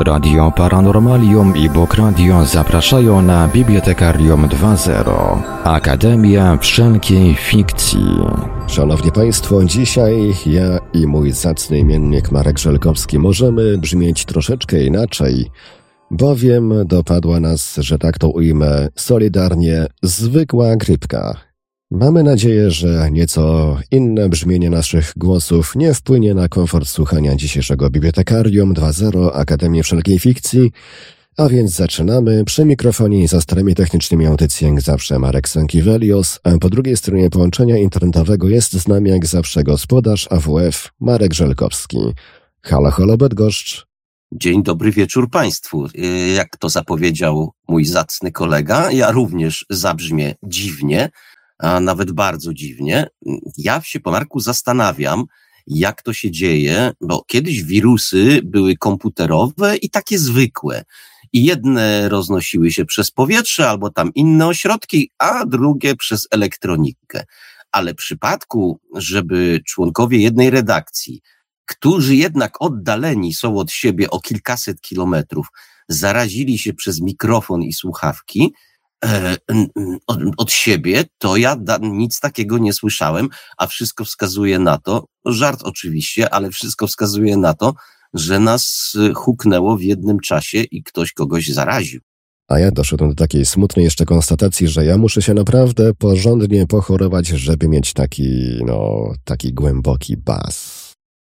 Radio Paranormalium i Bok Radio zapraszają na Bibliotekarium 2.0 Akademia Wszelkiej Fikcji. Szanowni Państwo, dzisiaj ja i mój zacny imiennik Marek Żelkowski możemy brzmieć troszeczkę inaczej, bowiem dopadła nas, że tak to ujmę, solidarnie zwykła grypka. Mamy nadzieję, że nieco inne brzmienie naszych głosów nie wpłynie na komfort słuchania dzisiejszego Bibliotekarium 2.0 Akademii Wszelkiej Fikcji, a więc zaczynamy. Przy mikrofonie i za starymi technicznymi audycji jak zawsze Marek Sankiewelios, po drugiej stronie połączenia internetowego jest z nami jak zawsze gospodarz AWF Marek Żelkowski. Halo, halo Bydgoszcz. Dzień dobry wieczór Państwu. Jak to zapowiedział mój zacny kolega, ja również zabrzmię dziwnie, a nawet bardzo dziwnie. Ja się po Marku zastanawiam, jak to się dzieje, bo kiedyś wirusy były komputerowe i takie zwykłe. I jedne roznosiły się przez powietrze albo tam inne ośrodki, a drugie przez elektronikę. Ale w przypadku, żeby członkowie jednej redakcji, którzy jednak oddaleni są od siebie o kilkaset kilometrów, zarazili się przez mikrofon i słuchawki, od, od, siebie, to ja da, nic takiego nie słyszałem, a wszystko wskazuje na to, żart oczywiście, ale wszystko wskazuje na to, że nas y, huknęło w jednym czasie i ktoś kogoś zaraził. A ja doszedłem do takiej smutnej jeszcze konstatacji, że ja muszę się naprawdę porządnie pochorować, żeby mieć taki, no, taki głęboki bas.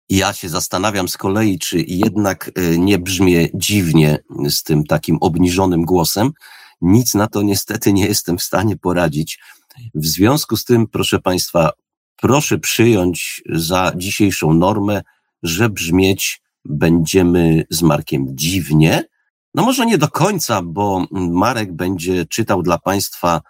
Ja się zastanawiam z kolei, czy jednak y, nie brzmię dziwnie z tym takim obniżonym głosem, nic na to niestety nie jestem w stanie poradzić. W związku z tym, proszę Państwa, proszę przyjąć za dzisiejszą normę, że brzmieć będziemy z Markiem dziwnie. No może nie do końca, bo Marek będzie czytał dla Państwa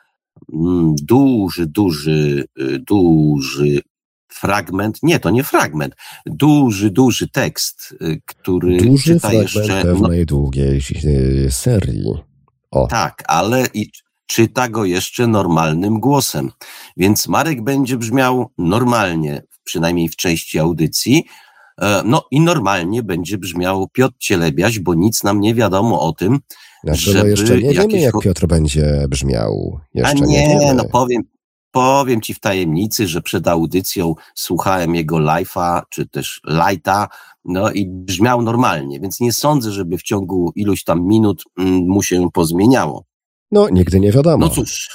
mm, duży, duży, y, duży fragment, nie, to nie fragment, duży, duży tekst, y, który duży czyta fragment jeszcze... pewnej no, długiej y, serii. O. Tak, ale i czyta go jeszcze normalnym głosem. Więc Marek będzie brzmiał normalnie, przynajmniej w części audycji. E, no i normalnie będzie brzmiał Piotr Cielebiaś, bo nic nam nie wiadomo o tym, znaczy, żeby no jeszcze nie jakieś... wiemy, jak Piotr będzie brzmiał. Jeszcze A nie, nie no powiem, powiem ci w tajemnicy, że przed audycją słuchałem jego live'a, czy też lighta, no i brzmiał normalnie, więc nie sądzę, żeby w ciągu iluś tam minut mm, mu się pozmieniało. No, nigdy nie wiadomo. No cóż,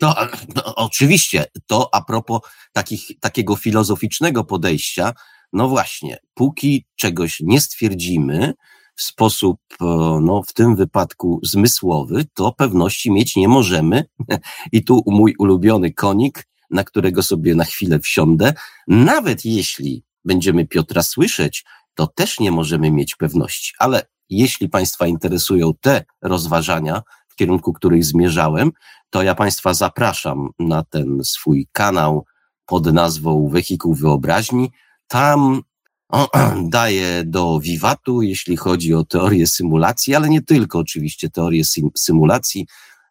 no, no, oczywiście, to a propos takich, takiego filozoficznego podejścia, no właśnie, póki czegoś nie stwierdzimy w sposób, e, no w tym wypadku zmysłowy, to pewności mieć nie możemy. I tu mój ulubiony konik, na którego sobie na chwilę wsiądę, nawet jeśli będziemy Piotra słyszeć, to też nie możemy mieć pewności. Ale jeśli Państwa interesują te rozważania, w kierunku których zmierzałem, to ja Państwa zapraszam na ten swój kanał pod nazwą Wehikuł Wyobraźni. Tam o, daję do wiwatu, jeśli chodzi o teorię symulacji, ale nie tylko oczywiście teorię symulacji.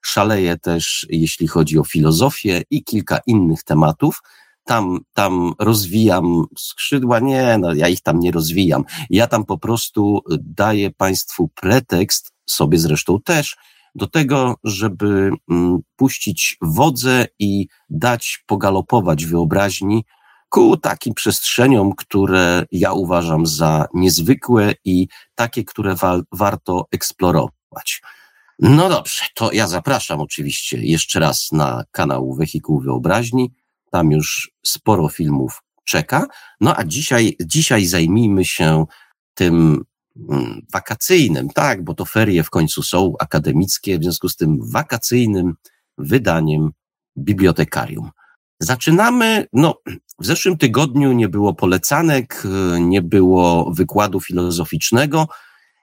Szaleję też, jeśli chodzi o filozofię i kilka innych tematów tam, tam rozwijam skrzydła. Nie, no ja ich tam nie rozwijam. Ja tam po prostu daję Państwu pretekst, sobie zresztą też, do tego, żeby mm, puścić wodze i dać pogalopować wyobraźni ku takim przestrzeniom, które ja uważam za niezwykłe i takie, które wa warto eksplorować. No dobrze, to ja zapraszam oczywiście jeszcze raz na kanał Wehikuł Wyobraźni. Tam już sporo filmów czeka. No a dzisiaj, dzisiaj zajmijmy się tym mm, wakacyjnym, tak, bo to ferie w końcu są akademickie, w związku z tym wakacyjnym wydaniem bibliotekarium. Zaczynamy, no, w zeszłym tygodniu nie było polecanek, nie było wykładu filozoficznego.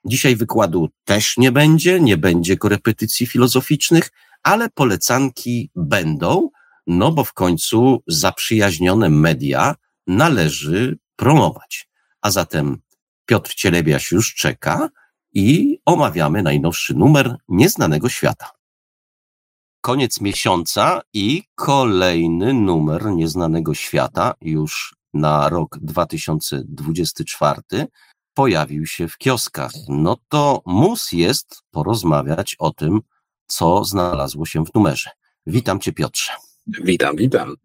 Dzisiaj wykładu też nie będzie, nie będzie korepetycji filozoficznych, ale polecanki będą no bo w końcu zaprzyjaźnione media należy promować. A zatem Piotr Cielebiaś już czeka i omawiamy najnowszy numer Nieznanego Świata. Koniec miesiąca i kolejny numer Nieznanego Świata już na rok 2024. pojawił się w kioskach. No to mus jest porozmawiać o tym, co znalazło się w numerze. Witam Cię, Piotrze. Witam, witam.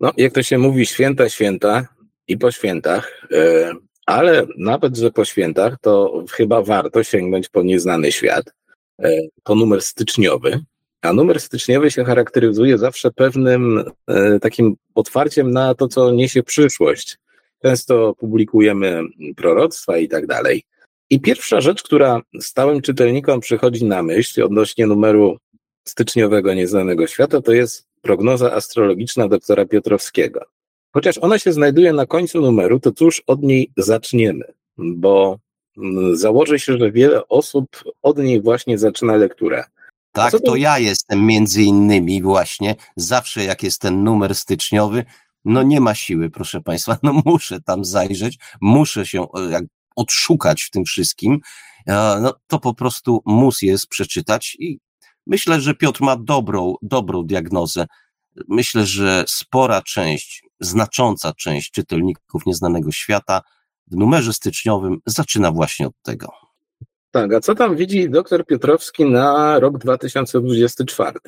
No, jak to się mówi, święta, święta i po świętach, yy, ale nawet, że po świętach, to chyba warto sięgnąć po nieznany świat. To numer styczniowy, a numer styczniowy się charakteryzuje zawsze pewnym yy, takim otwarciem na to, co niesie przyszłość. Często publikujemy proroctwa i tak dalej. I pierwsza rzecz, która stałym czytelnikom przychodzi na myśl odnośnie numeru styczniowego Nieznanego Świata, to jest prognoza astrologiczna doktora Piotrowskiego. Chociaż ona się znajduje na końcu numeru, to cóż od niej zaczniemy, bo mm, założę się, że wiele osób od niej właśnie zaczyna lekturę. Tak, to... to ja jestem między innymi właśnie, zawsze jak jest ten numer styczniowy, no nie ma siły, proszę Państwa, no muszę tam zajrzeć, muszę się e, odszukać w tym wszystkim, e, no to po prostu mus jest przeczytać i myślę, że Piotr ma dobrą, dobrą diagnozę. Myślę, że spora część, znacząca część czytelników Nieznanego Świata w numerze styczniowym zaczyna właśnie od tego. Tak, a co tam widzi dr Piotrowski na rok 2024?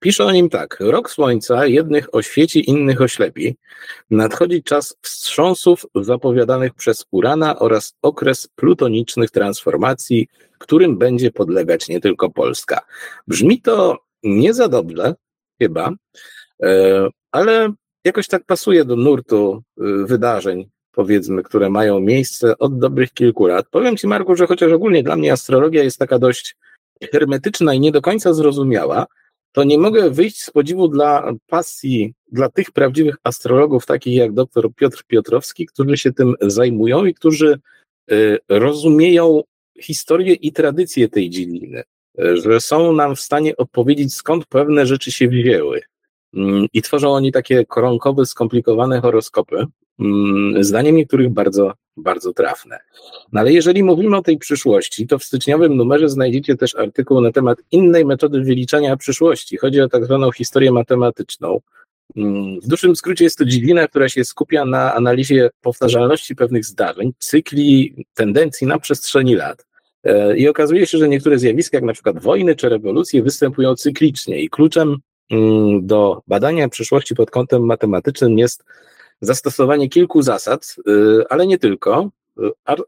Pisze o nim tak. Rok słońca jednych oświeci, innych oślepi. Nadchodzi czas wstrząsów zapowiadanych przez Urana oraz okres plutonicznych transformacji, którym będzie podlegać nie tylko Polska. Brzmi to nie za dobrze, chyba, e, ale jakoś tak pasuje do nurtu e, wydarzeń, powiedzmy, które mają miejsce od dobrych kilku lat. Powiem Ci, Marku, że chociaż ogólnie dla mnie astrologia jest taka dość hermetyczna i nie do końca zrozumiała, to nie mogę wyjść z podziwu dla pasji, dla tych prawdziwych astrologów, takich jak dr Piotr Piotrowski, którzy się tym zajmują i którzy y, rozumieją historię i tradycję tej dziedziny, y, że są nam w stanie odpowiedzieć, skąd pewne rzeczy się wzięły. Mm, I tworzą oni takie koronkowe, skomplikowane horoskopy, mm, zdaniem niektórych bardzo, bardzo trafne. No ale jeżeli mówimy o tej przyszłości, to w styczniowym numerze znajdziecie też artykuł na temat innej metody wyliczania przyszłości. Chodzi o tak zwaną historię matematyczną. Mm, w dużym skrócie jest to dziedzina, która się skupia na analizie powtarzalności pewnych zdarzeń, cykli, tendencji na przestrzeni lat. E, I okazuje się, że niektóre zjawiska, jak na przykład wojny czy rewolucje, występują cyklicznie i kluczem do badania przyszłości pod kątem matematycznym jest zastosowanie kilku zasad, y, ale nie tylko.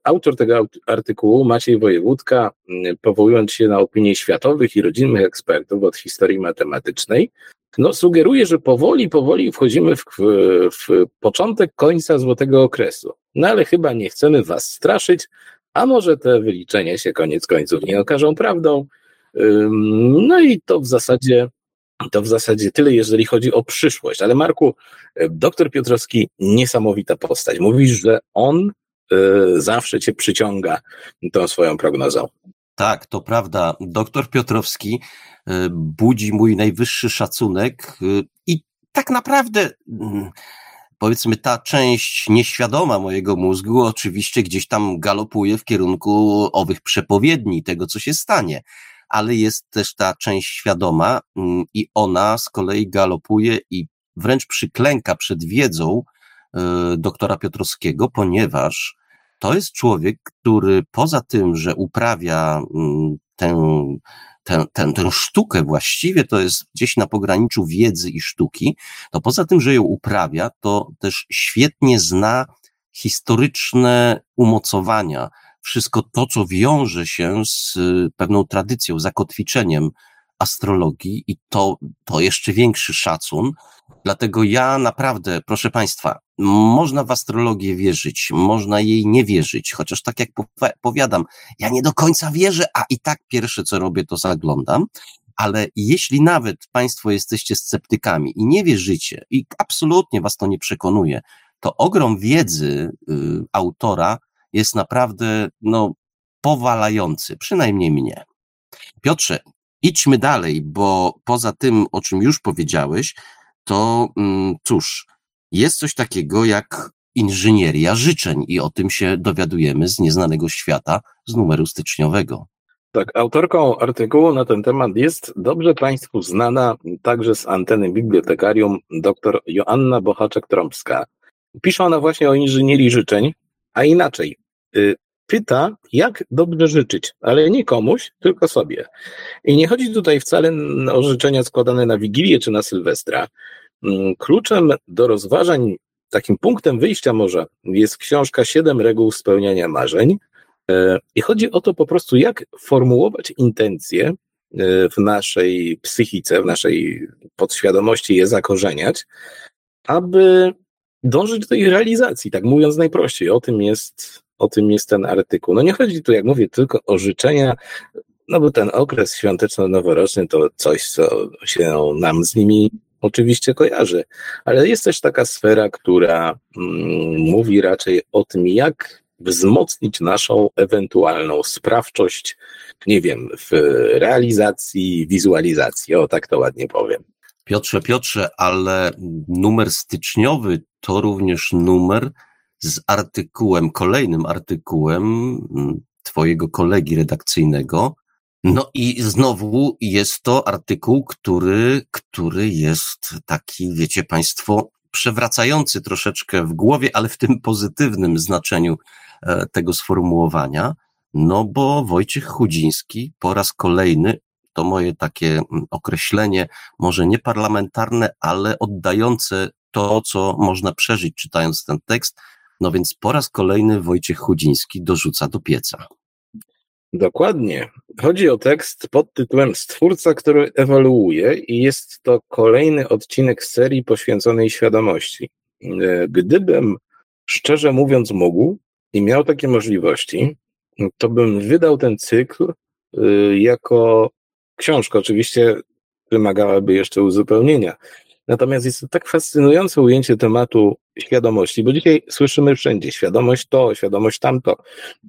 Autor tego artykułu, Maciej Wojewódka, y, powołując się na opinie światowych i rodzinnych ekspertów od historii matematycznej, no, sugeruje, że powoli, powoli wchodzimy w, w początek końca złotego okresu. No ale chyba nie chcemy Was straszyć, a może te wyliczenia się koniec końców nie okażą prawdą. No i to w zasadzie to w zasadzie tyle, jeżeli chodzi o przyszłość. Ale Marku, e, doktor Piotrowski, niesamowita postać. Mówisz, że on y, zawsze cię przyciąga tą swoją prognozą. Tak, to prawda. Doktor Piotrowski y, budzi mój najwyższy szacunek i tak naprawdę mm, powiedzmy ta część nieświadoma mojego mózgu oczywiście gdzieś tam galopuje w kierunku owych przepowiedni, tego co się stanie ale jest też ta część świadoma mm, i ona z kolei galopuje i wręcz przyklęka przed wiedzą e, doktora Piotrowskiego, ponieważ to jest człowiek, który poza tym, że uprawia mm, tę, tę, tę, tę sztukę właściwie, to jest gdzieś na pograniczu wiedzy i sztuki, to poza tym, że ją uprawia, to też świetnie zna historyczne umocowania, wszystko to, co wiąże się z y, pewną tradycją, zakotwiczeniem astrologii i to, to jeszcze większy szacun. Dlatego ja naprawdę, proszę Państwa, można w astrologię wierzyć, można jej nie wierzyć, chociaż tak jak powiadam, ja nie do końca wierzę, a i tak pierwsze co robię, to zaglądam. Ale jeśli nawet Państwo jesteście sceptykami i nie wierzycie, i absolutnie Was to nie przekonuje, to ogrom wiedzy y, autora jest naprawdę, no, powalający, przynajmniej mnie. Piotrze, idźmy dalej, bo poza tym, o czym już powiedziałeś, to mm, cóż, jest coś takiego jak inżynieria życzeń i o tym się dowiadujemy z nieznanego świata, z numeru styczniowego. Tak, autorką artykułu na ten temat jest dobrze Państwu znana także z anteny bibliotekarium dr Joanna Bochaczek-Trąbska. Pisze ona właśnie o inżynierii życzeń, a inaczej. Y, pyta, jak dobrze życzyć, ale nie komuś, tylko sobie. I nie chodzi tutaj wcale o życzenia składane na Wigilię czy na Sylwestra. Mm, kluczem do rozważań, takim punktem wyjścia może jest książka Siedem reguł spełniania marzeń. E, I chodzi o to po prostu, jak formułować intencje e, w naszej psychice, w naszej podświadomości, je zakorzeniać, aby dążyć do tej realizacji, tak mówiąc najprościej. O tym jest, o tym jest ten artykuł. No nie chodzi tu, jak mówię, tylko o życzenia, no bo ten okres świąteczno-noworoczny to coś, co się nam z nimi oczywiście kojarzy, ale jest też taka sfera, która mm, mówi raczej o tym, jak wzmocnić naszą ewentualną sprawczość, nie wiem, w realizacji, wizualizacji, o tak to ładnie powiem. Piotrze, Piotrze, ale numer styczniowy to również numer z artykułem, kolejnym artykułem mm, Twojego kolegi redakcyjnego. No i znowu jest to artykuł, który, który jest taki, wiecie Państwo, przewracający troszeczkę w głowie, ale w tym pozytywnym znaczeniu e, tego sformułowania. No bo Wojciech Chudziński po raz kolejny to moje takie mm, określenie, może nie parlamentarne, ale oddające to, co można przeżyć czytając ten tekst. No więc po raz kolejny Wojciech Chudziński dorzuca do pieca. Dokładnie. Chodzi o tekst pod tytułem Stwórca, który ewoluuje i jest to kolejny odcinek serii poświęconej świadomości. E, gdybym, szczerze mówiąc, mógł i miał takie możliwości, to bym wydał ten cykl e, jako książka oczywiście wymagałaby jeszcze uzupełnienia. Natomiast jest to tak fascynujące ujęcie tematu świadomości, bo dzisiaj słyszymy wszędzie świadomość to, świadomość tamto,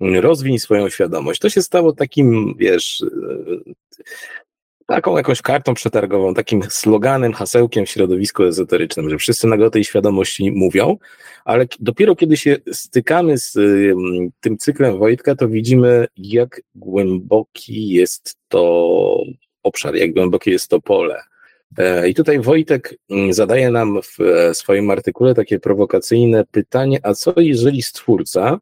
rozwiń swoją świadomość. To się stało takim, wiesz, taką jakąś kartą przetargową, takim sloganem, hasełkiem w środowisku ezoterycznym, że wszyscy nagle o tej świadomości mówią, ale dopiero kiedy się stykamy z tym cyklem Wojtka, to widzimy, jak głęboki jest to obszar, jak głębokie jest to pole. E, I tutaj Wojtek mm, zadaje nam w e, swoim artykule takie prowokacyjne pytanie, a co jeżeli stwórca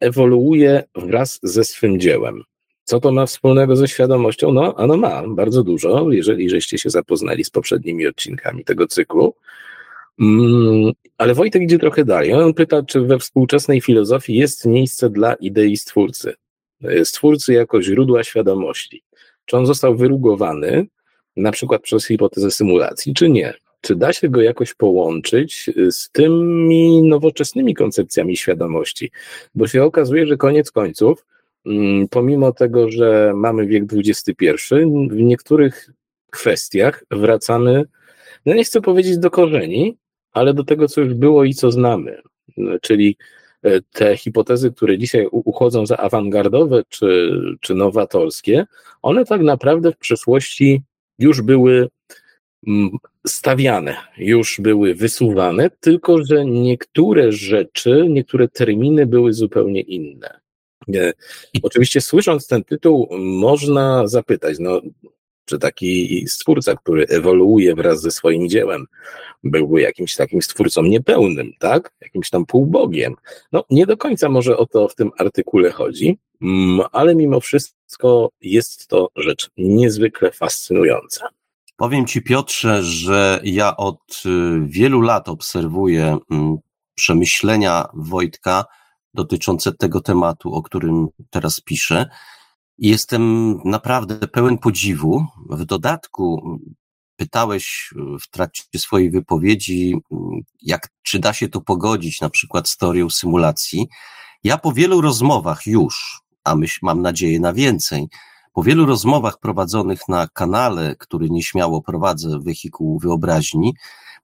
ewoluuje wraz ze swym dziełem? Co to ma wspólnego ze świadomością? No, ano ma bardzo dużo, jeżeli żeście się zapoznali z poprzednimi odcinkami tego cyklu. Mm, ale Wojtek idzie trochę dalej. On pyta, czy we współczesnej filozofii jest miejsce dla idei stwórcy, e, stwórcy jako źródła świadomości. Czy on został wyrugowany, na przykład przez hipotezę symulacji, czy nie? Czy da się go jakoś połączyć z tymi nowoczesnymi koncepcjami świadomości? Bo się okazuje, że koniec końców Mm, pomimo tego, że mamy wiek XXI, w niektórych kwestiach wracamy, no nie chcę powiedzieć do korzeni, ale do tego, co już było i co znamy. Czyli e, te hipotezy, które dzisiaj uchodzą za awangardowe czy, czy nowatorskie, one tak naprawdę w przeszłości już były mm, stawiane, już były wysuwane, tylko że niektóre rzeczy, niektóre terminy były zupełnie inne. Oczywiście słysząc ten tytuł można zapytać, no, czy taki stwórca, który ewoluuje wraz ze swoim dziełem, byłby jakimś takim stwórcą niepełnym, tak? Jakimś tam półbogiem. No, nie do końca może o to w tym artykule chodzi, mm, ale mimo wszystko jest to rzecz niezwykle fascynująca. Powiem Ci, Piotrze, że ja od y, wielu lat obserwuję mm, przemyślenia Wojtka, dotyczące tego tematu, o którym teraz piszę. Jestem naprawdę pełen podziwu. W dodatku pytałeś w trakcie swojej wypowiedzi, jak, czy da się to pogodzić na przykład z teorią symulacji. Ja po wielu rozmowach już, a myśl, mam nadzieję na więcej, po wielu rozmowach prowadzonych na kanale, który nieśmiało prowadzę wehikuł wyobraźni,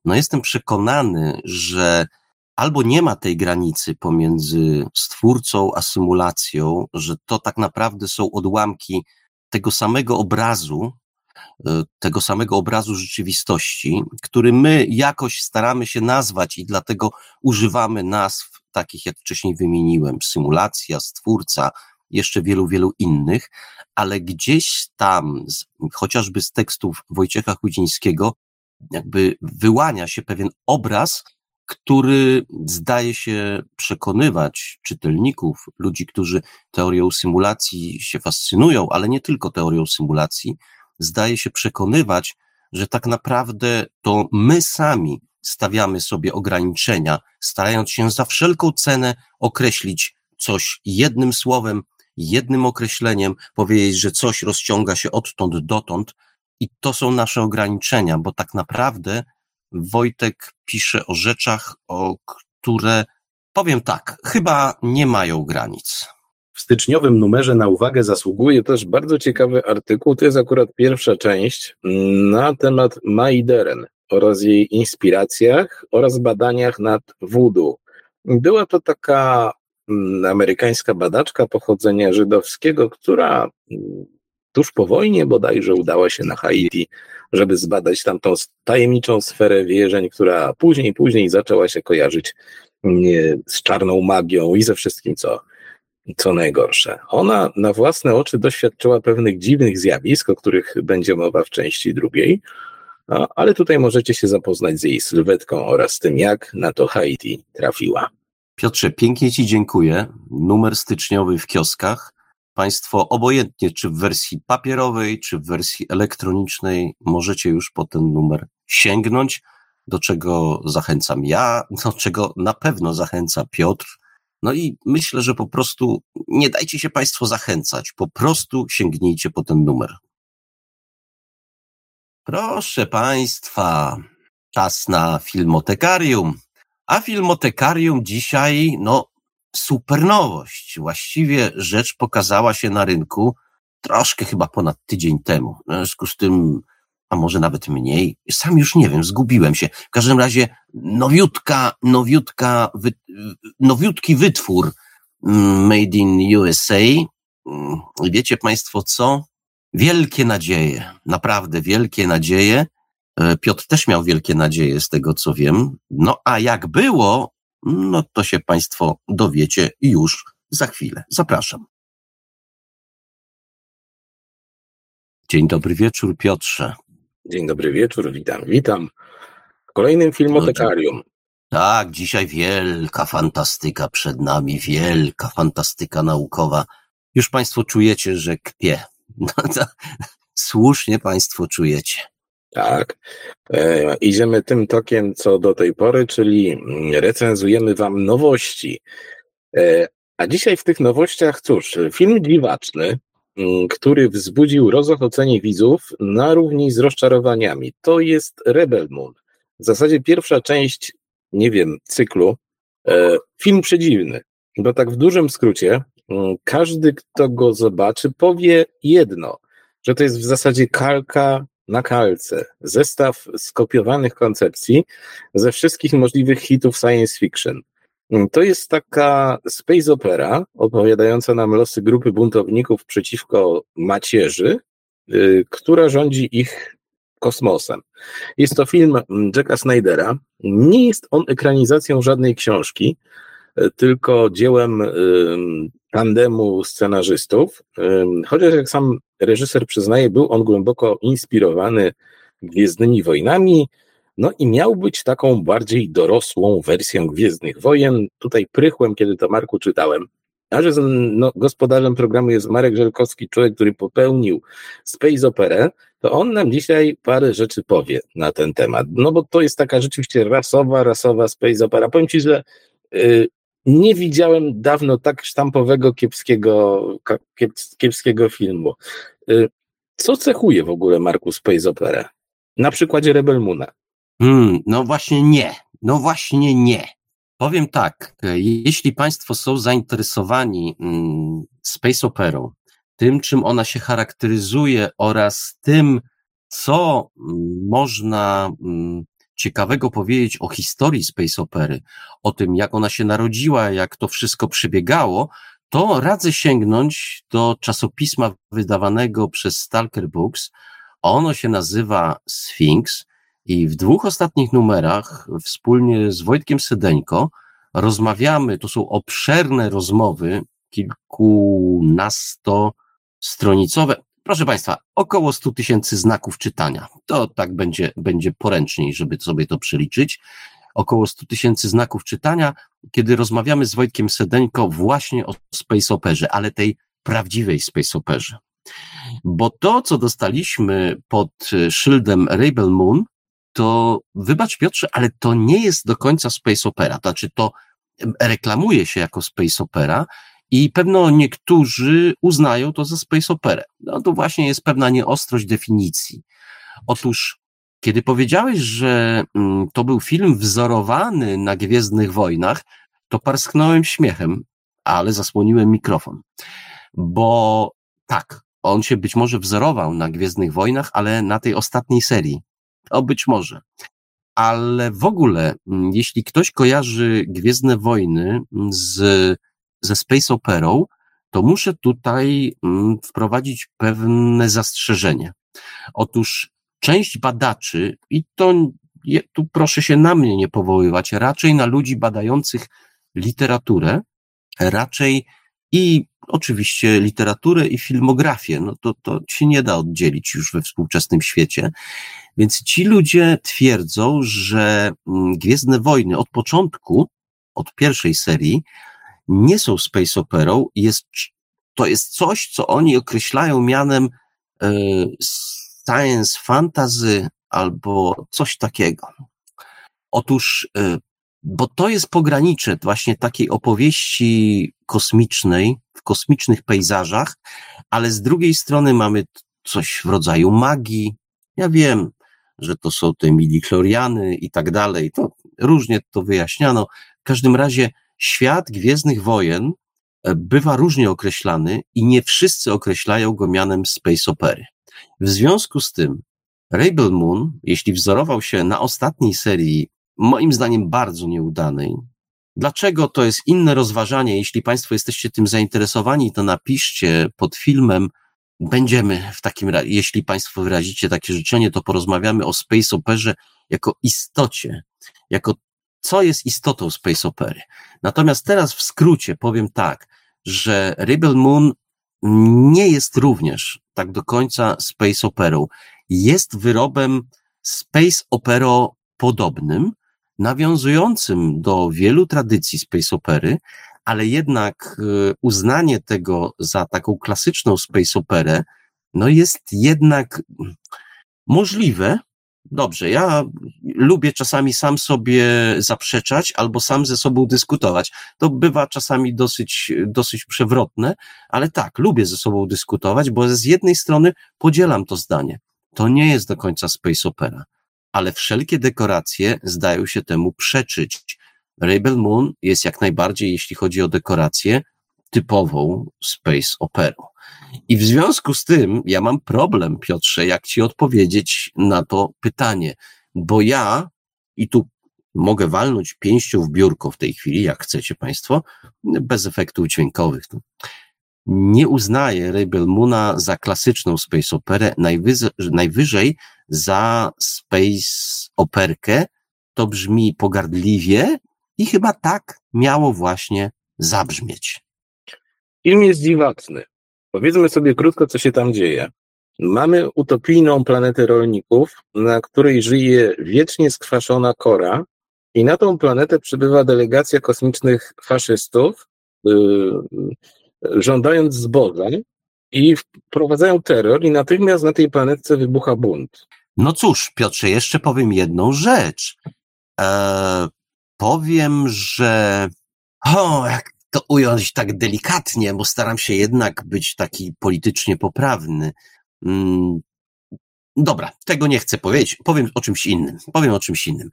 no jestem przekonany, że albo nie ma tej granicy pomiędzy stwórcą a symulacją, że to tak naprawdę są odłamki tego samego obrazu, e, tego samego obrazu rzeczywistości, który my jakoś staramy się nazwać i dlatego używamy nazw takich, jak wcześniej wymieniłem, symulacja, stwórca, jeszcze wielu, wielu innych, ale gdzieś tam, chociażby z tekstów Wojciecha Chudzińskiego, jakby wyłania się pewien obraz, który zdaje się przekonywać czytelników, ludzi, którzy teorią symulacji się fascynują, ale nie tylko teorią symulacji, zdaje się przekonywać, że tak naprawdę to my sami stawiamy sobie ograniczenia, starając się za wszelką cenę określić coś jednym słowem, jednym określeniem, powiedzieć, że coś rozciąga się odtąd dotąd, i to są nasze ograniczenia, bo tak naprawdę Wojtek pisze o rzeczach, o które, powiem tak, chyba nie mają granic. W styczniowym numerze na uwagę zasługuje też bardzo ciekawy artykuł, to jest akurat pierwsza część, na temat Maideren oraz jej inspiracjach oraz badaniach nad voodoo. Była to taka mm, amerykańska badaczka pochodzenia żydowskiego, która mm, tuż po wojnie bodajże udała się na Haiti, żeby zbadać tamtą tajemniczą sferę wierzeń, która później, później zaczęła się kojarzyć z czarną magią i ze wszystkim, co, co najgorsze. Ona na własne oczy doświadczyła pewnych dziwnych zjawisk, o których będzie mowa w części drugiej, ale tutaj możecie się zapoznać z jej sylwetką oraz tym, jak na to Haiti trafiła. Piotrze, pięknie Ci dziękuję. Numer styczniowy w kioskach. Państwo obojętnie, czy w wersji papierowej, czy w wersji elektronicznej, możecie już po ten numer sięgnąć, do czego zachęcam ja, do czego na pewno zachęca Piotr. No i myślę, że po prostu nie dajcie się Państwo zachęcać, po prostu sięgnijcie po ten numer. Proszę Państwa, czas na filmotekarium. A filmotekarium dzisiaj, no, super nowość. Właściwie rzecz pokazała się na rynku troszkę chyba ponad tydzień temu. W związku z tym, a może nawet mniej, sam już nie wiem, zgubiłem się. W każdym razie nowiutka, nowiutka, wy, nowiutki wytwór mm, Made in USA. Mm, wiecie Państwo co? Wielkie nadzieje, naprawdę wielkie nadzieje. E, Piotr też miał wielkie nadzieje z tego, co wiem. No a jak było, no to się Państwo dowiecie już za chwilę. Zapraszam. Dzień dobry wieczór, Piotrze. Dzień dobry wieczór, witam, witam. W kolejnym filmotekarium. No, tak, dzisiaj wielka fantastyka przed nami, wielka fantastyka naukowa. Już Państwo czujecie, że kpie. No to, słusznie Państwo czujecie. Tak. E, idziemy tym tokiem, co do tej pory, czyli mm, recenzujemy Wam nowości. E, a dzisiaj w tych nowościach, cóż, film dziwaczny, mm, który wzbudził rozochocenie widzów na równi z rozczarowaniami. To jest Rebel Moon. W zasadzie pierwsza część, nie wiem, cyklu. E, film przedziwny, bo tak w dużym skrócie, mm, każdy, kto go zobaczy, powie jedno, że to jest w zasadzie kalka na kalce zestaw skopiowanych koncepcji ze wszystkich możliwych hitów science fiction. To jest taka space opera opowiadająca nam losy grupy buntowników przeciwko macierzy, yy, która rządzi ich kosmosem. Jest to film Jacka Snydera. Nie jest on ekranizacją żadnej książki, yy, tylko dziełem tandemu scenarzystów. Chociaż jak sam reżyser przyznaje, był on głęboko inspirowany Gwiezdnymi Wojnami, no i miał być taką bardziej dorosłą wersją Gwiezdnych Wojen. Tutaj prychłem, kiedy to Marku czytałem. A że no, gospodarzem programu jest Marek Żelkowski, człowiek, który popełnił Space Operę, to on nam dzisiaj parę rzeczy powie na ten temat. No bo to jest taka rzeczywiście rasowa, rasowa Space Opera. Powiem Ci, że y, nie widziałem dawno tak sztampowego, kiepskiego, kiepskiego filmu. Y, co cechuje w ogóle Marku Space Opera? Na przykładzie Rebel Moona. Hmm, no właśnie nie. No właśnie nie. Powiem tak, jeśli Państwo są zainteresowani mm, Space Operą, tym, czym ona się charakteryzuje oraz tym, co mm, można mm, ciekawego powiedzieć o historii Space Opery, o tym, jak ona się narodziła, jak to wszystko przebiegało, to radzę sięgnąć do czasopisma wydawanego przez Stalker Books. Ono się nazywa Sphinx i w dwóch ostatnich numerach wspólnie z Wojtkiem Sedeńko rozmawiamy, to są obszerne rozmowy, kilkunasto stronicowe, Proszę Państwa, około 100 tysięcy znaków czytania. To tak będzie, będzie poręczniej, żeby sobie to przeliczyć. około 100 tysięcy znaków czytania, kiedy rozmawiamy z Wojtkiem Sedeńko właśnie o space operze, ale tej prawdziwej space operze. Bo to, co dostaliśmy pod szyldem Rebel Moon, to wybacz Piotrze, ale to nie jest do końca space opera. To znaczy to reklamuje się jako space opera i pewno niektórzy uznają to za space operę. No to właśnie jest pewna nieostrość definicji. Otóż kiedy powiedziałeś, że mm, to był film wzorowany na Gwiezdnych Wojnach, to parsknąłem śmiechem, ale zasłoniłem mikrofon. Bo tak, on się być może wzorował na Gwiezdnych Wojnach, ale na tej ostatniej serii. O, być może. Ale w ogóle, mm, jeśli ktoś kojarzy Gwiezdne Wojny z, ze Space Operą, to muszę tutaj wprowadzić pewne zastrzeżenie. Otóż część badaczy, i to tu proszę się na mnie nie powoływać, raczej na ludzi badających literaturę, raczej i oczywiście literaturę i filmografię, no to, to się nie da oddzielić już we współczesnym świecie. Więc ci ludzie twierdzą, że mm, Gwiezdne Wojny od początku, od pierwszej serii, nie są space operą, jest, to jest coś, co oni określają mianem e, science fantasy albo coś takiego. Otóż, y, bo to jest pogranicze właśnie takiej opowieści kosmicznej, w kosmicznych pejzażach, ale z drugiej strony mamy coś w rodzaju magii. Ja wiem, że to są te midichloriany i tak dalej, to różnie to wyjaśniano. W każdym razie świat Gwiezdnych Wojen e, bywa różnie określany i nie wszyscy określają go mianem space opery. W związku z tym Rebel Moon, jeśli wzorował się na ostatniej serii, moim zdaniem bardzo nieudanej, Dlaczego to jest inne rozważanie? Jeśli Państwo jesteście tym zainteresowani, to napiszcie pod filmem. Będziemy w takim razie, jeśli Państwo wyrazicie takie życzenie, to porozmawiamy o Space Operze jako istocie, jako co jest istotą Space Opery. Natomiast teraz w skrócie powiem tak, że Rebel Moon nie jest również tak do końca space operą. Jest wyrobem space opero podobnym, nawiązującym do wielu tradycji space opery, ale jednak y, uznanie tego za taką klasyczną space operę, no jest jednak możliwe, Dobrze, ja lubię czasami sam sobie zaprzeczać albo sam ze sobą dyskutować. To bywa czasami dosyć, dosyć przewrotne, ale tak, lubię ze sobą dyskutować, bo z jednej strony podzielam to zdanie. To nie jest do końca space opera, ale wszelkie dekoracje zdają się temu przeczyć. Rebel Moon jest jak najbardziej, jeśli chodzi o dekoracje, typową space operą. I w związku z tym ja mam problem, Piotrze, jak ci odpowiedzieć na to pytanie, bo ja, i tu mogę walnąć pięścią w biurko w tej chwili, jak chcecie Państwo, bez efektów dźwiękowych. Nie uznaję Rebel Moona za klasyczną space operę, najwyżej, najwyżej za space operkę. To brzmi pogardliwie i chyba tak miało właśnie zabrzmieć. Film jest dziwaczny. Powiedzmy sobie krótko, co się tam dzieje. Mamy utopijną planetę rolników, na której żyje wiecznie skwaszona kora, i na tą planetę przybywa delegacja kosmicznych faszystów, yy, żądając zboża, i wprowadzają terror, i natychmiast na tej planetce wybucha bunt. No cóż, Piotrze, jeszcze powiem jedną rzecz. Eee, powiem, że. O, jak to ująć tak delikatnie, bo staram się jednak być taki politycznie poprawny. Mm, dobra, tego nie chcę powiedzieć. Powiem o czymś innym. Powiem o czymś innym.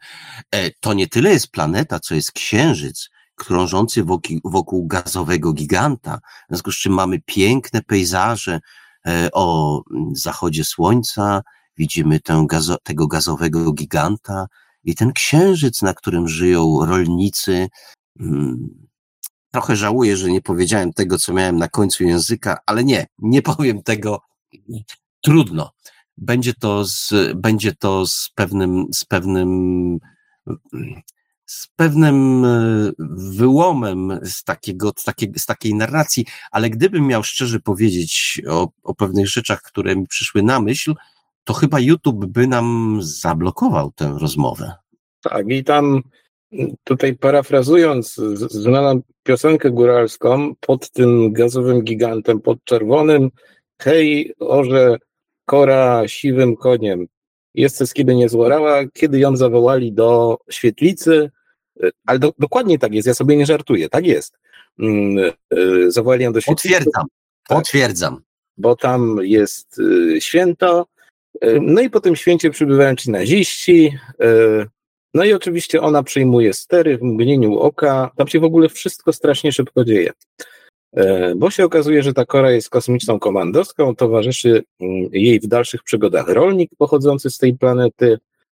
E, to nie tyle jest planeta, co jest księżyc krążący wokół, wokół gazowego giganta, w związku z czym mamy piękne pejzaże e, o zachodzie słońca, widzimy gazo, tego gazowego giganta i ten księżyc, na którym żyją rolnicy, mm, Trochę żałuję, że nie powiedziałem tego, co miałem na końcu języka, ale nie, nie powiem tego. Trudno. Będzie to z, będzie to z pewnym, z pewnym, z pewnym e, wyłomem z, takiego, z, takiej, z takiej narracji, ale gdybym miał szczerze powiedzieć o, o pewnych rzeczach, które mi przyszły na myśl, to chyba YouTube by nam zablokował tę rozmowę. Tak, i tam tutaj parafrazując znaną piosenkę góralską pod tym gazowym gigantem, pod czerwonym, hej, orze, kora siwym koniem. Jest kiedy nie złorała, kiedy ją zawołali do świetlicy, ale do, dokładnie tak jest, ja sobie nie żartuję, tak jest. Mm, e, zawołali ją do świetlicy. Potwierdzam, tak, potwierdzam. Bo tam jest e, święto, e, no i po tym święcie przybywają ci naziści, no i oczywiście ona przyjmuje stery w mgnieniu oka. Tam się w ogóle wszystko strasznie szybko dzieje. E, bo się okazuje, że ta Kora jest kosmiczną komandoską, towarzyszy mm, jej w dalszych przygodach rolnik pochodzący z tej planety.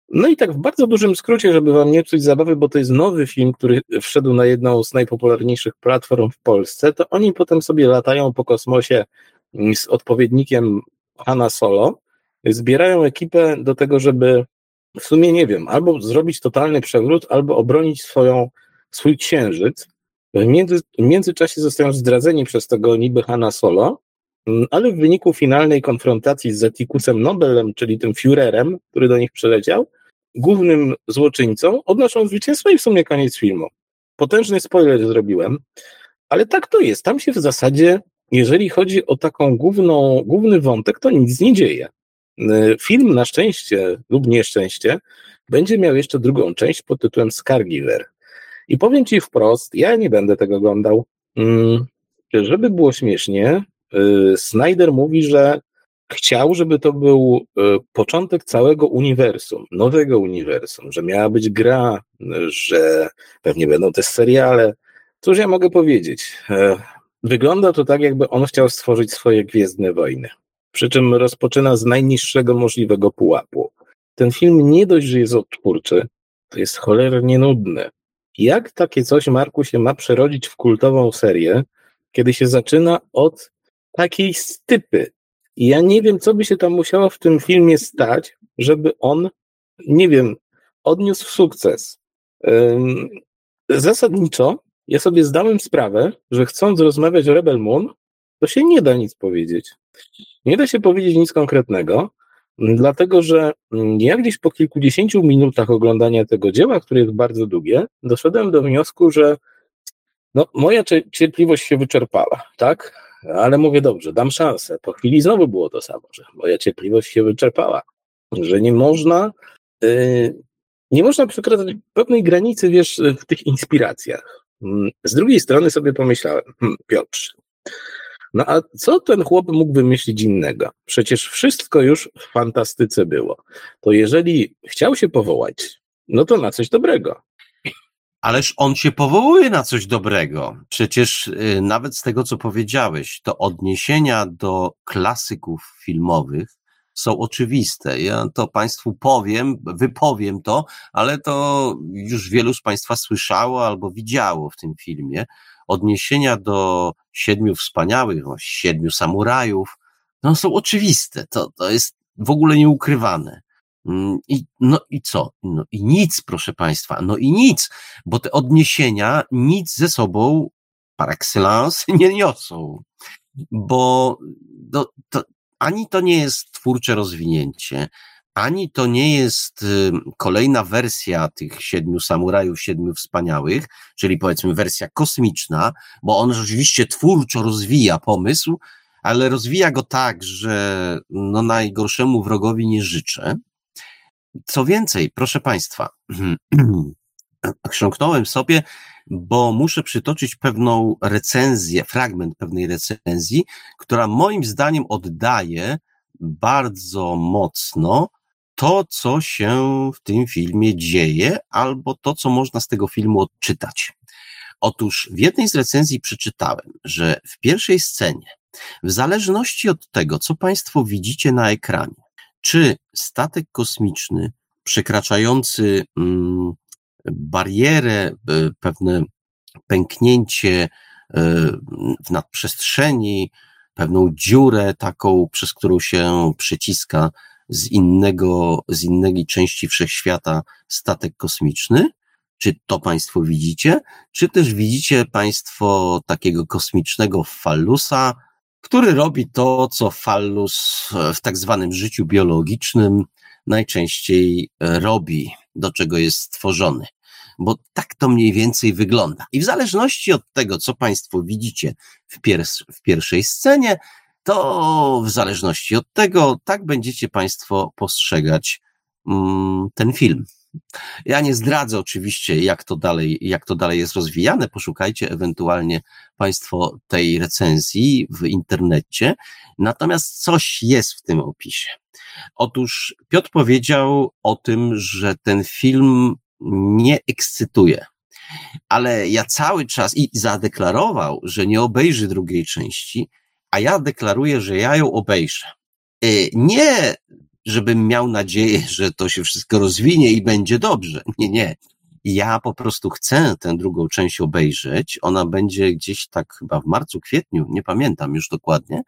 No i tak w bardzo dużym skrócie, żeby wam nie psuć zabawy, bo to jest nowy film, który wszedł na jedną z najpopularniejszych platform w Polsce, to oni potem sobie latają po kosmosie mm, z odpowiednikiem Hanna Solo, zbierają ekipę do tego, żeby w sumie nie wiem, albo zrobić totalny przewrót, albo obronić swoją, swój księżyc. W, między, w międzyczasie zostają zdradzeni przez tego niby Hanna Solo, mm, ale w wyniku finalnej konfrontacji z Zetikusem Nobelem, czyli tym Führerem, który do nich przyleciał, głównym złoczyńcą, odnoszą zwycięstwo i w sumie koniec filmu. Potężny spoiler zrobiłem, ale tak to jest. Tam się w zasadzie, jeżeli chodzi o taką główną, główny wątek, to nic nie dzieje. Y, film na szczęście lub nieszczęście będzie miał jeszcze drugą część pod tytułem Scargiver. I powiem Ci wprost, ja nie będę tego oglądał. Mm, żeby było śmiesznie, y, Snyder mówi, że chciał, żeby to był y, początek całego uniwersum, nowego uniwersum, że miała być gra, że pewnie będą też seriale. Cóż ja mogę powiedzieć? Wygląda to tak, jakby on chciał stworzyć swoje Gwiezdne Wojny. Przy czym rozpoczyna z najniższego możliwego pułapu. Ten film nie dość, że jest odtwórczy, to jest cholernie nudny. Jak takie coś, Marku, się ma przerodzić w kultową serię, kiedy się zaczyna od takiej stypy? I ja nie wiem, co by się tam musiało w tym filmie stać, żeby on, nie wiem, odniósł sukces. Zasadniczo ja sobie zdałem sprawę, że chcąc rozmawiać o Rebel Moon, to się nie da nic powiedzieć. Nie da się powiedzieć nic konkretnego, dlatego że ja gdzieś po kilkudziesięciu minutach oglądania tego dzieła, które jest bardzo długie, doszedłem do wniosku, że no, moja cierpliwość się wyczerpała, tak? Ale mówię dobrze, dam szansę. Po chwili znowu było to samo, że moja cierpliwość się wyczerpała, że nie można, yy, nie można przekraczać pewnej granicy, wiesz, w tych inspiracjach. Z drugiej strony sobie pomyślałem, hmm, Piotr, no a co ten chłop mógł wymyślić innego? Przecież wszystko już w fantastyce było. To jeżeli chciał się powołać, no to na coś dobrego. Ależ on się powołuje na coś dobrego. Przecież y, nawet z tego, co powiedziałeś, to odniesienia do klasyków filmowych są oczywiste. Ja to Państwu powiem, wypowiem to, ale to już wielu z Państwa słyszało albo widziało w tym filmie odniesienia do siedmiu wspaniałych, no, siedmiu samurajów, no są oczywiste. To, to jest w ogóle nieukrywane. Mm, I, no i co? No i nic, proszę Państwa, no i nic, bo te odniesienia nic ze sobą par excellence nie niosą, bo no, to, ani to nie jest twórcze rozwinięcie, ani to nie jest kolejna wersja tych siedmiu samurajów, siedmiu wspaniałych, czyli powiedzmy wersja kosmiczna, bo on rzeczywiście twórczo rozwija pomysł, ale rozwija go tak, że no najgorszemu wrogowi nie życzę. Co więcej, proszę Państwa, chrząknąłem sobie, bo muszę przytoczyć pewną recenzję, fragment pewnej recenzji, która moim zdaniem oddaje bardzo mocno to, co się w tym filmie dzieje, albo to, co można z tego filmu odczytać. Otóż w jednej z recenzji przeczytałem, że w pierwszej scenie, w zależności od tego, co Państwo widzicie na ekranie, czy statek kosmiczny przekraczający mm, barierę, e, pewne pęknięcie e, w nadprzestrzeni, pewną dziurę taką, przez którą się przyciska z innego, z innej części wszechświata statek kosmiczny? Czy to Państwo widzicie? Czy też widzicie Państwo takiego kosmicznego fallusa, który robi to, co fallus w tak zwanym życiu biologicznym najczęściej robi, do czego jest stworzony? bo tak to mniej więcej wygląda. I w zależności od tego, co Państwo widzicie w, pier- w pierwszej scenie, to w zależności od tego, tak będziecie Państwo postrzegać mm, ten film. Ja nie zdradzę oczywiście, jak to dalej, jak to dalej jest rozwijane. Poszukajcie ewentualnie Państwo tej recenzji w internecie. Natomiast coś jest w tym opisie. Otóż Piotr powiedział o tym, że ten film nie ekscytuje. Ale ja cały czas i zadeklarował, że nie obejrzy drugiej części, a ja deklaruję, że ja ją obejrzę. Y, nie żebym miał nadzieję, że to się wszystko rozwinie i będzie dobrze. Nie, nie. Ja po prostu chcę tę drugą część obejrzeć. Ona będzie gdzieś tak chyba w marcu, kwietniu, nie pamiętam już dokładnie,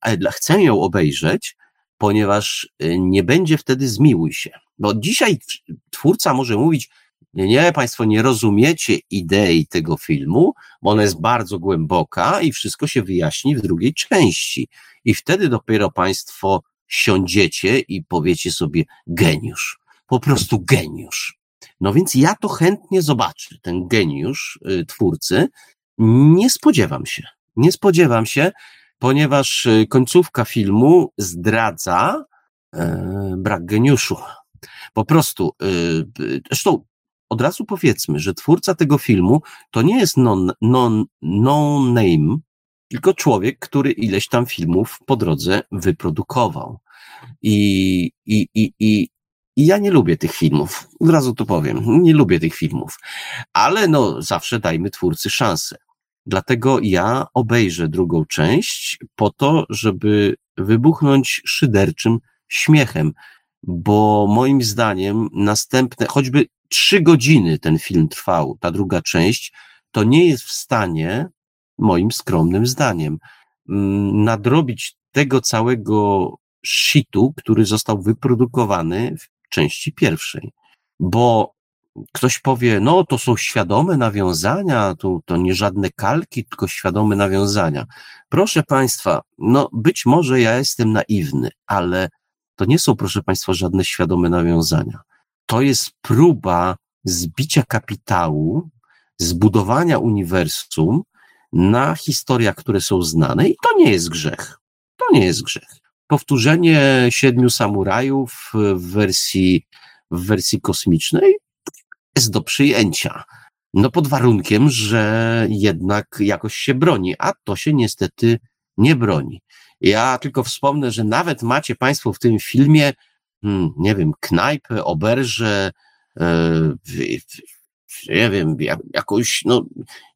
ale chcę ją obejrzeć, ponieważ y, nie będzie wtedy zmiłuj się. Bo dzisiaj twórca może mówić, nie, nie, Państwo nie rozumiecie idei tego filmu, bo ona jest bardzo głęboka i wszystko się wyjaśni w drugiej części. I wtedy dopiero Państwo siądziecie i powiecie sobie geniusz. Po prostu geniusz. No więc ja to chętnie zobaczę, ten geniusz y, twórcy. Nie spodziewam się. Nie spodziewam się, ponieważ y, końcówka filmu zdradza e, brak geniuszu. Po prostu, y, zresztą od razu powiedzmy, że twórca tego filmu to nie jest non, non, non name, tylko człowiek, który ileś tam filmów po drodze wyprodukował. I, i, i, i, i ja nie lubię tych filmów. Od razu to powiem. Nie lubię tych filmów. Ale no, zawsze dajmy twórcy szansę. Dlatego ja obejrzę drugą część po to, żeby wybuchnąć szyderczym śmiechem, bo moim zdaniem następne, choćby trzy godziny ten film trwał, ta druga część, to nie jest w stanie, moim skromnym zdaniem, mm, nadrobić tego całego shitu, który został wyprodukowany w części pierwszej. Bo ktoś powie, no to są świadome nawiązania, to, to nie żadne kalki, tylko świadome nawiązania. Proszę Państwa, no być może ja jestem naiwny, ale to nie są, proszę Państwa, żadne świadome nawiązania. To jest próba zbicia kapitału, zbudowania uniwersum na historiach, które są znane i to nie jest grzech. To nie jest grzech. Powtórzenie Siedmiu Samurajów w wersji, w wersji kosmicznej jest do przyjęcia. No pod warunkiem, że jednak jakoś się broni, a to się niestety nie broni. Ja tylko wspomnę, że nawet macie Państwo w tym filmie, hmm, nie wiem, knajpę, oberże, yy, nie wiem, jakąś, no,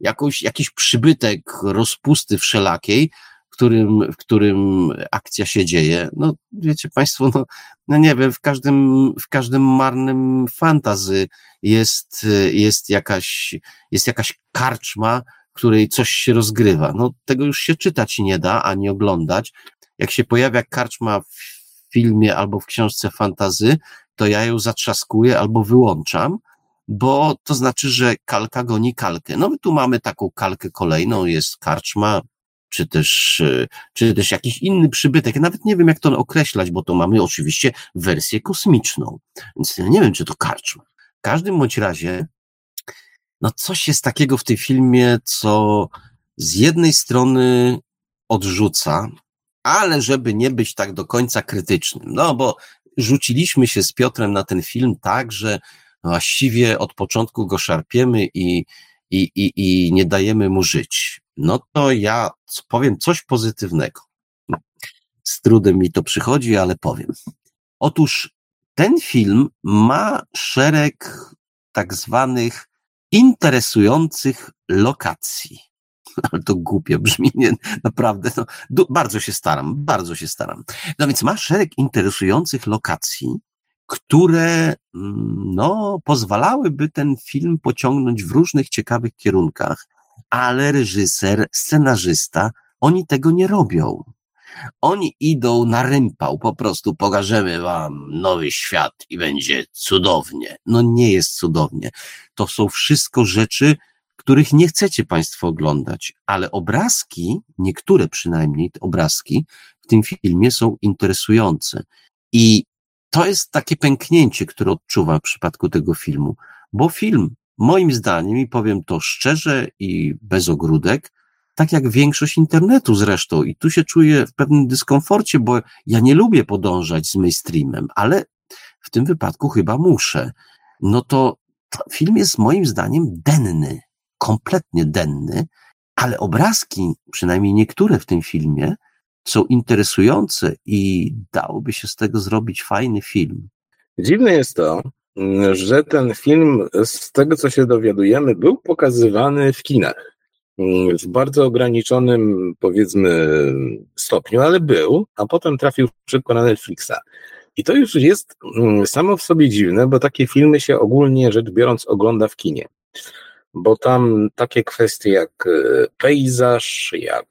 jakąś, jakiś przybytek rozpusty wszelakiej, w którym, w którym akcja się dzieje. No, wiecie Państwo, no, no nie wiem, w każdym, w każdym marnym fantazy jest, jest jakaś, jest jakaś karczma, której coś się rozgrywa. No, tego już się czytać nie da, ani oglądać. Jak się pojawia karczma w filmie albo w książce fantazy, to ja ją zatrzaskuję albo wyłączam, bo to znaczy, że kalka goni kalkę. No my tu mamy taką kalkę kolejną, jest karczma, czy też, e, czy też jakiś inny przybytek. Nawet nie wiem, jak to określać, bo to mamy oczywiście wersję kosmiczną. Więc nie wiem, czy to karczma. W każdym bądź razie, no coś jest takiego w tym filmie, co z jednej strony odrzuca, ale żeby nie być tak do końca krytycznym, no bo rzuciliśmy się z Piotrem na ten film tak, że właściwie od początku go szarpiemy i, i, i, i nie dajemy mu żyć. No to ja powiem coś pozytywnego. Z trudem mi to przychodzi, ale powiem. Otóż ten film ma szereg tak zwanych interesujących lokacji. Ale to głupie brzmi, nie, naprawdę. No, bardzo się staram, bardzo się staram. No więc ma szereg interesujących lokacji, które mm, no, pozwalałyby ten film pociągnąć w różnych ciekawych kierunkach, ale reżyser, scenarzysta, oni tego nie robią. Oni idą na rympał, po prostu pokażemy wam nowy świat i będzie cudownie. No nie jest cudownie. To są wszystko rzeczy, których nie chcecie Państwo oglądać, ale obrazki, niektóre przynajmniej obrazki w tym filmie są interesujące. I to jest takie pęknięcie, które odczuwam w przypadku tego filmu, bo film moim zdaniem, i powiem to szczerze i bez ogródek, tak jak większość internetu zresztą, i tu się czuję w pewnym dyskomforcie, bo ja nie lubię podążać z mainstreamem, ale w tym wypadku chyba muszę. No to, film jest moim zdaniem denny, kompletnie denny, ale obrazki, przynajmniej niektóre w tym filmie, są interesujące i dałoby się z tego zrobić fajny film. Dziwne jest to, że ten film, z tego co się dowiadujemy, był pokazywany w kinach. W bardzo ograniczonym, powiedzmy, stopniu, ale był, a potem trafił szybko na Netflixa. I to już jest mm, samo w sobie dziwne, bo takie filmy się ogólnie rzecz biorąc ogląda w kinie. Bo tam takie kwestie jak e, pejzaż, jak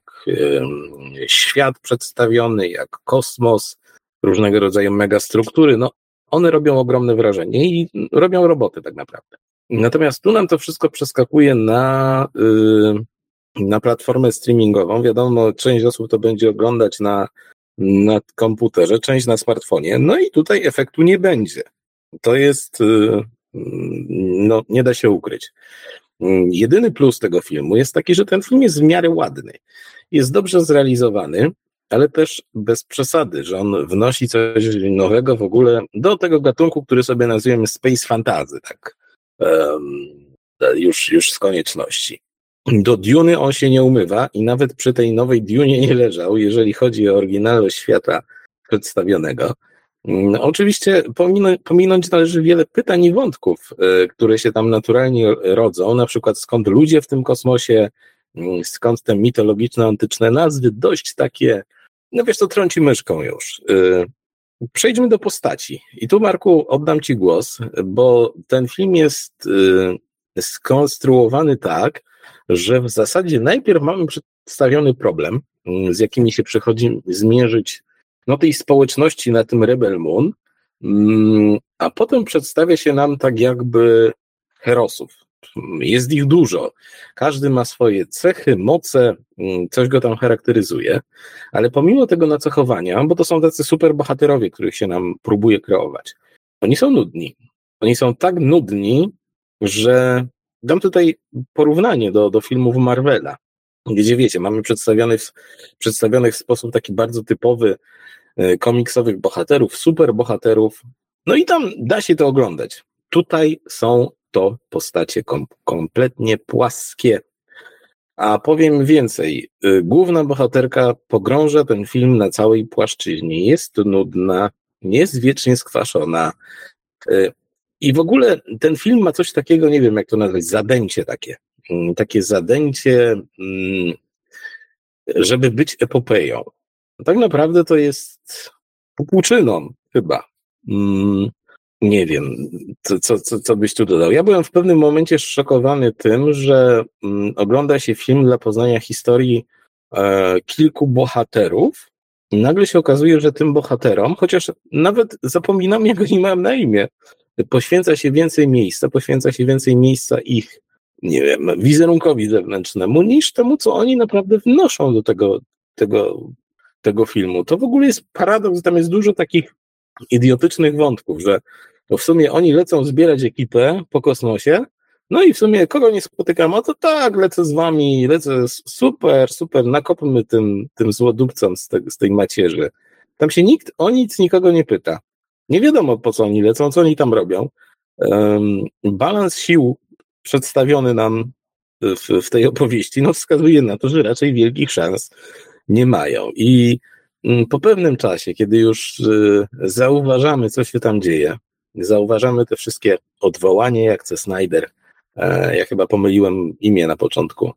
świat przedstawiony, jak kosmos, różnego rodzaju megastruktury, no one robią ogromne wrażenie i robią roboty tak naprawdę. Natomiast tu nam to wszystko przeskakuje na, y, na platformę streamingową. Wiadomo, część osób to będzie oglądać na, na komputerze, część na smartfonie, no i tutaj efektu nie będzie. To jest, y, no nie da się ukryć. Jedyny plus tego filmu jest taki, że ten film jest w miarę ładny. Jest dobrze zrealizowany, ale też bez przesady, że on wnosi coś nowego w ogóle do tego gatunku, który sobie nazywamy space fantasy, tak um, już, już z konieczności. Do Duny on się nie umywa i nawet przy tej nowej Dunie nie leżał, jeżeli chodzi o oryginalność świata przedstawionego. No, oczywiście pominąć, pominąć należy wiele pytań i wątków, e, które się tam naturalnie rodzą, na przykład skąd ludzie w tym kosmosie, mm, skąd te mitologiczne, antyczne nazwy, dość takie no wiesz, to trąci myszką już. Y, przejdźmy do postaci. I tu, Marku, oddam Ci głos, bo ten film jest y, skonstruowany tak, że w zasadzie najpierw mamy przedstawiony problem, y, z jakimi się przychodzi zmierzyć no, tej społeczności na tym Rebel Moon, a potem przedstawia się nam tak jakby herosów, jest ich dużo. Każdy ma swoje cechy, moce, mm, coś go tam charakteryzuje, ale pomimo tego nacechowania, bo to są tacy super bohaterowie, których się nam próbuje kreować, oni są nudni. Oni są tak nudni, że dam tutaj porównanie do, do filmów Marvela, gdzie wiecie, mamy przedstawionych, przedstawionych w sposób taki bardzo typowy e, komiksowych bohaterów, super bohaterów, no i tam da się to oglądać. Tutaj są to postacie kom kompletnie płaskie. A powiem więcej, y, główna bohaterka pogrąża ten film na całej płaszczyźnie. Jest nudna, jest wiecznie skwaszona. I w ogóle ten film ma coś takiego, nie wiem jak to nazwać, zadęcie takie. Mm, takie zadęcie, mm, żeby być epopeją. Tak naprawdę to jest popłuczyną chyba. Mm, nie wiem, co, co, co, byś tu dodał. Ja byłem w pewnym momencie szokowany tym, że ogląda się film dla poznania historii e, kilku bohaterów. Nagle się okazuje, że tym bohaterom, chociaż nawet zapominam, jak oni mają na imię, poświęca się więcej miejsca, poświęca się więcej miejsca ich, nie wiem, wizerunkowi zewnętrznemu, niż temu, co oni naprawdę wnoszą do tego, tego, tego filmu. To w ogóle jest paradoks, tam jest dużo takich idiotycznych wątków, że bo w sumie oni lecą zbierać ekipę po kosmosie, no i w sumie kogo nie spotykam, a to tak, lecę z wami, lecę, super, super, nakopmy tym, tym złodupcom z, te, z tej macierzy. Tam się nikt o nic nikogo nie pyta. Nie wiadomo po co oni lecą, co oni tam robią. Balans sił przedstawiony nam w, w tej opowieści no, wskazuje na to, że raczej wielkich szans nie mają. I mm, po pewnym czasie, kiedy już y, zauważamy, co się tam dzieje, zauważamy te wszystkie odwołania, jak C. Snyder. E, ja chyba pomyliłem imię na początku.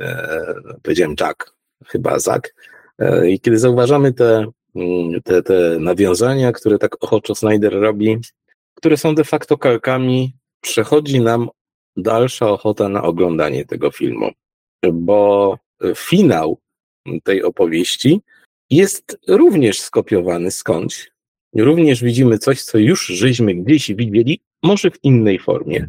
E, powiedziałem Jack, chyba Zak. E, I kiedy zauważamy te, te, te nawiązania, które tak ochoczo Snyder robi, które są de facto kalkami, przechodzi nam dalsza ochota na oglądanie tego filmu. Bo finał tej opowieści jest również skopiowany skądś również widzimy coś, co już żeśmy gdzieś widzieli, może w innej formie.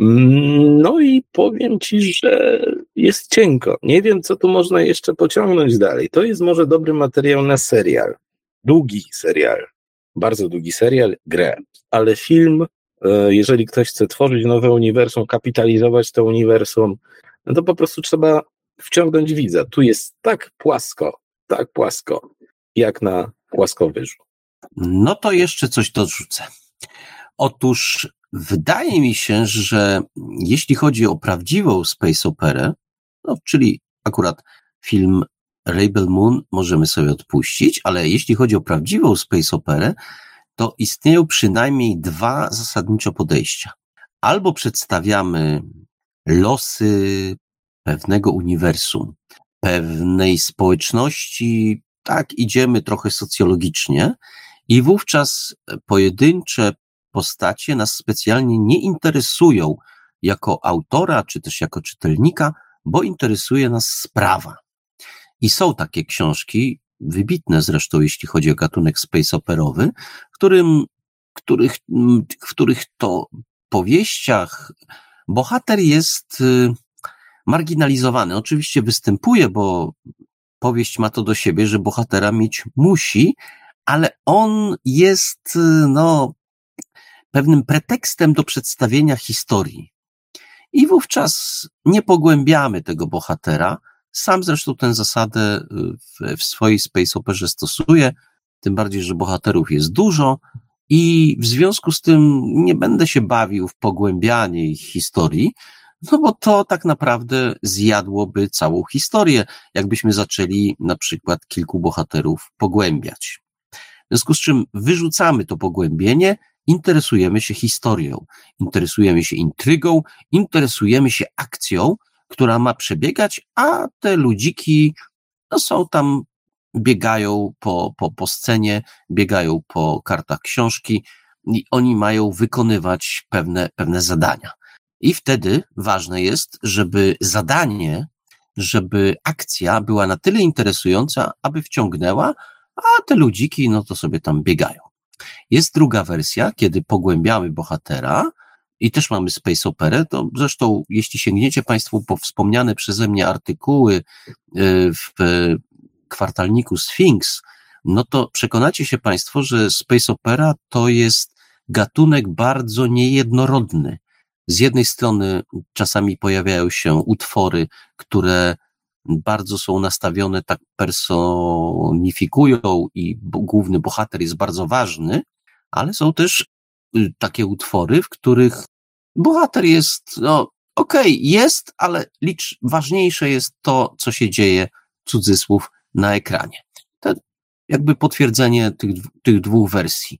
No i powiem ci, że jest cienko. Nie wiem, co tu można jeszcze pociągnąć dalej. To jest może dobry materiał na serial. Długi serial. Bardzo długi serial, grę. Ale film e, jeżeli ktoś chce tworzyć nowe uniwersum, kapitalizować to uniwersum, no to po prostu trzeba wciągnąć widza. Tu jest tak płasko, tak płasko, jak na płaskowyżu. No to jeszcze coś dorzucę. Otóż wydaje mi się, że jeśli chodzi o prawdziwą space operę, no, czyli akurat film Rebel Moon możemy sobie odpuścić, ale jeśli chodzi o prawdziwą space operę, to istnieją przynajmniej dwa zasadnicze podejścia. Albo przedstawiamy losy pewnego uniwersum, pewnej społeczności, tak idziemy trochę socjologicznie i wówczas pojedyncze postacie nas specjalnie nie interesują jako autora, czy też jako czytelnika, bo interesuje nas sprawa. I są takie książki, wybitne zresztą, jeśli chodzi o gatunek space operowy, którym, których, w których to powieściach bohater jest y, marginalizowany. Oczywiście występuje, bo powieść ma to do siebie, że bohatera mieć musi, ale on jest, y, no, pewnym pretekstem do przedstawienia historii. I wówczas nie pogłębiamy tego bohatera. Sam zresztą tę zasadę y, w, w swojej space operze stosuje, tym bardziej, że bohaterów jest dużo i w związku z tym nie będę się bawił w pogłębianie ich historii, no bo to tak naprawdę zjadłoby całą historię, jakbyśmy zaczęli na przykład kilku bohaterów pogłębiać. W związku z czym wyrzucamy to pogłębienie, interesujemy się historią, interesujemy się intrygą, interesujemy się akcją, która ma przebiegać, a te ludziki no, są tam, biegają po, po, po scenie, biegają po kartach książki i oni mają wykonywać pewne, pewne zadania. I wtedy ważne jest, żeby zadanie, żeby akcja była na tyle interesująca, aby wciągnęła, a te ludziki, no to sobie tam biegają. Jest druga wersja, kiedy pogłębiamy bohatera i też mamy space operę, to zresztą jeśli sięgniecie Państwo po wspomniane przeze mnie artykuły y, w kwartalniku Sphinx, no to przekonacie się Państwo, że space opera to jest gatunek bardzo niejednorodny. Z jednej strony czasami pojawiają się utwory, które bardzo są nastawione, tak personifikują i główny bohater jest bardzo ważny, ale są też y, takie utwory, w których bohater jest, no, okej, okay, jest, ale licz, ważniejsze jest to, co się dzieje, cudzysłów, na ekranie. To jakby potwierdzenie tych, tych dwóch wersji.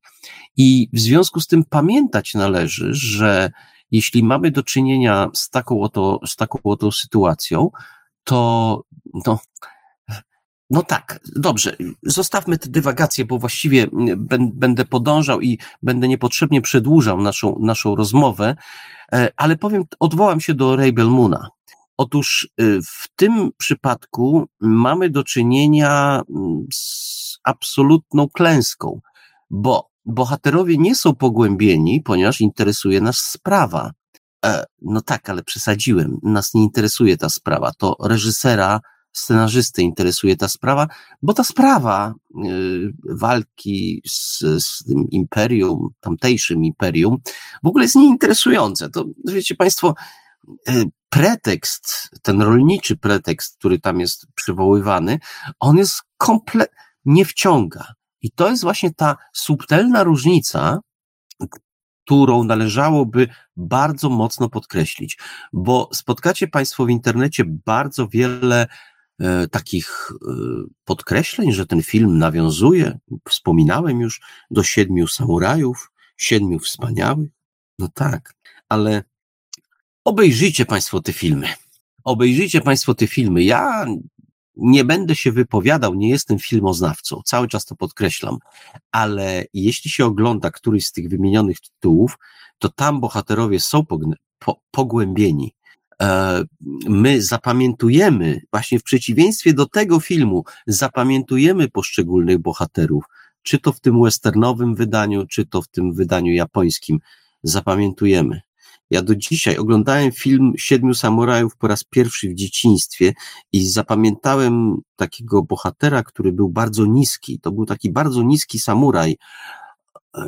I w związku z tym pamiętać należy, że jeśli mamy do czynienia z taką oto, z taką oto sytuacją, to no, no tak, dobrze. Zostawmy te dywagacje, bo właściwie będę podążał i będę niepotrzebnie przedłużał naszą, naszą rozmowę, e, ale powiem, odwołam się do Rebel Moona. Otóż e, w tym przypadku mamy do czynienia z absolutną klęską, bo bohaterowie nie są pogłębieni, ponieważ interesuje nas sprawa. E, no tak, ale przesadziłem. Nas nie interesuje ta sprawa. To reżysera, scenarzysty interesuje ta sprawa, bo ta sprawa y, walki z, z tym imperium, tamtejszym imperium, w ogóle jest nieinteresujące. To wiecie Państwo, y, pretekst, ten rolniczy pretekst, który tam jest przywoływany, on jest kompletnie, nie wciąga. I to jest właśnie ta subtelna różnica, którą należałoby bardzo mocno podkreślić, bo spotkacie Państwo w internecie bardzo wiele e, takich e, podkreśleń, że ten film nawiązuje, wspominałem już, do siedmiu samurajów, siedmiu wspaniałych. No tak, ale obejrzyjcie Państwo te filmy. Obejrzyjcie Państwo te filmy. Ja nie będę się wypowiadał, nie jestem filmoznawcą, cały czas to podkreślam, ale jeśli się ogląda któryś z tych wymienionych tytułów, to tam bohaterowie są pogłębieni. E, my zapamiętujemy, właśnie w przeciwieństwie do tego filmu, zapamiętujemy poszczególnych bohaterów, czy to w tym westernowym wydaniu, czy to w tym wydaniu japońskim, zapamiętujemy. Ja do dzisiaj oglądałem film Siedmiu Samurajów po raz pierwszy w dzieciństwie i zapamiętałem takiego bohatera, który był bardzo niski. To był taki bardzo niski samuraj.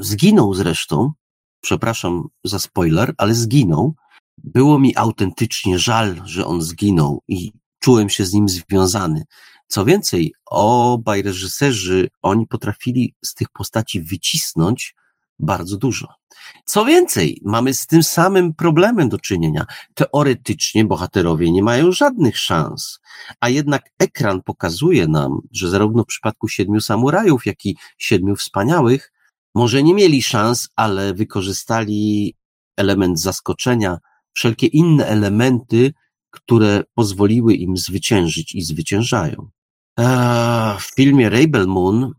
Zginął zresztą, przepraszam za spoiler, ale zginął. Było mi autentycznie żal, że on zginął i czułem się z nim związany. Co więcej, obaj reżyserzy, oni potrafili z tych postaci wycisnąć bardzo dużo. Co więcej, mamy z tym samym problemem do czynienia. Teoretycznie bohaterowie nie mają żadnych szans, a jednak ekran pokazuje nam, że zarówno w przypadku Siedmiu Samurajów, jak i Siedmiu Wspaniałych, może nie mieli szans, ale wykorzystali element zaskoczenia, wszelkie inne elementy, które pozwoliły im zwyciężyć i zwyciężają. Eee, w filmie Rebel Moon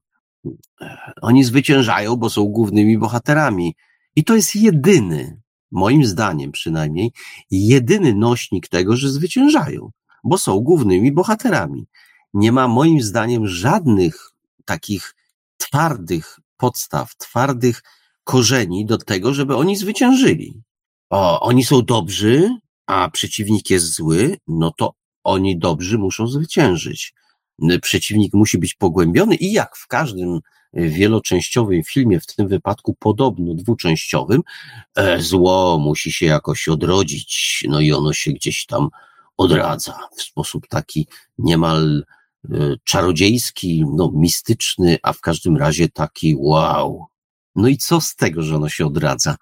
oni zwyciężają, bo są głównymi bohaterami. I to jest jedyny, moim zdaniem przynajmniej, jedyny nośnik tego, że zwyciężają, bo są głównymi bohaterami. Nie ma moim zdaniem żadnych takich twardych podstaw, twardych korzeni do tego, żeby oni zwyciężyli. O, oni są dobrzy, a przeciwnik jest zły, no to oni dobrzy muszą zwyciężyć przeciwnik musi być pogłębiony i jak w każdym wieloczęściowym filmie, w tym wypadku podobno dwuczęściowym, e, zło musi się jakoś odrodzić, no i ono się gdzieś tam odradza w sposób taki niemal e, czarodziejski, no mistyczny, a w każdym razie taki wow. No i co z tego, że ono się odradza?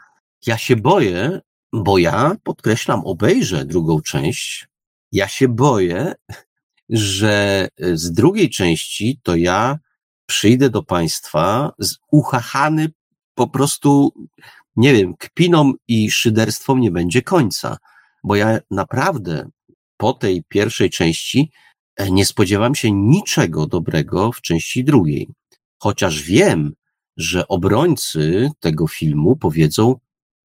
Ja się boję, bo ja, podkreślam, obejrzę drugą część, ja się boję, że e, z drugiej części to ja przyjdę do Państwa z uchachany po prostu, nie wiem, kpiną i szyderstwom nie będzie końca, bo ja naprawdę po tej pierwszej części e, nie spodziewam się niczego dobrego w części drugiej. Chociaż wiem, że obrońcy tego filmu powiedzą,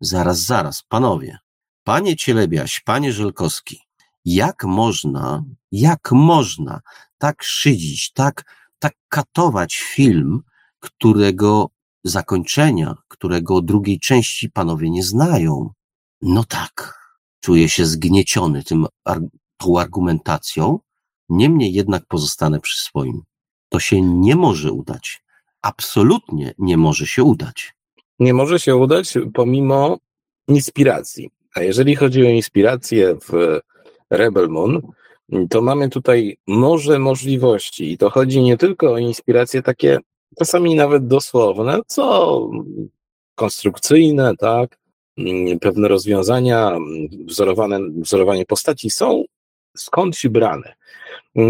zaraz, zaraz, panowie, panie Cielebiaś, panie Żelkowski, jak można, jak można tak szydzić, tak, tak katować film, którego zakończenia, którego drugiej części panowie nie znają. No tak, czuję się zgnieciony tym, tą argumentacją, niemniej jednak pozostanę przy swoim. To się nie może udać. Absolutnie nie może się udać. Nie może się udać pomimo inspiracji. A jeżeli chodzi o inspirację w Rebel Moon, to mamy tutaj morze możliwości i to chodzi nie tylko o inspiracje takie czasami nawet dosłowne, co konstrukcyjne, tak, pewne rozwiązania, wzorowane, wzorowanie postaci są skądś brane.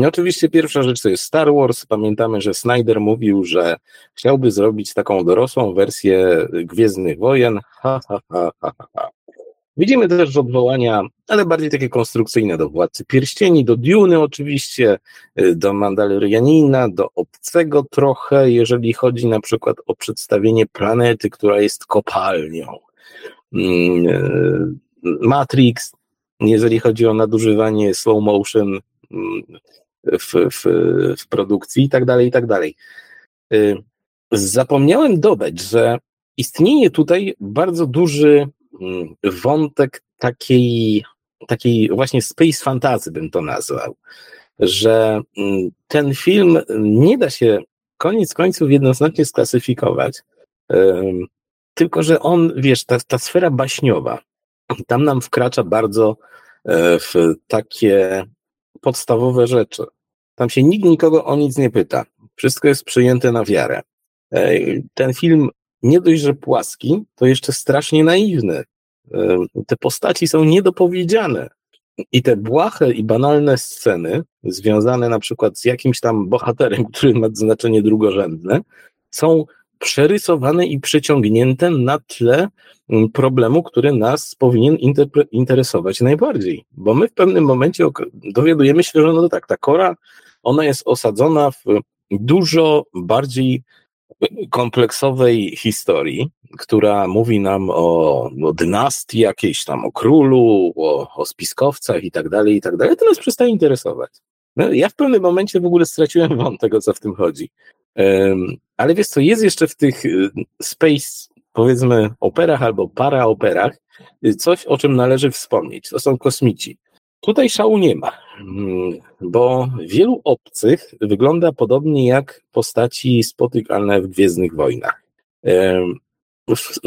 Oczywiście pierwsza rzecz to jest Star Wars. Pamiętamy, że Snyder mówił, że chciałby zrobić taką dorosłą wersję Gwiezdnych Wojen. Ha, ha, ha, ha, ha. Widzimy też odwołania, ale bardziej takie konstrukcyjne do Władcy Pierścieni, do Duny oczywiście, y, do Mandalorianina, do Obcego trochę, jeżeli chodzi na przykład o przedstawienie planety, która jest kopalnią. Mm, y, Matrix, jeżeli chodzi o nadużywanie slow motion mm, w, w, w produkcji i tak dalej, i tak dalej. Y, zapomniałem dodać, że istnieje tutaj bardzo duży wątek takiej, takiej właśnie space fantasy bym to nazwał, że mm, ten film nie da się koniec końców jednoznacznie sklasyfikować, tylko że on, wiesz, ta, ta sfera baśniowa, tam nam wkracza bardzo w takie podstawowe rzeczy. Tam się nikt nikogo o nic nie pyta. Wszystko jest przyjęte na wiarę. Ten film nie dość, że płaski, to jeszcze strasznie naiwny. Te postaci są niedopowiedziane. I te błahe i banalne sceny, związane na przykład z jakimś tam bohaterem, który ma znaczenie drugorzędne, są przerysowane i przeciągnięte na tle problemu, który nas powinien interesować najbardziej. Bo my w pewnym momencie dowiadujemy się, że no tak, ta kora, ona jest osadzona w dużo bardziej kompleksowej historii, która mówi nam o, o dynastii jakiejś tam, o królu, o, o spiskowcach i tak dalej, i tak dalej, to nas przestaje interesować. No, ja w pewnym momencie w ogóle straciłem wątek, tego, co w tym chodzi. Um, ale wiesz co, jest jeszcze w tych y, space, powiedzmy, operach albo paraoperach y, coś, o czym należy wspomnieć. To są kosmici. Tutaj szału nie ma, mm, bo wielu obcych wygląda podobnie jak postaci spotykalne w Gwiezdnych Wojnach.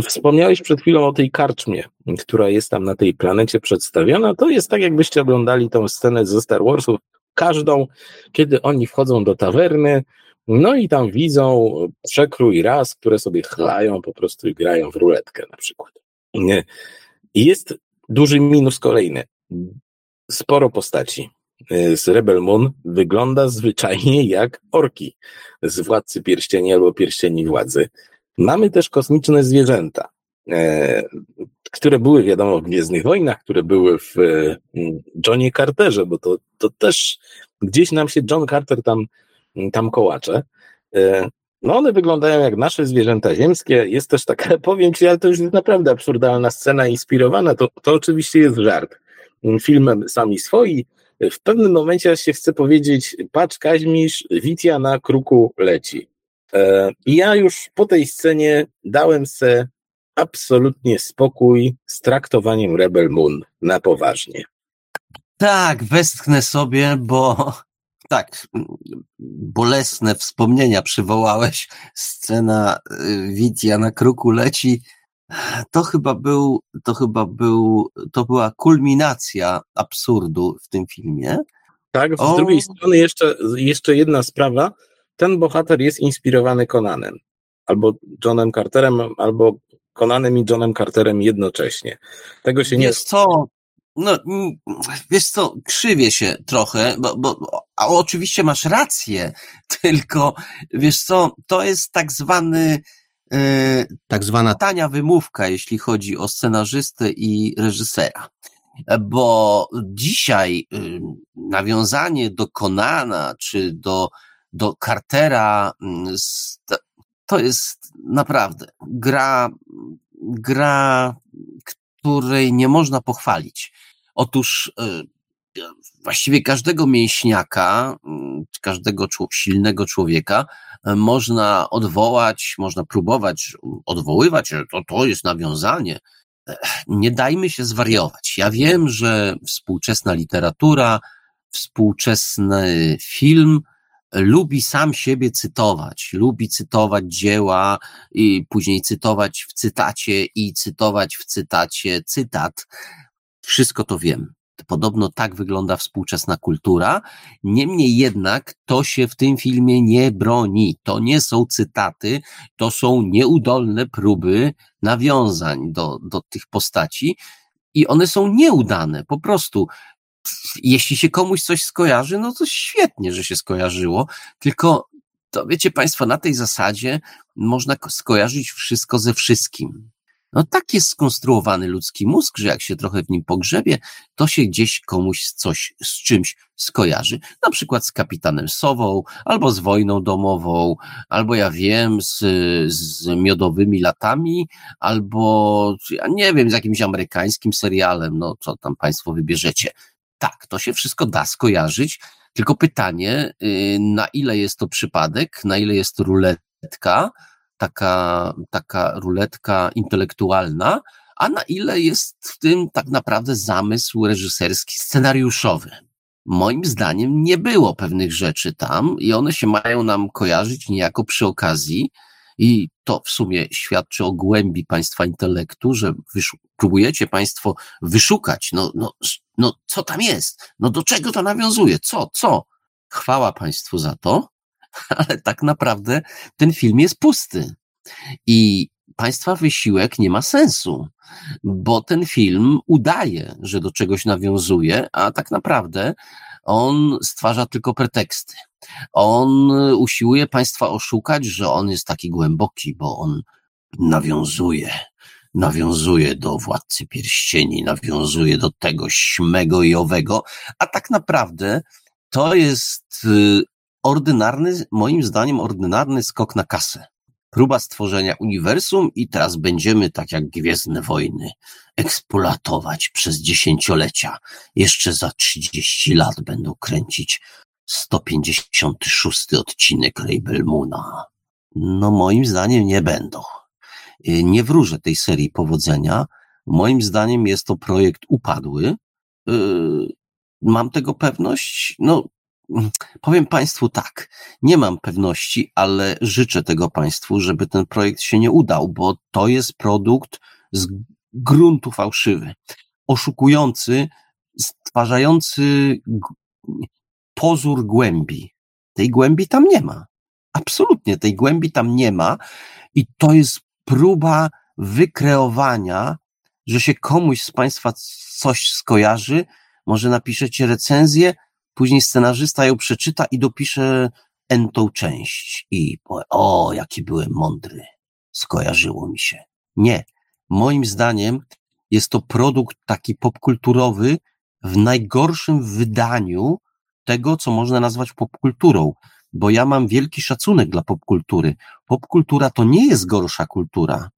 Wspomniałeś przed chwilą o tej karczmie, która jest tam na tej planecie przedstawiona. To jest tak, jakbyście oglądali tą scenę ze Star Warsów, każdą, kiedy oni wchodzą do tawerny, no i tam widzą przekrój raz, które sobie chlają po prostu i grają w ruletkę na przykład. I jest duży minus kolejny. Sporo postaci z Rebel Moon wygląda zwyczajnie jak orki z Władcy Pierścieni albo Pierścieni Władzy. Mamy też kosmiczne zwierzęta, e, które były, wiadomo, w Gwiezdnych Wojnach, które były w e, Johnie Carterze, bo to, to też gdzieś nam się John Carter tam, tam kołacze. No one wyglądają jak nasze zwierzęta ziemskie. Jest też taka, powiem Ci, ale to już jest naprawdę absurdalna scena inspirowana. To, to oczywiście jest żart. Filmem sami swoi. W pewnym momencie się chce powiedzieć, patrz Kaźmisz, Witia na kruku leci. E, I ja już po tej scenie dałem se absolutnie spokój z traktowaniem Rebel Moon na poważnie. Tak, westchnę sobie, bo tak, bolesne wspomnienia przywołałeś. Scena y, Witia na kruku leci. To chyba był, to chyba był, to była kulminacja absurdu w tym filmie. Tak, z o... drugiej strony jeszcze, jeszcze jedna sprawa. Ten bohater jest inspirowany Conanem. Albo Johnem Carterem, albo Conanem i Johnem Carterem jednocześnie. Tego się nie... Jest co, no, wiesz co, krzywie się trochę, bo, bo a oczywiście masz rację, tylko wiesz co, to jest tak zwany, tak zwana tania wymówka, jeśli chodzi o scenarzystę i reżysera. Bo dzisiaj y, nawiązanie do Konana, czy do, do Cartera, mm, to jest naprawdę gra, gra, której nie można pochwalić. Otóż y, właściwie każdego mięśniaka, mm, każdego silnego człowieka y, można odwołać, można próbować odwoływać, to, to jest nawiązanie. Nie dajmy się zwariować. Ja wiem, że współczesna literatura, współczesny film lubi sam siebie cytować, lubi cytować dzieła i później cytować w cytacie i cytować w cytacie cytat. Wszystko to wiem. Podobno tak wygląda współczesna kultura. Niemniej jednak to się w tym filmie nie broni. To nie są cytaty, to są nieudolne próby nawiązań do, do tych postaci i one są nieudane. Po prostu jeśli się komuś coś skojarzy, no to świetnie, że się skojarzyło, tylko to wiecie Państwo, na tej zasadzie można skojarzyć wszystko ze wszystkim. No tak jest skonstruowany ludzki mózg, że jak się trochę w nim pogrzebie, to się gdzieś komuś coś z czymś skojarzy. Na przykład z kapitanem Sową, albo z wojną domową, albo ja wiem, z, z miodowymi latami, albo ja nie wiem, z jakimś amerykańskim serialem, no co tam Państwo wybierzecie. Tak, to się wszystko da skojarzyć, tylko pytanie, y, na ile jest to przypadek, na ile jest ruletka, taka, taka ruletka intelektualna, a na ile jest w tym tak naprawdę zamysł reżyserski, scenariuszowy. Moim zdaniem nie było pewnych rzeczy tam i one się mają nam kojarzyć niejako przy okazji, i to w sumie świadczy o głębi państwa intelektu, że próbujecie państwo wyszukać, no, no, no co tam jest, no do czego to nawiązuje, co, co. Chwała państwu za to, ale tak naprawdę ten film jest pusty. I państwa wysiłek nie ma sensu, bo ten film udaje, że do czegoś nawiązuje, a tak naprawdę on stwarza tylko preteksty. On usiłuje państwa oszukać, że on jest taki głęboki, bo on nawiązuje, nawiązuje do władcy pierścieni, nawiązuje do tego śmego i owego, a tak naprawdę to jest y, ordynarny, moim zdaniem, ordynarny skok na kasę. Próba stworzenia uniwersum i teraz będziemy, tak jak Gwiezdne Wojny, eksploatować przez dziesięciolecia. Jeszcze za 30 lat będą kręcić 156 odcinek Rebel Moona. No moim zdaniem nie będą. Y, nie wróżę tej serii powodzenia. Moim zdaniem jest to projekt upadły. Y, mam tego pewność. No, powiem Państwu tak, nie mam pewności, ale życzę tego Państwu, żeby ten projekt się nie udał, bo to jest produkt z gruntu fałszywy, oszukujący, stwarzający pozór głębi. Tej głębi tam nie ma. Absolutnie tej głębi tam nie ma i to jest próba wykreowania, że się komuś z Państwa coś skojarzy, może napiszecie recenzję, później scenarzysta ją przeczyta i dopisze entą część i powie, o, jaki byłem mądry, skojarzyło mi się. Nie. Moim zdaniem jest to produkt taki popkulturowy w najgorszym wydaniu tego, co można nazwać popkulturą, bo ja mam wielki szacunek dla popkultury. Popkultura to nie jest gorsza kultura.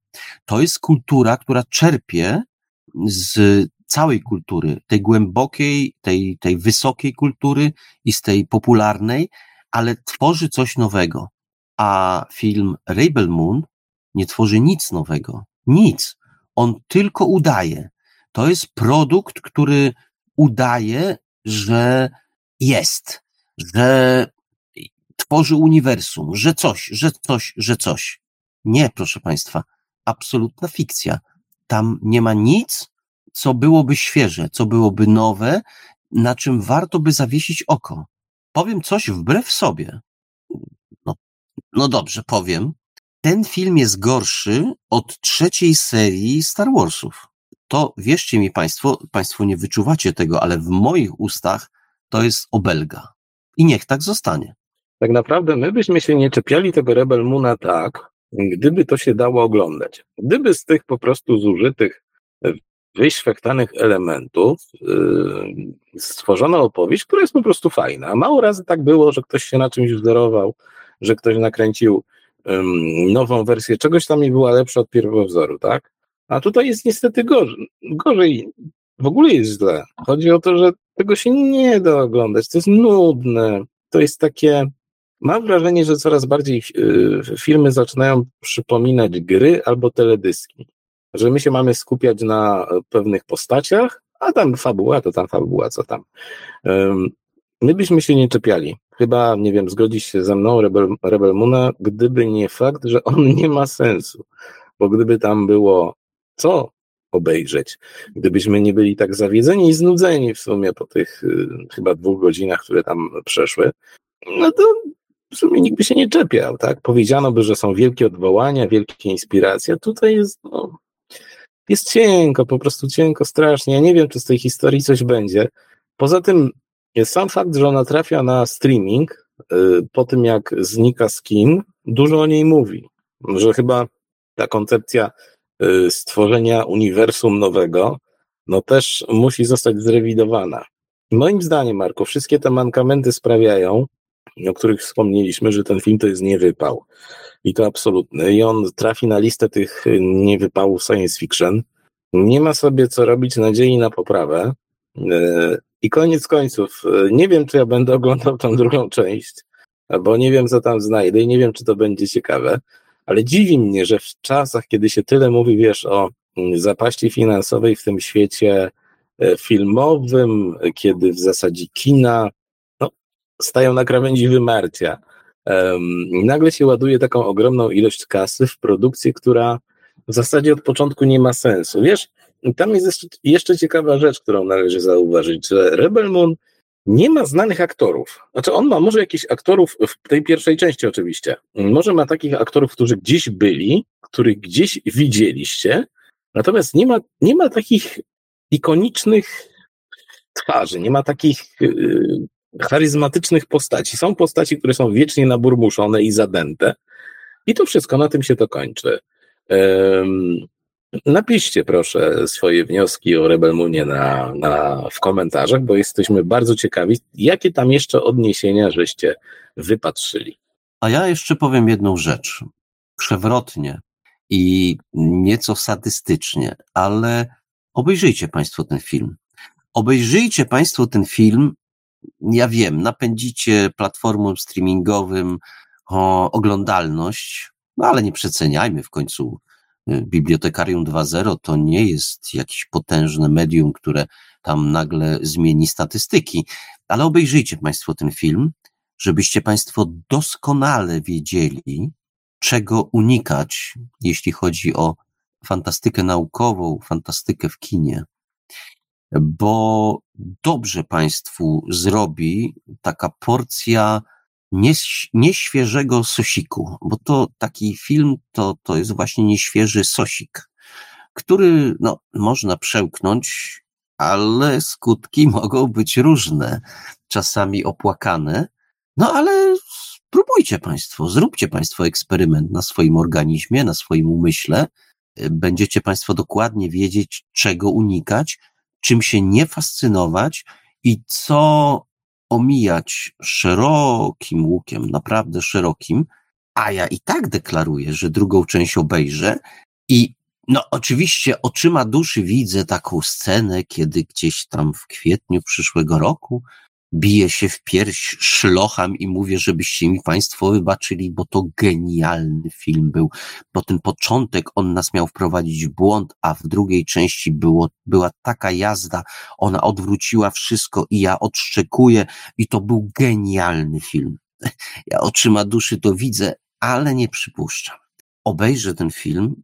To jest kultura, która czerpie z całej kultury, tej głębokiej, tej, tej wysokiej kultury i z tej popularnej, ale tworzy coś nowego. A film Rebel Moon nie tworzy nic nowego. Nic. On tylko udaje. To jest produkt, który udaje, że jest, że tworzy uniwersum, że coś, że coś, że coś. Nie, proszę Państwa, absolutna fikcja. Tam nie ma nic, co byłoby świeże, co byłoby nowe, na czym warto by zawiesić oko. Powiem coś wbrew sobie. No, no dobrze, powiem. Ten film jest gorszy od trzeciej serii Star Warsów. To wierzcie mi Państwo, Państwo nie wyczuwacie tego, ale w moich ustach to jest obelga. I niech tak zostanie. Tak naprawdę my byśmy się nie czepiali tego Rebel Moona tak, gdyby to się dało oglądać. Gdyby z tych po prostu zużytych wyświechtanych elementów yy, stworzono opowieść, która jest po prostu fajna. Mało razy tak było, że ktoś się na czymś wzorował, że ktoś nakręcił nową wersję czegoś tam i była lepsza od pierwowzoru, tak? A tutaj jest niestety gorzej. gorzej. W ogóle jest źle. Chodzi o to, że tego się nie da oglądać. To jest nudne. To jest takie. Mam wrażenie, że coraz bardziej yy, filmy zaczynają przypominać gry albo teledyski że my się mamy skupiać na pewnych postaciach, a tam fabuła, to tam fabuła, co tam. My byśmy się nie czepiali. Chyba, nie wiem, zgodzić się ze mną, Rebel, Rebel gdyby nie fakt, że on nie ma sensu. Bo gdyby tam było co obejrzeć, gdybyśmy nie byli tak zawiedzeni i znudzeni w sumie po tych y, chyba dwóch godzinach, które tam przeszły, no to w sumie nikt by się nie czepiał, tak? Powiedziano by, że są wielkie odwołania, wielkie inspiracje. Tutaj jest, no, jest cienko, po prostu cienko strasznie. Ja nie wiem, czy z tej historii coś będzie. Poza tym sam fakt, że ona trafia na streaming y, po tym, jak znika skin, dużo o niej mówi. Że chyba ta koncepcja y, stworzenia uniwersum nowego, no też musi zostać zrewidowana. Moim zdaniem, Marko, wszystkie te mankamenty sprawiają, o których wspomnieliśmy, że ten film to jest niewypał. I to absolutny. I on trafi na listę tych niewypałów science fiction. Nie ma sobie co robić nadziei na poprawę. E, I koniec końców, e, nie wiem, czy ja będę oglądał tą drugą część, bo nie wiem, co tam znajdę i nie wiem, czy to będzie ciekawe, ale dziwi mnie, że w czasach, kiedy się tyle mówi, wiesz, o mm, zapaści finansowej w tym świecie e, filmowym, kiedy w zasadzie kina stają na krawędzi wymarcia, i nagle się ładuje taką ogromną ilość kasy w produkcję, która w zasadzie od początku nie ma sensu. Wiesz, tam jest jeszcze, jeszcze ciekawa rzecz, którą należy zauważyć, że Rebel Moon nie ma znanych aktorów. Znaczy, on ma może jakichś aktorów w tej pierwszej części, oczywiście. Może ma takich aktorów, którzy gdzieś byli, których gdzieś widzieliście, natomiast nie ma, nie ma takich ikonicznych twarzy, nie ma takich yy, charyzmatycznych postaci. Są postaci, które są wiecznie naburmuszone i zadęte. I to wszystko, na tym się to kończy. Um, napiszcie proszę swoje wnioski o Rebelmunie na, na, w komentarzach, bo jesteśmy bardzo ciekawi, jakie tam jeszcze odniesienia żeście wypatrzyli. A ja jeszcze powiem jedną rzecz. Przewrotnie i nieco sadystycznie, ale obejrzyjcie Państwo ten film. Obejrzyjcie Państwo ten film ja wiem, napędzicie platformom streamingowym o oglądalność, no ale nie przeceniajmy w końcu. Y, Bibliotekarium 2.0 to nie jest jakieś potężne medium, które tam nagle zmieni statystyki. Ale obejrzyjcie Państwo ten film, żebyście Państwo doskonale wiedzieli, czego unikać, jeśli chodzi o fantastykę naukową, fantastykę w kinie. Bo dobrze Państwu zrobi taka porcja nieświeżego sosiku, bo to taki film to, to jest właśnie nieświeży sosik, który no, można przełknąć, ale skutki mogą być różne, czasami opłakane, no ale spróbujcie Państwo, zróbcie Państwo eksperyment na swoim organizmie, na swoim umyśle, będziecie Państwo dokładnie wiedzieć, czego unikać, czym się nie fascynować i co omijać szerokim łukiem, naprawdę szerokim, a ja i tak deklaruję, że drugą część obejrzę i no oczywiście oczyma duszy widzę taką scenę, kiedy gdzieś tam w kwietniu przyszłego roku biję się w pierś, szlocham i mówię, żebyście mi Państwo wybaczyli, bo to genialny film był, bo ten początek on nas miał wprowadzić w błąd, a w drugiej części było, była taka jazda, ona odwróciła wszystko i ja odszczekuję i to był genialny film. Ja oczyma duszy to widzę, ale nie przypuszczam. Obejrzę ten film,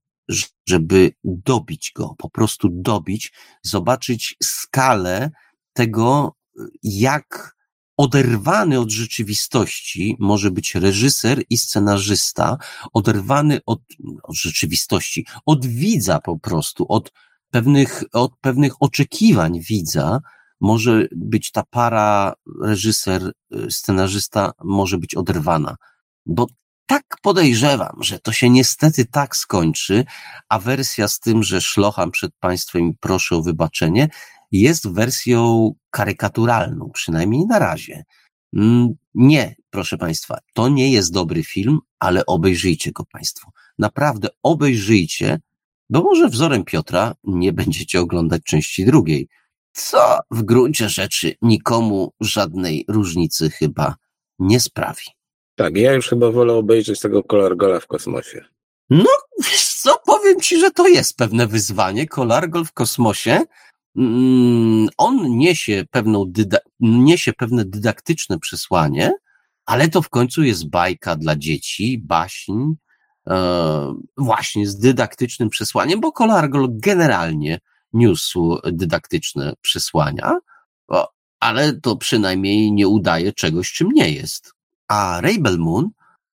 żeby dobić go, po prostu dobić, zobaczyć skalę tego, jak oderwany od rzeczywistości może być reżyser i scenarzysta, oderwany od, od rzeczywistości, od widza po prostu, od pewnych, od pewnych oczekiwań widza, może być ta para reżyser, scenarzysta może być oderwana. Bo tak podejrzewam, że to się niestety tak skończy, a wersja z tym, że szlocham przed państwem i proszę o wybaczenie, jest wersją karykaturalną, przynajmniej na razie. Mm, nie, proszę Państwa, to nie jest dobry film, ale obejrzyjcie go Państwo. Naprawdę obejrzyjcie, bo może wzorem Piotra nie będziecie oglądać części drugiej, co w gruncie rzeczy nikomu żadnej różnicy chyba nie sprawi. Tak, ja już chyba wolę obejrzeć tego Kolargola w kosmosie. No, wiesz co, powiem Ci, że to jest pewne wyzwanie, Kolargol w kosmosie, on niesie, pewną dyda, niesie pewne dydaktyczne przesłanie, ale to w końcu jest bajka dla dzieci, baśń, e, właśnie z dydaktycznym przesłaniem, bo Kolargol generalnie niósł dydaktyczne przesłania, ale to przynajmniej nie udaje czegoś, czym nie jest. A Rainbow Moon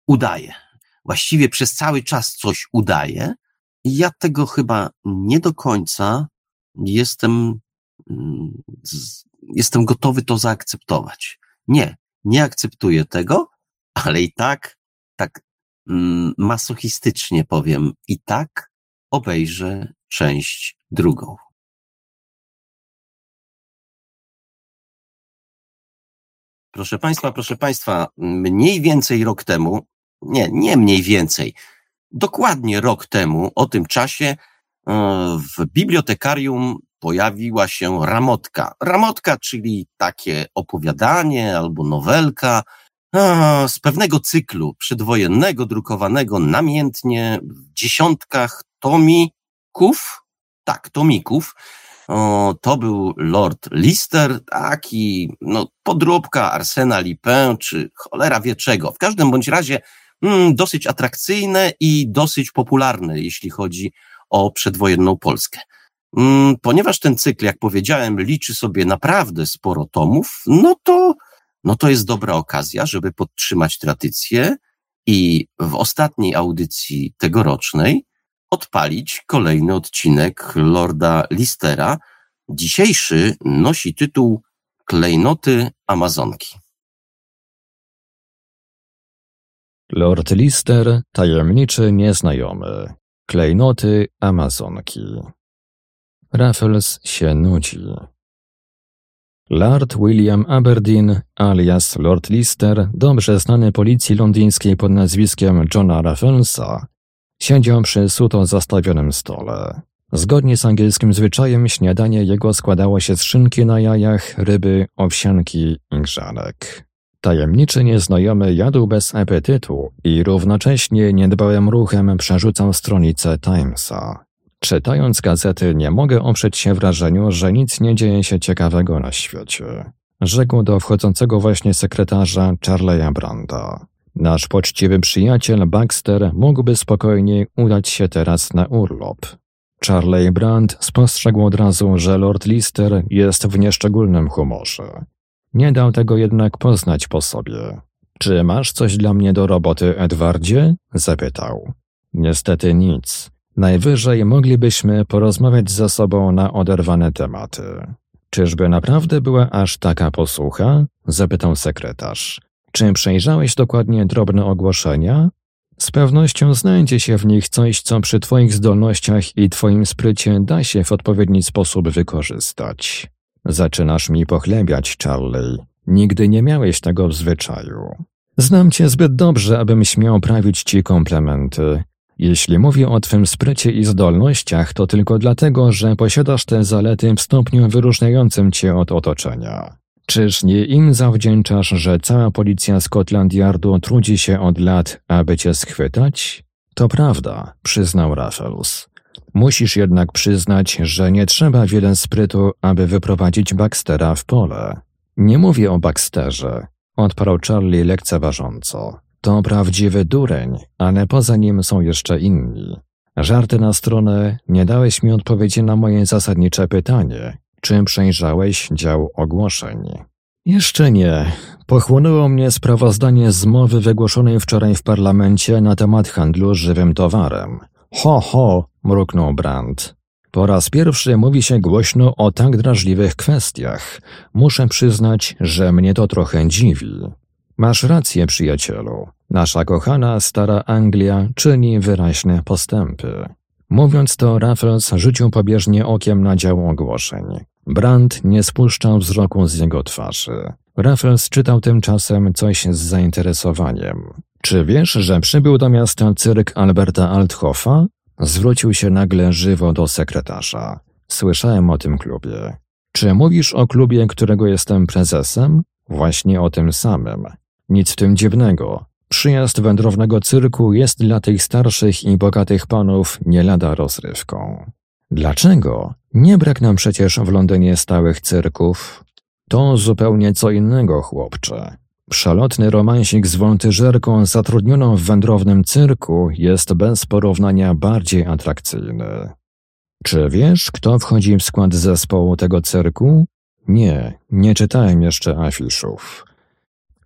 udaje. Właściwie przez cały czas coś udaje. Ja tego chyba nie do końca jestem, mm, jestem gotowy to zaakceptować. Nie, nie akceptuję tego, ale i tak, tak mm, masochistycznie powiem, i tak obejrzę część drugą. Proszę Państwa, proszę Państwa, mniej więcej rok temu, nie, nie mniej więcej, dokładnie rok temu, o tym czasie, w bibliotekarium pojawiła się ramotka. Ramotka, czyli takie opowiadanie albo nowelka z pewnego cyklu przedwojennego, drukowanego namiętnie w dziesiątkach tomików. Tak, tomików. O, to był Lord Lister, taki, no, podróbka Arsena Lipin, czy cholera wie czego. W każdym bądź razie mm, dosyć atrakcyjne i dosyć popularne, jeśli chodzi o przedwojenną Polskę. Mm, ponieważ ten cykl, jak powiedziałem, liczy sobie naprawdę sporo tomów, no to, no to jest dobra okazja, żeby podtrzymać tradycję i w ostatniej audycji tegorocznej odpalić kolejny odcinek Lorda Listera. Dzisiejszy nosi tytuł Klejnoty Amazonki. Lord Lister, tajemniczy nieznajomy. Klejnoty Amazonki. Raffles się nudzi. Lord William Aberdeen, alias Lord Lister, dobrze znany policji londyńskiej pod nazwiskiem Johna Rafflesa, siedział przy suto zastawionym stole. Zgodnie z angielskim zwyczajem śniadanie jego składało się z szynki na jajach, ryby, owsianki i grzanek. Tajemniczy nieznajomy jadł bez apetytu i równocześnie niedbałym ruchem przerzucał stronicę Timesa. Czytając gazety nie mogę oprzeć się wrażeniu, że nic nie dzieje się ciekawego na świecie. Rzekł do wchodzącego właśnie sekretarza Charlie'a Branda. Nasz poczciwy przyjaciel Baxter mógłby spokojnie udać się teraz na urlop. Charlie Brand spostrzegł od razu, że Lord Lister jest w nieszczególnym humorze. Nie dał tego jednak poznać po sobie. Czy masz coś dla mnie do roboty, Edwardzie? zapytał. Niestety nic. Najwyżej moglibyśmy porozmawiać ze sobą na oderwane tematy. Czyżby naprawdę była aż taka posłucha? zapytał sekretarz. Czy przejrzałeś dokładnie drobne ogłoszenia? Z pewnością znajdzie się w nich coś, co przy Twoich zdolnościach i Twoim sprycie da się w odpowiedni sposób wykorzystać. Zaczynasz mi pochlebiać, Charlie. Nigdy nie miałeś tego w zwyczaju. Znam Cię zbyt dobrze, abym śmiał prawić Ci komplementy. Jeśli mówię o Twym sprycie i zdolnościach, to tylko dlatego, że posiadasz te zalety w stopniu wyróżniającym Cię od otoczenia. Czyż nie im zawdzięczasz, że cała policja Scotland Yardu trudzi się od lat, aby cię schwytać? To prawda, przyznał Raffles. Musisz jednak przyznać, że nie trzeba wiele sprytu, aby wyprowadzić Baxtera w pole. Nie mówię o Baxterze, odparł Charlie lekceważąco. To prawdziwy dureń, ale poza nim są jeszcze inni. Żarty na stronę, nie dałeś mi odpowiedzi na moje zasadnicze pytanie. Czy przejrzałeś dział ogłoszeń? Jeszcze nie. Pochłonęło mnie sprawozdanie z mowy wygłoszonej wczoraj w parlamencie na temat handlu żywym towarem. Ho, ho, mruknął Brandt. Po raz pierwszy mówi się głośno o tak drażliwych kwestiach. Muszę przyznać, że mnie to trochę dziwi. Masz rację, przyjacielu. Nasza kochana stara Anglia czyni wyraźne postępy. Mówiąc to, Raffles rzucił pobieżnie okiem na dział ogłoszeń. Brand nie spuszczał wzroku z jego twarzy. Raffles czytał tymczasem coś z zainteresowaniem. Czy wiesz, że przybył do miasta cyrk Alberta Althoffa? Zwrócił się nagle żywo do sekretarza. Słyszałem o tym klubie. Czy mówisz o klubie, którego jestem prezesem? Właśnie o tym samym. Nic w tym dziwnego. Przyjazd wędrownego cyrku jest dla tych starszych i bogatych panów nie lada rozrywką. Dlaczego? Nie brak nam przecież w Londynie stałych cyrków. To zupełnie co innego, chłopcze. Przelotny romansik z woltyżerką zatrudnioną w wędrownym cyrku jest bez porównania bardziej atrakcyjny. Czy wiesz, kto wchodzi w skład zespołu tego cyrku? Nie, nie czytałem jeszcze afiszów.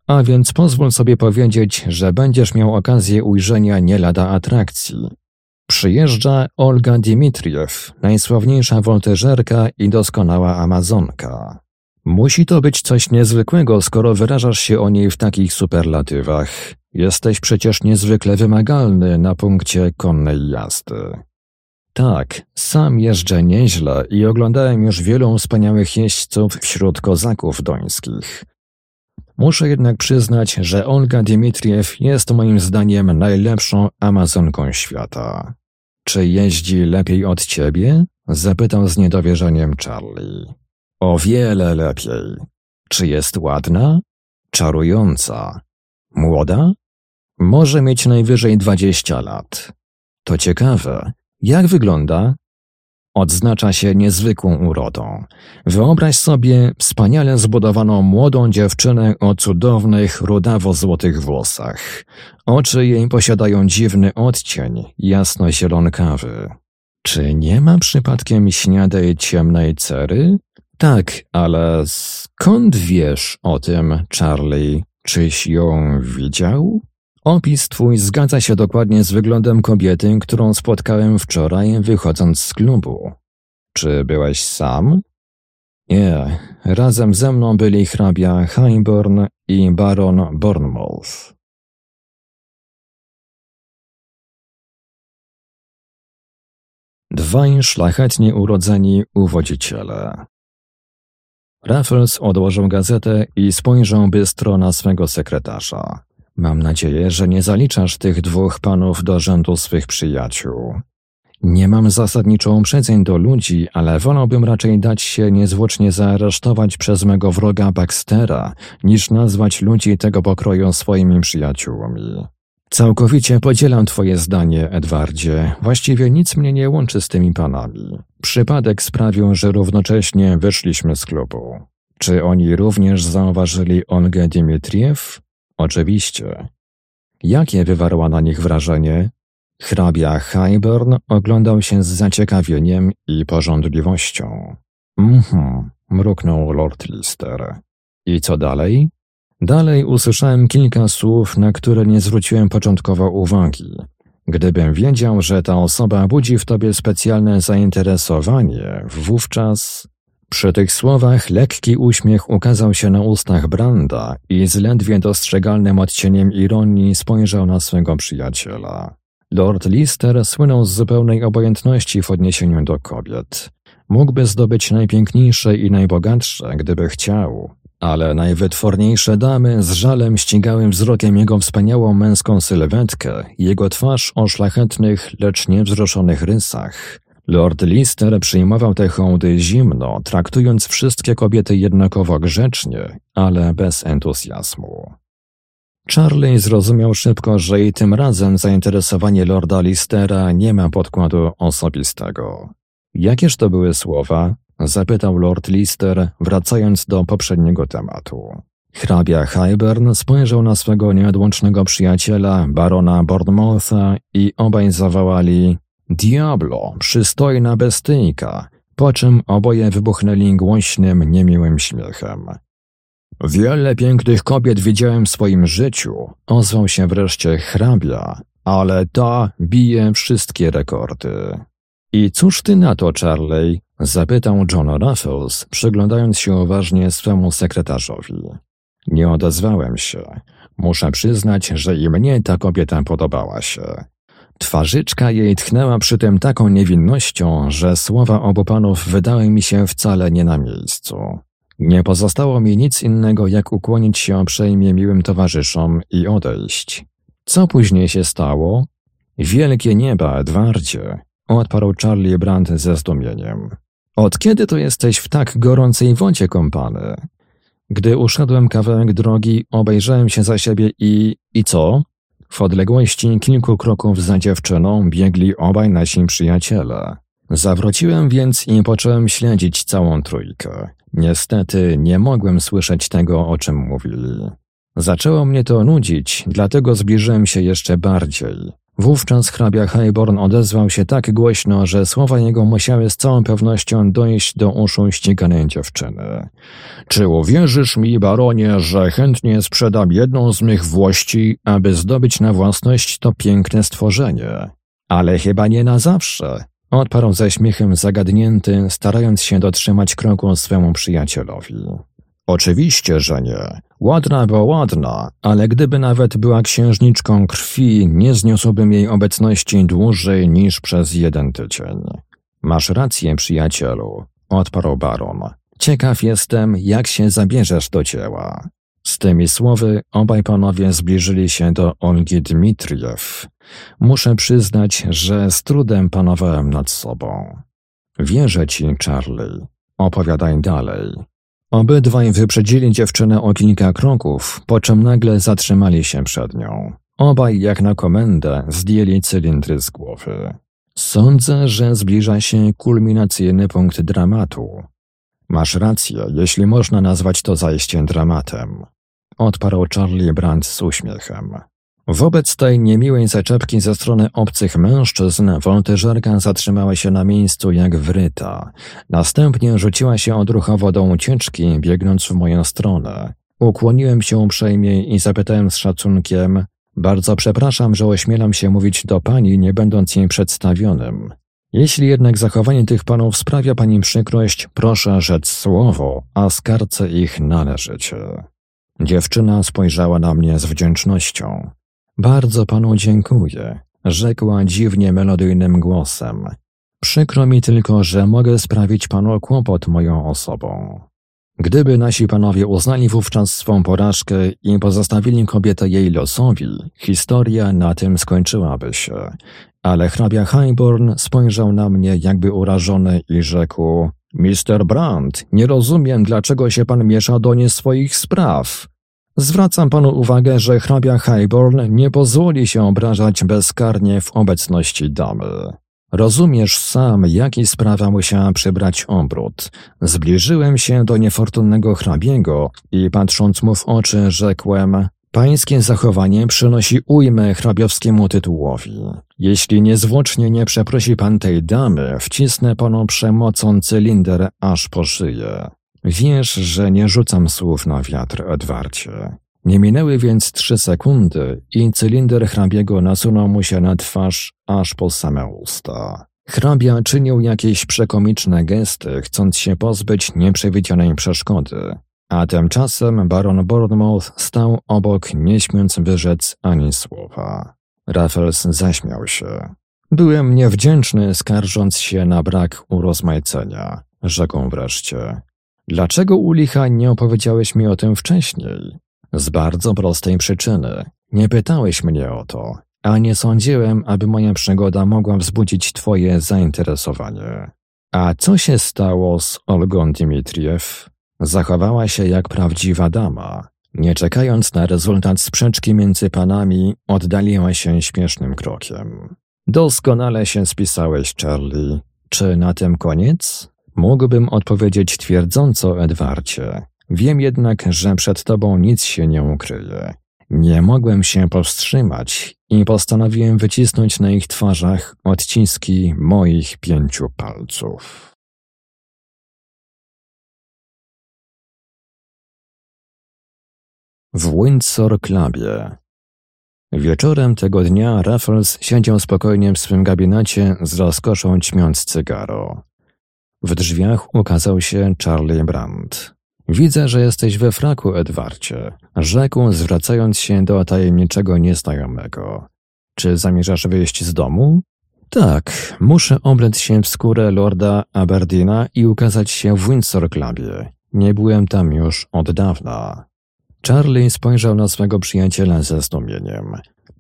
A więc pozwól sobie powiedzieć, że będziesz miał okazję ujrzenia nie lada atrakcji. Przyjeżdża Olga Dimitriew, najsławniejsza woltyżerka i doskonała amazonka. Musi to być coś niezwykłego, skoro wyrażasz się o niej w takich superlatywach. Jesteś przecież niezwykle wymagalny na punkcie konnej jazdy. Tak, sam jeżdżę nieźle i oglądałem już wielu wspaniałych jeźdźców wśród kozaków dońskich. Muszę jednak przyznać, że Olga Dimitriew jest moim zdaniem najlepszą Amazonką świata. Czy jeździ lepiej od ciebie? Zapytał z niedowierzaniem Charlie. O wiele lepiej. Czy jest ładna? Czarująca. Młoda? Może mieć najwyżej dwadzieścia lat. To ciekawe. Jak wygląda? Odznacza się niezwykłą urodą. Wyobraź sobie wspaniale zbudowaną młodą dziewczynę o cudownych, rudawo-złotych włosach. Oczy jej posiadają dziwny odcień, jasno-zielonkawy. Czy nie ma przypadkiem śniadej ciemnej cery? Tak, ale skąd wiesz o tym, Charlie? Czyś ją widział? Opis twój zgadza się dokładnie z wyglądem kobiety, którą spotkałem wczoraj wychodząc z klubu. Czy byłeś sam? Nie, razem ze mną byli hrabia Highborn i baron Bournemouth. Dwaj szlachetnie urodzeni uwodziciele. Raffles odłożył gazetę i spojrzał bystro na swego sekretarza. Mam nadzieję, że nie zaliczasz tych dwóch panów do rzędu swych przyjaciół. Nie mam zasadniczo uprzedzeń do ludzi, ale wolałbym raczej dać się niezwłocznie zaaresztować przez mego wroga Baxtera, niż nazwać ludzi tego pokroju swoimi przyjaciółmi. Całkowicie podzielam twoje zdanie, Edwardzie. Właściwie nic mnie nie łączy z tymi panami. Przypadek sprawił, że równocześnie wyszliśmy z klubu. Czy oni również zauważyli Olgę Dimitriew? Oczywiście. Jakie wywarła na nich wrażenie? Hrabia Highburn oglądał się z zaciekawieniem i porządliwością. Mhm, mruknął Lord Lister. I co dalej? Dalej usłyszałem kilka słów, na które nie zwróciłem początkowo uwagi. Gdybym wiedział, że ta osoba budzi w tobie specjalne zainteresowanie, wówczas... Przy tych słowach lekki uśmiech ukazał się na ustach Branda i z ledwie dostrzegalnym odcieniem ironii spojrzał na swego przyjaciela. Lord Lister słynął z zupełnej obojętności w odniesieniu do kobiet. Mógłby zdobyć najpiękniejsze i najbogatsze, gdyby chciał, ale najwytworniejsze damy z żalem ścigały wzrokiem jego wspaniałą męską sylwetkę, jego twarz o szlachetnych, lecz niewzruszonych rysach. Lord Lister przyjmował te hołdy zimno, traktując wszystkie kobiety jednakowo grzecznie, ale bez entuzjazmu. Charlie zrozumiał szybko, że i tym razem zainteresowanie Lorda Listera nie ma podkładu osobistego. Jakież to były słowa? Zapytał Lord Lister, wracając do poprzedniego tematu. Hrabia Highburn spojrzał na swego nieodłącznego przyjaciela, barona Bournemoutha i obaj zawołali Diablo, przystojna bestyjka, po czym oboje wybuchnęli głośnym, niemiłym śmiechem. Wiele pięknych kobiet widziałem w swoim życiu, ozwał się wreszcie hrabia, ale ta bije wszystkie rekordy. I cóż ty na to, Charley? Zapytał John Raffles, przyglądając się uważnie swemu sekretarzowi. Nie odezwałem się. Muszę przyznać, że i mnie ta kobieta podobała się. Twarzyczka jej tchnęła przy tym taką niewinnością, że słowa obu panów wydały mi się wcale nie na miejscu. Nie pozostało mi nic innego, jak ukłonić się uprzejmie miłym towarzyszom i odejść. Co później się stało? Wielkie nieba, Edwardzie, odparł Charlie Brandt ze zdumieniem. Od kiedy to jesteś w tak gorącej wodzie kąpany? Gdy uszedłem kawałek drogi, obejrzałem się za siebie i... i co? W odległości kilku kroków za dziewczyną biegli obaj nasi przyjaciele. Zawróciłem więc i począłem śledzić całą trójkę. Niestety nie mogłem słyszeć tego, o czym mówili. Zaczęło mnie to nudzić, dlatego zbliżyłem się jeszcze bardziej. Wówczas hrabia Hayborn odezwał się tak głośno, że słowa jego musiały z całą pewnością dojść do uszu ściganej dziewczyny. Czy uwierzysz mi, baronie, że chętnie sprzedam jedną z mych włości, aby zdobyć na własność to piękne stworzenie? Ale chyba nie na zawsze, odparł ze śmiechem zagadnięty, starając się dotrzymać kroku swemu przyjacielowi. Oczywiście, że nie. Ładna bo ładna, ale gdyby nawet była księżniczką krwi, nie zniosłbym jej obecności dłużej niż przez jeden tydzień. Masz rację, przyjacielu, odparł baron. Ciekaw jestem, jak się zabierzesz do dzieła. Z tymi słowy obaj panowie zbliżyli się do Olgi Dmitriew. Muszę przyznać, że z trudem panowałem nad sobą. Wierzę ci, Charlie. Opowiadaj dalej. Obydwaj wyprzedzili dziewczynę o kilka kroków, po czym nagle zatrzymali się przed nią. Obaj, jak na komendę, zdjęli cylindry z głowy. Sądzę, że zbliża się kulminacyjny punkt dramatu. Masz rację, jeśli można nazwać to zajście dramatem. Odparł Charlie Brandt z uśmiechem. Wobec tej niemiłej zaczepki ze strony obcych mężczyzn, woltyżerka zatrzymała się na miejscu jak wryta. Następnie rzuciła się odruchowo do ucieczki, biegnąc w moją stronę. Ukłoniłem się uprzejmie i zapytałem z szacunkiem, bardzo przepraszam, że ośmielam się mówić do pani, nie będąc jej przedstawionym. Jeśli jednak zachowanie tych panów sprawia pani przykrość, proszę rzec słowo, a skarcę ich należycie. Dziewczyna spojrzała na mnie z wdzięcznością. Bardzo panu dziękuję, rzekła dziwnie melodyjnym głosem. Przykro mi tylko, że mogę sprawić panu kłopot moją osobą. Gdyby nasi panowie uznali wówczas swą porażkę i pozostawili kobietę jej losowi, historia na tym skończyłaby się. Ale hrabia Highborn spojrzał na mnie jakby urażony i rzekł Mister Brandt, nie rozumiem, dlaczego się pan miesza do nie swoich spraw. Zwracam panu uwagę, że hrabia Highborn nie pozwoli się obrażać bezkarnie w obecności damy. Rozumiesz sam, jaki sprawa musiała przybrać obrót. Zbliżyłem się do niefortunnego hrabiego i patrząc mu w oczy rzekłem Pańskie zachowanie przynosi ujmę hrabiowskiemu tytułowi. Jeśli niezwłocznie nie przeprosi pan tej damy, wcisnę panu przemocą cylinder aż po szyję. Wiesz, że nie rzucam słów na wiatr, Edwarcie. Nie minęły więc trzy sekundy i cylinder hrabiego nasunął mu się na twarz aż po same usta. Hrabia czynił jakieś przekomiczne gesty, chcąc się pozbyć nieprzewidzianej przeszkody. A tymczasem baron Bournemouth stał obok, nie śmiąc wyrzec ani słowa. Raffles zaśmiał się. Byłem niewdzięczny, skarżąc się na brak urozmaicenia, rzekł wreszcie. Dlaczego u licha nie opowiedziałeś mi o tym wcześniej? Z bardzo prostej przyczyny. Nie pytałeś mnie o to, a nie sądziłem, aby moja przygoda mogła wzbudzić twoje zainteresowanie. A co się stało z Olgą Dimitriew? Zachowała się jak prawdziwa dama. Nie czekając na rezultat sprzeczki między panami, oddaliła się śpiesznym krokiem. Doskonale się spisałeś, Charlie. Czy na tym koniec? Mógłbym odpowiedzieć twierdząco, Edwarcie. Wiem jednak, że przed tobą nic się nie ukryje. Nie mogłem się powstrzymać i postanowiłem wycisnąć na ich twarzach odciski moich pięciu palców. W Windsor Clubie. Wieczorem tego dnia Raffles siedział spokojnie w swym gabinecie z rozkoszą ćmiąc cygaro. W drzwiach ukazał się Charlie Brandt. Widzę, że jesteś we fraku, Edwarcie, rzekł, zwracając się do tajemniczego nieznajomego. Czy zamierzasz wyjść z domu? Tak, muszę oblec się w skórę lorda Aberdeena i ukazać się w Windsor Clubie. Nie byłem tam już od dawna. Charlie spojrzał na swego przyjaciela ze zdumieniem.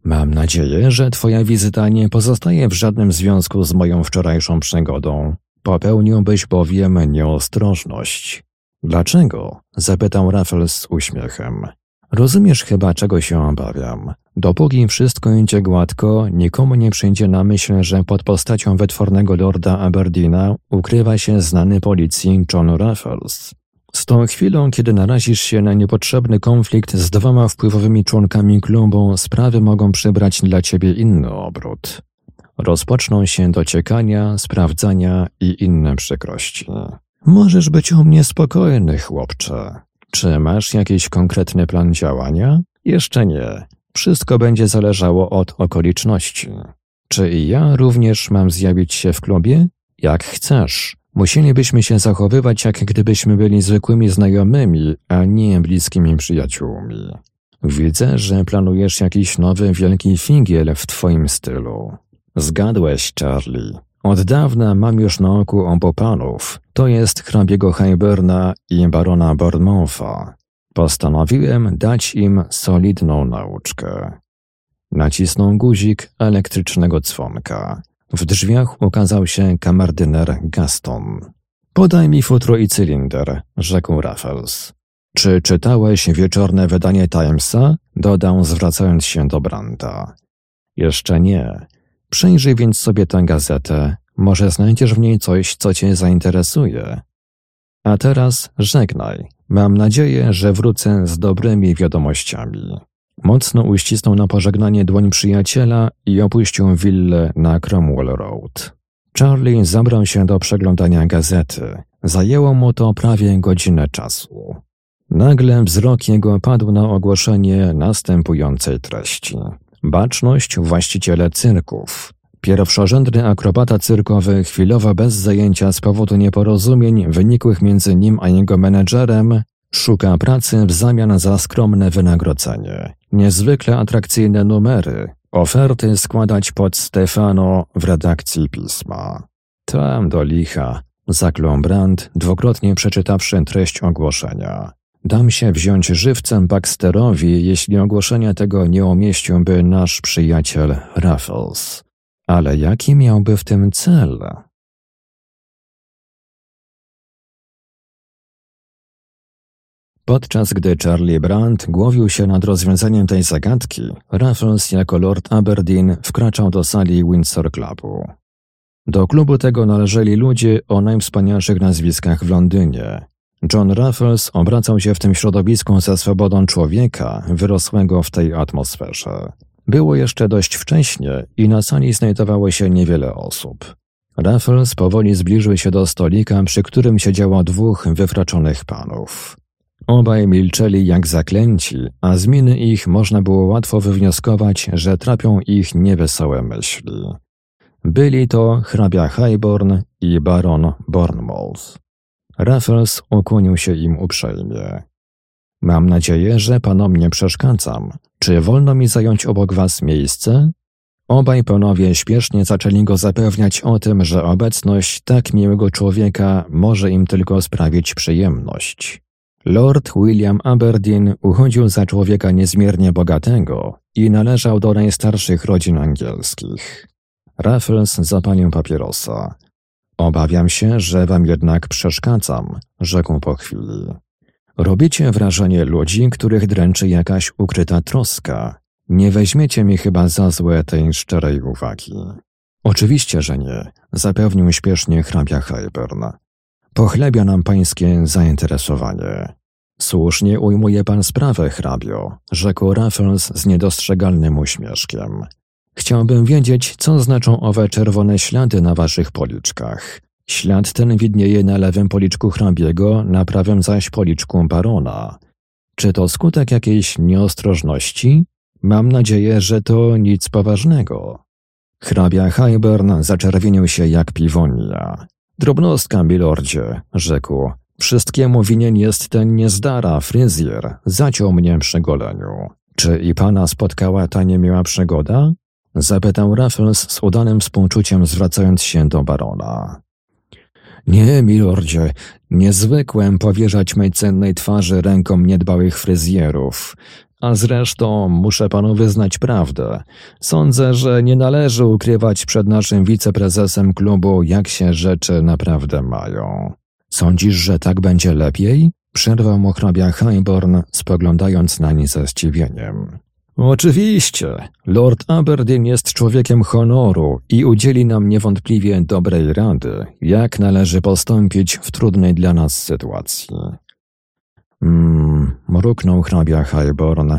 Mam nadzieję, że twoja wizyta nie pozostaje w żadnym związku z moją wczorajszą przygodą. Popełniłbyś bowiem nieostrożność. Dlaczego? zapytał Raffles z uśmiechem. Rozumiesz chyba, czego się obawiam. Dopóki wszystko idzie gładko, nikomu nie przyjdzie na myśl, że pod postacią wytwornego lorda Aberdeena ukrywa się znany policji John Raffles. Z tą chwilą, kiedy narazisz się na niepotrzebny konflikt z dwoma wpływowymi członkami klubu, sprawy mogą przybrać dla ciebie inny obrót. Rozpoczną się dociekania, sprawdzania i inne przykrości. Możesz być o mnie spokojny, chłopcze. Czy masz jakiś konkretny plan działania? Jeszcze nie. Wszystko będzie zależało od okoliczności. Czy i ja również mam zjawić się w klubie? Jak chcesz. Musielibyśmy się zachowywać, jak gdybyśmy byli zwykłymi znajomymi, a nie bliskimi przyjaciółmi. Widzę, że planujesz jakiś nowy wielki figiel w twoim stylu. Zgadłeś, Charlie. Od dawna mam już na oku obu to jest hrabiego Heiberna i barona Bournemoutha. Postanowiłem dać im solidną nauczkę. Nacisnął guzik elektrycznego dzwonka. W drzwiach ukazał się kamerdyner Gaston. Podaj mi futro i cylinder, rzekł Raffles. Czy czytałeś wieczorne wydanie Timesa? Dodał, zwracając się do Branta. Jeszcze nie. Przyjrzyj więc sobie tę gazetę. Może znajdziesz w niej coś, co cię zainteresuje. A teraz żegnaj. Mam nadzieję, że wrócę z dobrymi wiadomościami. Mocno uścisnął na pożegnanie dłoń przyjaciela i opuścił willę na Cromwell Road. Charlie zabrał się do przeglądania gazety. Zajęło mu to prawie godzinę czasu. Nagle wzrok jego padł na ogłoszenie następującej treści. Baczność właściciele cyrków. Pierwszorzędny akrobata cyrkowy chwilowo bez zajęcia z powodu nieporozumień wynikłych między nim a jego menedżerem Szuka pracy w zamian za skromne wynagrodzenie. Niezwykle atrakcyjne numery. Oferty składać pod Stefano w redakcji pisma. Tam do licha, zaklął Brand, dwukrotnie przeczytawszy treść ogłoszenia. Dam się wziąć żywcem Baxterowi, jeśli ogłoszenia tego nie umieściłby nasz przyjaciel Raffles. Ale jaki miałby w tym cel? Podczas gdy Charlie Brandt głowił się nad rozwiązaniem tej zagadki, Raffles jako Lord Aberdeen wkraczał do sali Windsor Clubu. Do klubu tego należeli ludzie o najwspanialszych nazwiskach w Londynie. John Raffles obracał się w tym środowisku ze swobodą człowieka, wyrosłego w tej atmosferze. Było jeszcze dość wcześnie i na sali znajdowało się niewiele osób. Raffles powoli zbliżył się do stolika, przy którym siedziało dwóch wyfraczonych panów. Obaj milczeli jak zaklęci, a z miny ich można było łatwo wywnioskować, że trapią ich niewesołe myśli. Byli to hrabia Highborn i baron Bournemouth. Raffles ukłonił się im uprzejmie. Mam nadzieję, że panom nie przeszkadzam. Czy wolno mi zająć obok was miejsce? Obaj panowie śpiesznie zaczęli go zapewniać o tym, że obecność tak miłego człowieka może im tylko sprawić przyjemność. Lord William Aberdeen uchodził za człowieka niezmiernie bogatego i należał do najstarszych rodzin angielskich. Raffles zapalił papierosa. Obawiam się, że wam jednak przeszkadzam, rzekł po chwili. Robicie wrażenie ludzi, których dręczy jakaś ukryta troska. Nie weźmiecie mi chyba za złe tej szczerej uwagi. Oczywiście, że nie, zapewnił śpiesznie hrabia Hyburn. Pochlebia nam pańskie zainteresowanie. Słusznie ujmuje pan sprawę, hrabio, rzekł Raffles z niedostrzegalnym uśmieszkiem. Chciałbym wiedzieć, co znaczą owe czerwone ślady na waszych policzkach. Ślad ten widnieje na lewym policzku hrabiego, na prawym zaś policzku barona. Czy to skutek jakiejś nieostrożności? Mam nadzieję, że to nic poważnego. Hrabia Hyburn zaczerwienił się jak piwonia. Drobnostka, milordzie, rzekł. Wszystkiemu winien jest ten niezdara, fryzjer. Zaciął mnie przy goleniu. Czy i pana spotkała ta niemiła przygoda? Zapytał Raffles z udanym współczuciem, zwracając się do barona. Nie, milordzie, nie zwykłem powierzać mej cennej twarzy rękom niedbałych fryzjerów. A zresztą muszę panu wyznać prawdę. Sądzę, że nie należy ukrywać przed naszym wiceprezesem klubu, jak się rzeczy naprawdę mają. Sądzisz, że tak będzie lepiej? Przerwał mu hrabia Highborn, spoglądając na nie ze zdziwieniem. Oczywiście. Lord Aberdeen jest człowiekiem honoru i udzieli nam niewątpliwie dobrej rady, jak należy postąpić w trudnej dla nas sytuacji. Hmm, mruknął hrabia Highborn.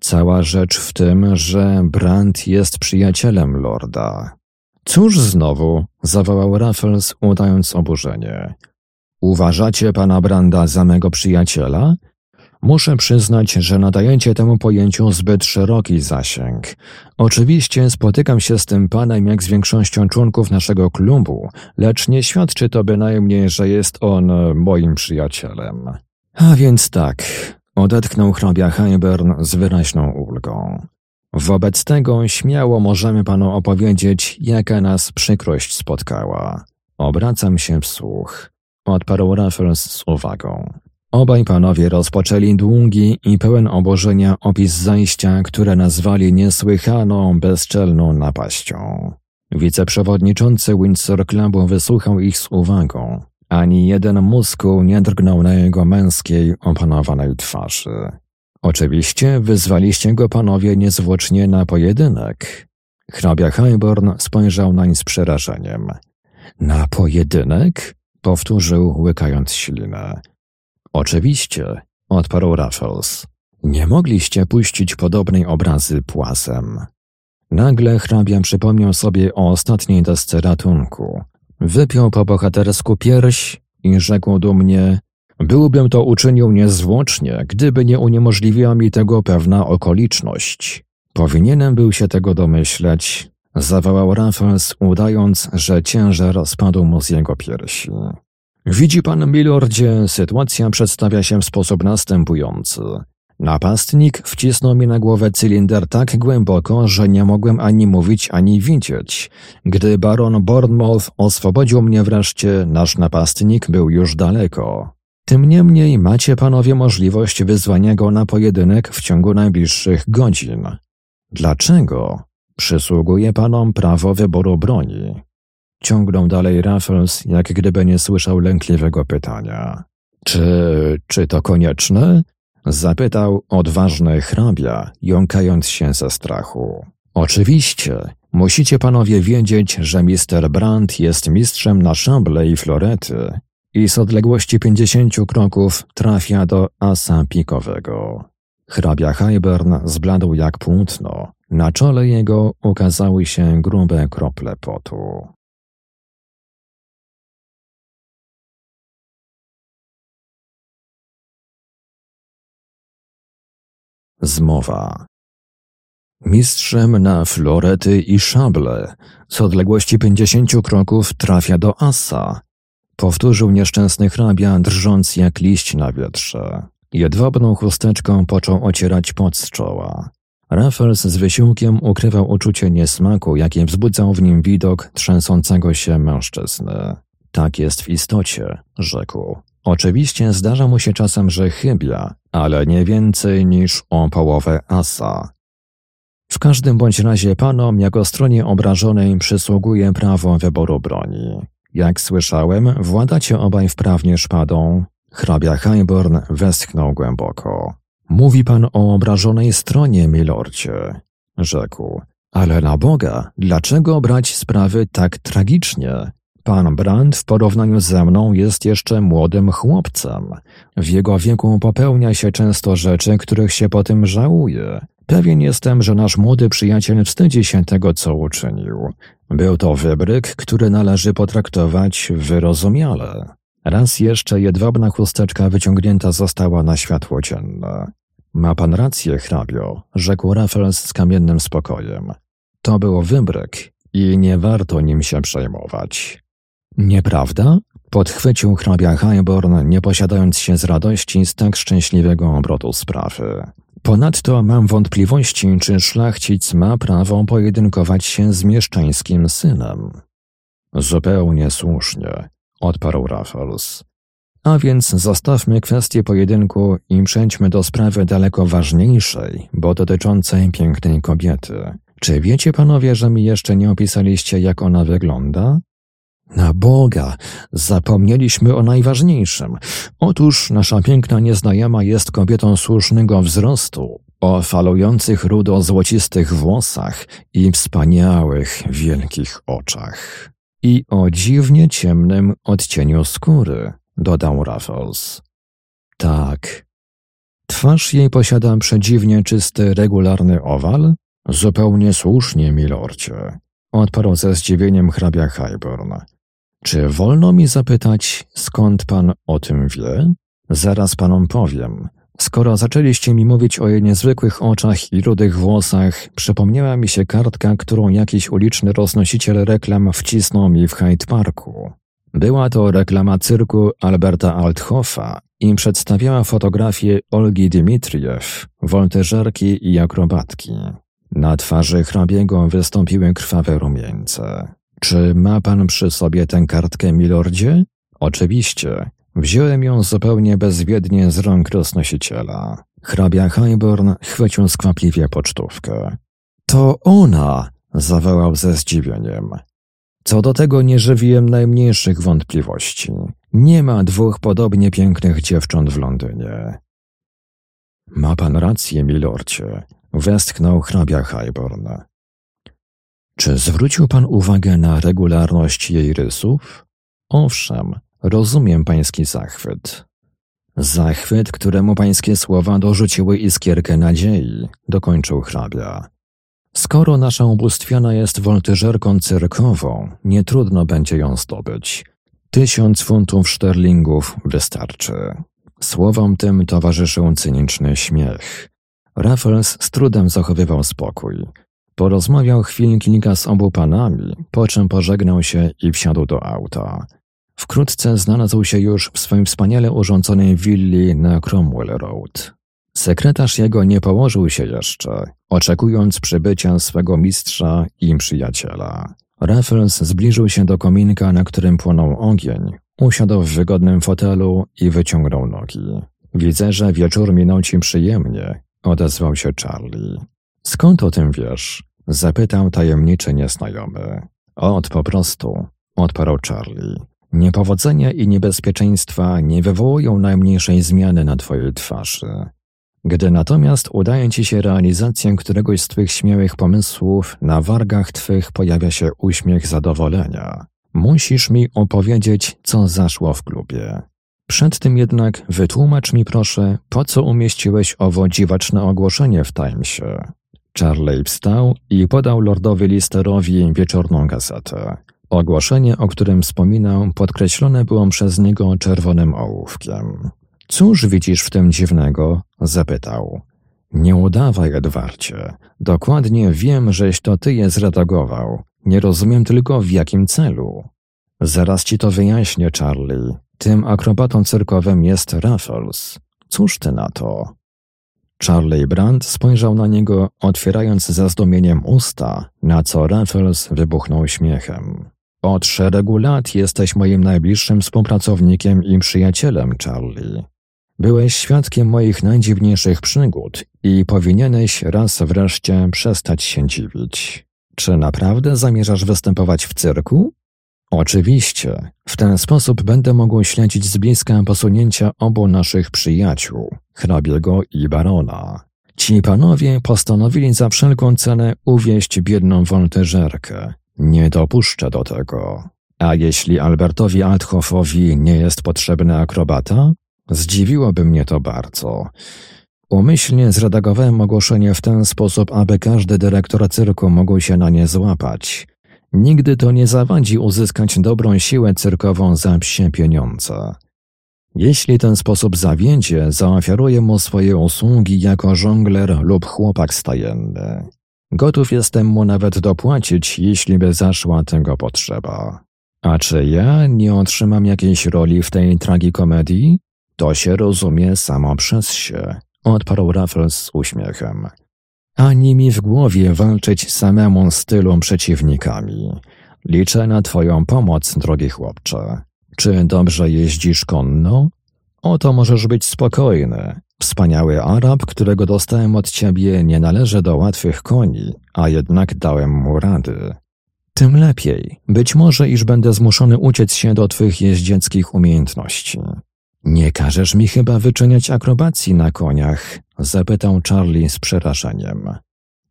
Cała rzecz w tym, że Brand jest przyjacielem lorda. Cóż znowu? zawołał Raffles, udając oburzenie. Uważacie pana Branda za mego przyjaciela? Muszę przyznać, że nadajecie temu pojęciu zbyt szeroki zasięg. Oczywiście spotykam się z tym panem jak z większością członków naszego klubu, lecz nie świadczy to bynajmniej, że jest on moim przyjacielem. A więc tak, odetchnął hrabia Heiburn z wyraźną ulgą. Wobec tego śmiało możemy panu opowiedzieć, jaka nas przykrość spotkała. Obracam się w słuch. Odparł Raffles z uwagą. Obaj panowie rozpoczęli długi i pełen obożenia opis zajścia, które nazwali niesłychaną, bezczelną napaścią. Wiceprzewodniczący Windsor Clubu wysłuchał ich z uwagą. Ani jeden muskuł nie drgnął na jego męskiej, opanowanej twarzy. Oczywiście wyzwaliście go panowie niezwłocznie na pojedynek. Hrabia Highborn spojrzał nań z przerażeniem. Na pojedynek? Powtórzył, łykając ślinę. Oczywiście, odparł Raffles. Nie mogliście puścić podobnej obrazy płasem. Nagle hrabia przypomniał sobie o ostatniej desce ratunku. Wypiął po bohatersku pierś i rzekł dumnie Byłbym to uczynił niezwłocznie, gdyby nie uniemożliwiła mi tego pewna okoliczność. Powinienem był się tego domyśleć, zawołał Raffles, udając, że ciężar spadł mu z jego piersi. Widzi pan, milordzie, sytuacja przedstawia się w sposób następujący. Napastnik wcisnął mi na głowę cylinder tak głęboko, że nie mogłem ani mówić, ani widzieć. Gdy baron Bournemouth oswobodził mnie wreszcie, nasz napastnik był już daleko. Tym niemniej macie panowie możliwość wyzwania go na pojedynek w ciągu najbliższych godzin. Dlaczego? Przysługuje panom prawo wyboru broni. Ciągnął dalej Raffles, jak gdyby nie słyszał lękliwego pytania. Czy, czy to konieczne? Zapytał odważny hrabia, jąkając się ze strachu. Oczywiście, musicie panowie wiedzieć, że mister Brandt jest mistrzem na szable i florety i z odległości pięćdziesięciu kroków trafia do asa pikowego. Hrabia Highburn zbladł jak płótno. Na czole jego ukazały się grube krople potu. Zmowa. Mistrzem na florety i szable z odległości pięćdziesięciu kroków trafia do asa. Powtórzył nieszczęsny hrabia, drżąc jak liść na wietrze. Jedwabną chusteczką począł ocierać pot z czoła. Raffles z wysiłkiem ukrywał uczucie niesmaku, jakie wzbudzał w nim widok trzęsącego się mężczyzny. Tak jest w istocie, rzekł. Oczywiście zdarza mu się czasem, że chybia, ale nie więcej niż o połowę asa. W każdym bądź razie panom jako stronie obrażonej przysługuje prawo wyboru broni. Jak słyszałem, władacie obaj wprawnie szpadą. Hrabia Highborn westchnął głęboko. Mówi pan o obrażonej stronie, milordzie, rzekł. Ale na Boga, dlaczego brać sprawy tak tragicznie? Pan Brand w porównaniu ze mną jest jeszcze młodym chłopcem. W jego wieku popełnia się często rzeczy, których się potem żałuje. Pewien jestem, że nasz młody przyjaciel wstydzi się tego, co uczynił. Był to wybryk, który należy potraktować wyrozumiale. Raz jeszcze jedwabna chusteczka wyciągnięta została na światło dzienne. Ma pan rację, hrabio, rzekł Raffles z kamiennym spokojem. To był wybryk i nie warto nim się przejmować. Nieprawda? Podchwycił hrabia Highborn, nie posiadając się z radości z tak szczęśliwego obrotu sprawy. Ponadto mam wątpliwości, czy szlachcic ma prawo pojedynkować się z mieszczańskim synem. Zupełnie słusznie, odparł Raffles. A więc zostawmy kwestię pojedynku i przejdźmy do sprawy daleko ważniejszej, bo dotyczącej pięknej kobiety. Czy wiecie panowie, że mi jeszcze nie opisaliście, jak ona wygląda? Na Boga, zapomnieliśmy o najważniejszym. Otóż nasza piękna nieznajoma jest kobietą słusznego wzrostu, o falujących rudo-złocistych włosach i wspaniałych, wielkich oczach. I o dziwnie ciemnym odcieniu skóry, dodał Raffles. Tak. Twarz jej posiada przedziwnie czysty, regularny owal? Zupełnie słusznie, milordzie. Odparł ze zdziwieniem hrabia Highborn. Czy wolno mi zapytać, skąd pan o tym wie? Zaraz panom powiem. Skoro zaczęliście mi mówić o jej niezwykłych oczach i rudych włosach, przypomniała mi się kartka, którą jakiś uliczny roznosiciel reklam wcisnął mi w Hyde Parku. Była to reklama cyrku Alberta Althoffa i przedstawiała fotografię Olgi Dmitriew, woltyżerki i akrobatki. Na twarzy hrabiego wystąpiły krwawe rumieńce. Czy ma pan przy sobie tę kartkę, milordzie? Oczywiście. Wziąłem ją zupełnie bezwiednie z rąk roznosiciela. Hrabia Highborn chwycił skwapliwie pocztówkę. To ona! zawołał ze zdziwieniem. Co do tego nie żywiłem najmniejszych wątpliwości. Nie ma dwóch podobnie pięknych dziewcząt w Londynie. Ma pan rację, milordzie, westchnął hrabia Highborn. Czy zwrócił pan uwagę na regularność jej rysów? Owszem, rozumiem pański zachwyt. Zachwyt, któremu pańskie słowa dorzuciły iskierkę nadziei, dokończył hrabia. Skoro nasza ubóstwiona jest woltyżerką cyrkową, nie trudno będzie ją zdobyć. Tysiąc funtów szterlingów wystarczy. Słowom tym towarzyszył cyniczny śmiech. Raffles z trudem zachowywał spokój. Porozmawiał chwil kilka z obu panami, po czym pożegnał się i wsiadł do auta. Wkrótce znalazł się już w swoim wspaniale urządzonej willi na Cromwell Road. Sekretarz jego nie położył się jeszcze, oczekując przybycia swego mistrza i przyjaciela. Raffles zbliżył się do kominka, na którym płonął ogień, usiadł w wygodnym fotelu i wyciągnął nogi. Widzę, że wieczór minął ci przyjemnie, odezwał się Charlie. Skąd o tym wiesz? Zapytał tajemniczy nieznajomy. Od po prostu, odparł Charlie. Niepowodzenia i niebezpieczeństwa nie wywołują najmniejszej zmiany na twojej twarzy. Gdy natomiast udaje ci się realizację któregoś z twych śmiałych pomysłów, na wargach twych pojawia się uśmiech zadowolenia. Musisz mi opowiedzieć, co zaszło w klubie. Przed tym jednak wytłumacz mi proszę, po co umieściłeś owo dziwaczne ogłoszenie w Timesie. Charley wstał i podał lordowi Listerowi wieczorną gazetę. Ogłoszenie, o którym wspominał, podkreślone było przez niego czerwonym ołówkiem. Cóż widzisz w tym dziwnego? zapytał. Nie udawaj, Edwardzie. Dokładnie wiem, żeś to ty je zredagował. Nie rozumiem tylko w jakim celu. Zaraz ci to wyjaśnię, Charlie. Tym akrobatą cyrkowym jest Raffles. Cóż ty na to? Charlie Brandt spojrzał na niego, otwierając ze zdumieniem usta, na co Raffles wybuchnął śmiechem. Od szeregu lat jesteś moim najbliższym współpracownikiem i przyjacielem, Charlie. Byłeś świadkiem moich najdziwniejszych przygód i powinieneś raz wreszcie przestać się dziwić. Czy naprawdę zamierzasz występować w cyrku? Oczywiście. W ten sposób będę mógł śledzić z bliska posunięcia obu naszych przyjaciół, hrabiego i barona. Ci panowie postanowili za wszelką cenę uwieść biedną woltyżerkę. Nie dopuszczę do tego. A jeśli Albertowi Althoffowi nie jest potrzebny akrobata? Zdziwiłoby mnie to bardzo. Umyślnie zredagowałem ogłoszenie w ten sposób, aby każdy dyrektor cyrku mógł się na nie złapać. Nigdy to nie zawadzi uzyskać dobrą siłę cyrkową za psie pieniądze. Jeśli ten sposób zawiedzie, zaoferuję mu swoje usługi jako żongler lub chłopak stajenny. Gotów jestem mu nawet dopłacić, jeśli by zaszła tego potrzeba. A czy ja nie otrzymam jakiejś roli w tej tragikomedii? To się rozumie samo przez się, odparł Raffles z uśmiechem. Ani mi w głowie walczyć samemu z tylą przeciwnikami. Liczę na twoją pomoc, drogi chłopcze. Czy dobrze jeździsz konno? Oto możesz być spokojny. Wspaniały Arab, którego dostałem od ciebie, nie należy do łatwych koni, a jednak dałem mu rady. Tym lepiej. Być może, iż będę zmuszony uciec się do twych jeździeckich umiejętności. Nie każesz mi chyba wyczyniać akrobacji na koniach? zapytał Charlie z przerażeniem.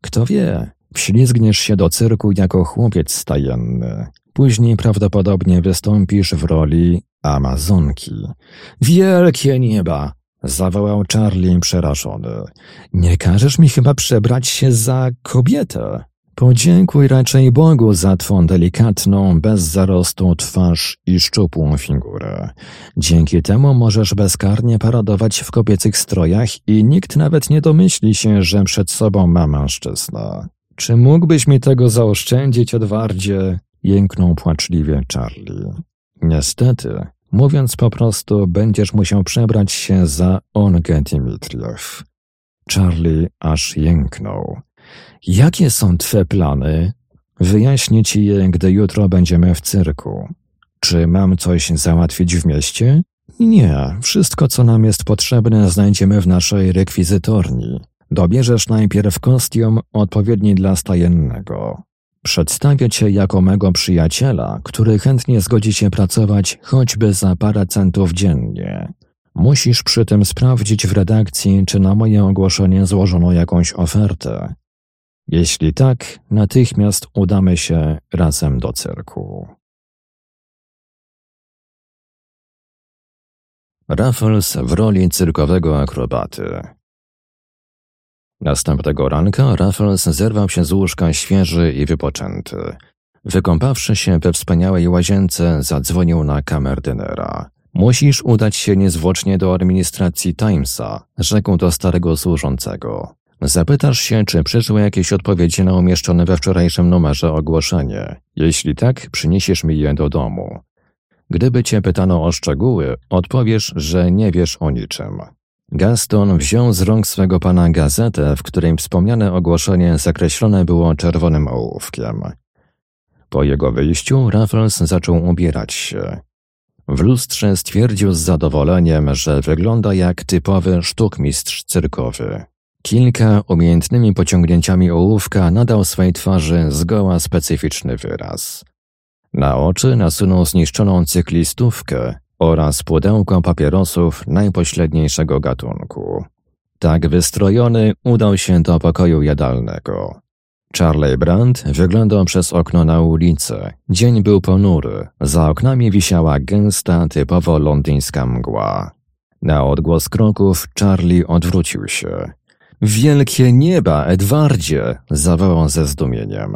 Kto wie, wślizgniesz się do cyrku jako chłopiec stajenny. Później prawdopodobnie wystąpisz w roli Amazonki. Wielkie nieba! zawołał Charlie przerażony. Nie każesz mi chyba przebrać się za kobietę? Podziękuj raczej Bogu za twą delikatną, bez zarostu twarz i szczupłą figurę. Dzięki temu możesz bezkarnie paradować w kobiecych strojach i nikt nawet nie domyśli się, że przed sobą ma mężczyznę. Czy mógłbyś mi tego zaoszczędzić, Edwardzie? Jęknął płaczliwie Charlie. Niestety, mówiąc po prostu, będziesz musiał przebrać się za Ongę Dimitriew. Charlie aż jęknął. Jakie są twe plany? Wyjaśnię ci je, gdy jutro będziemy w cyrku. Czy mam coś załatwić w mieście? Nie, wszystko co nam jest potrzebne znajdziemy w naszej rekwizytorni. Dobierzesz najpierw kostium odpowiedni dla stajennego. Przedstawię cię jako mego przyjaciela, który chętnie zgodzi się pracować choćby za parę centów dziennie. Musisz przy tym sprawdzić w redakcji, czy na moje ogłoszenie złożono jakąś ofertę. Jeśli tak, natychmiast udamy się razem do cyrku. Raffles w roli cyrkowego akrobaty. Następnego ranka Raffles zerwał się z łóżka świeży i wypoczęty. Wykąpawszy się we wspaniałej łazience, zadzwonił na kamerdynera. Musisz udać się niezwłocznie do administracji Timesa, rzekł do starego służącego. Zapytasz się, czy przyszły jakieś odpowiedzi na umieszczone we wczorajszym numerze ogłoszenie. Jeśli tak, przyniesiesz mi je do domu. Gdyby cię pytano o szczegóły, odpowiesz, że nie wiesz o niczym. Gaston wziął z rąk swego pana gazetę, w której wspomniane ogłoszenie zakreślone było czerwonym ołówkiem. Po jego wyjściu Raffles zaczął ubierać się. W lustrze stwierdził z zadowoleniem, że wygląda jak typowy sztukmistrz cyrkowy. Kilka umiejętnymi pociągnięciami ołówka nadał swej twarzy zgoła specyficzny wyraz. Na oczy nasunął zniszczoną cyklistówkę oraz pudełko papierosów najpośredniejszego gatunku. Tak wystrojony udał się do pokoju jadalnego. Charlie Brandt wyglądał przez okno na ulicę. Dzień był ponury. Za oknami wisiała gęsta, typowo londyńska mgła. Na odgłos kroków Charlie odwrócił się. Wielkie nieba, Edwardzie! zawołał ze zdumieniem.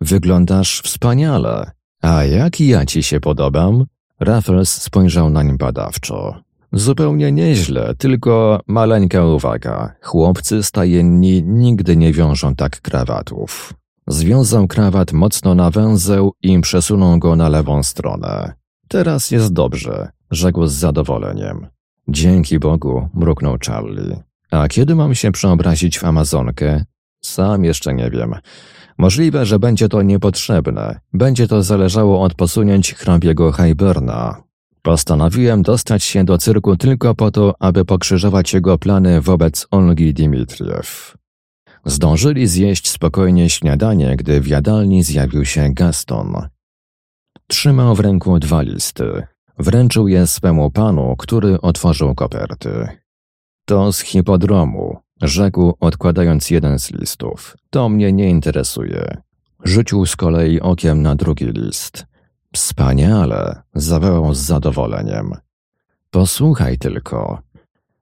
Wyglądasz wspaniale. A jak ja ci się podobam? Raffles spojrzał nań badawczo. Zupełnie nieźle, tylko maleńka uwaga. Chłopcy stajenni nigdy nie wiążą tak krawatów. Związał krawat mocno na węzeł i przesunął go na lewą stronę. Teraz jest dobrze, rzekł z zadowoleniem. Dzięki Bogu, mruknął Charlie. A kiedy mam się przeobrazić w Amazonkę? Sam jeszcze nie wiem. Możliwe, że będzie to niepotrzebne. Będzie to zależało od posunięć hrabiego Hayberna. Postanowiłem dostać się do cyrku tylko po to, aby pokrzyżować jego plany wobec Olgi Dimitriew. Zdążyli zjeść spokojnie śniadanie, gdy w jadalni zjawił się Gaston. Trzymał w ręku dwa listy. Wręczył je swemu panu, który otworzył koperty. To z hipodromu, rzekł, odkładając jeden z listów. To mnie nie interesuje. Rzucił z kolei okiem na drugi list. Wspaniale, zawołał z zadowoleniem. Posłuchaj tylko.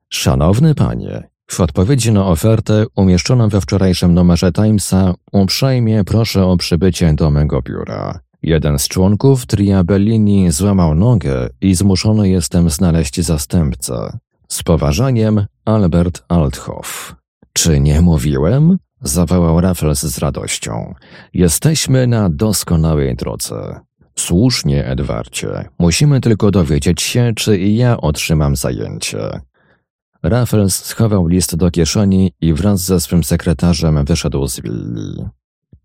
Szanowny panie, w odpowiedzi na ofertę umieszczoną we wczorajszym numerze Timesa uprzejmie proszę o przybycie do mego biura. Jeden z członków tria Bellini złamał nogę i zmuszony jestem znaleźć zastępcę. Z poważaniem Albert Althoff. Czy nie mówiłem? zawołał Raffles z radością. Jesteśmy na doskonałej drodze. Słusznie, Edwardzie. Musimy tylko dowiedzieć się, czy i ja otrzymam zajęcie. Raffles schował list do kieszeni i wraz ze swym sekretarzem wyszedł z willi.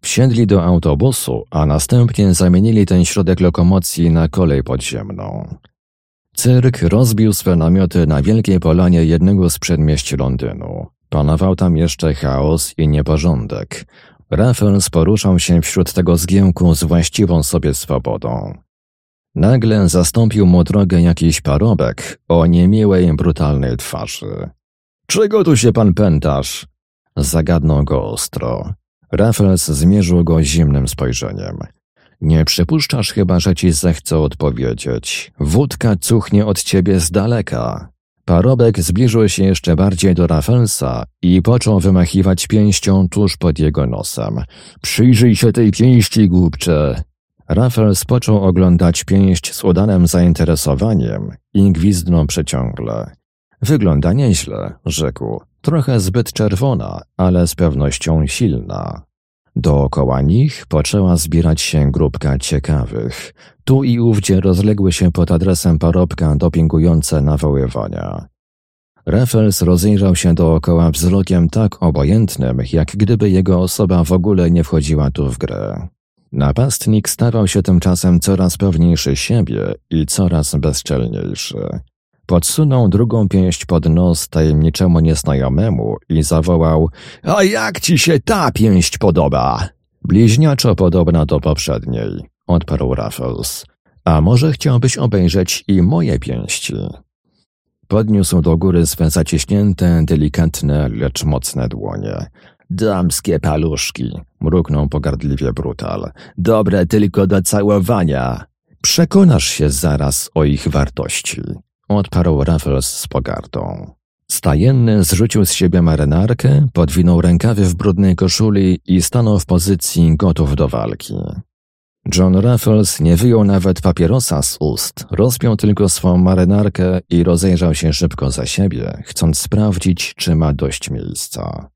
Wsiedli do autobusu, a następnie zamienili ten środek lokomocji na kolej podziemną. Cyrk rozbił swe namioty na wielkiej polanie jednego z przedmieści Londynu. Panował tam jeszcze chaos i nieporządek. Raffles poruszał się wśród tego zgiełku z właściwą sobie swobodą. Nagle zastąpił mu drogę jakiś parobek o niemiłej, brutalnej twarzy. Czego tu się pan pętasz? Zagadnął go ostro. Raffles zmierzył go zimnym spojrzeniem. Nie przypuszczasz chyba, że ci zechcę odpowiedzieć. Wódka cuchnie od ciebie z daleka. Parobek zbliżył się jeszcze bardziej do Raffelsa i począł wymachiwać pięścią tuż pod jego nosem. Przyjrzyj się tej pięści, głupcze! Raffles począł oglądać pięść z udanym zainteresowaniem i gwizdnął przeciągle. Wygląda nieźle, rzekł. Trochę zbyt czerwona, ale z pewnością silna. Dookoła nich poczęła zbierać się grupka ciekawych. Tu i ówdzie rozległy się pod adresem parobka dopingujące nawoływania. Raffles rozejrzał się dookoła wzrokiem tak obojętnym, jak gdyby jego osoba w ogóle nie wchodziła tu w grę. Napastnik stawał się tymczasem coraz pewniejszy siebie i coraz bezczelniejszy. Podsunął drugą pięść pod nos tajemniczemu nieznajomemu i zawołał A jak ci się ta pięść podoba? Bliźniaczo podobna do poprzedniej, odparł Raffles. A może chciałbyś obejrzeć i moje pięści? Podniósł do góry swe zaciśnięte, delikatne, lecz mocne dłonie. Damskie paluszki, mruknął pogardliwie Brutal. Dobre tylko do całowania. Przekonasz się zaraz o ich wartości odparł Raffles z pogardą. Stajenny zrzucił z siebie marynarkę, podwinął rękawy w brudnej koszuli i stanął w pozycji gotów do walki. John Raffles nie wyjął nawet papierosa z ust, rozpiął tylko swą marynarkę i rozejrzał się szybko za siebie, chcąc sprawdzić, czy ma dość miejsca.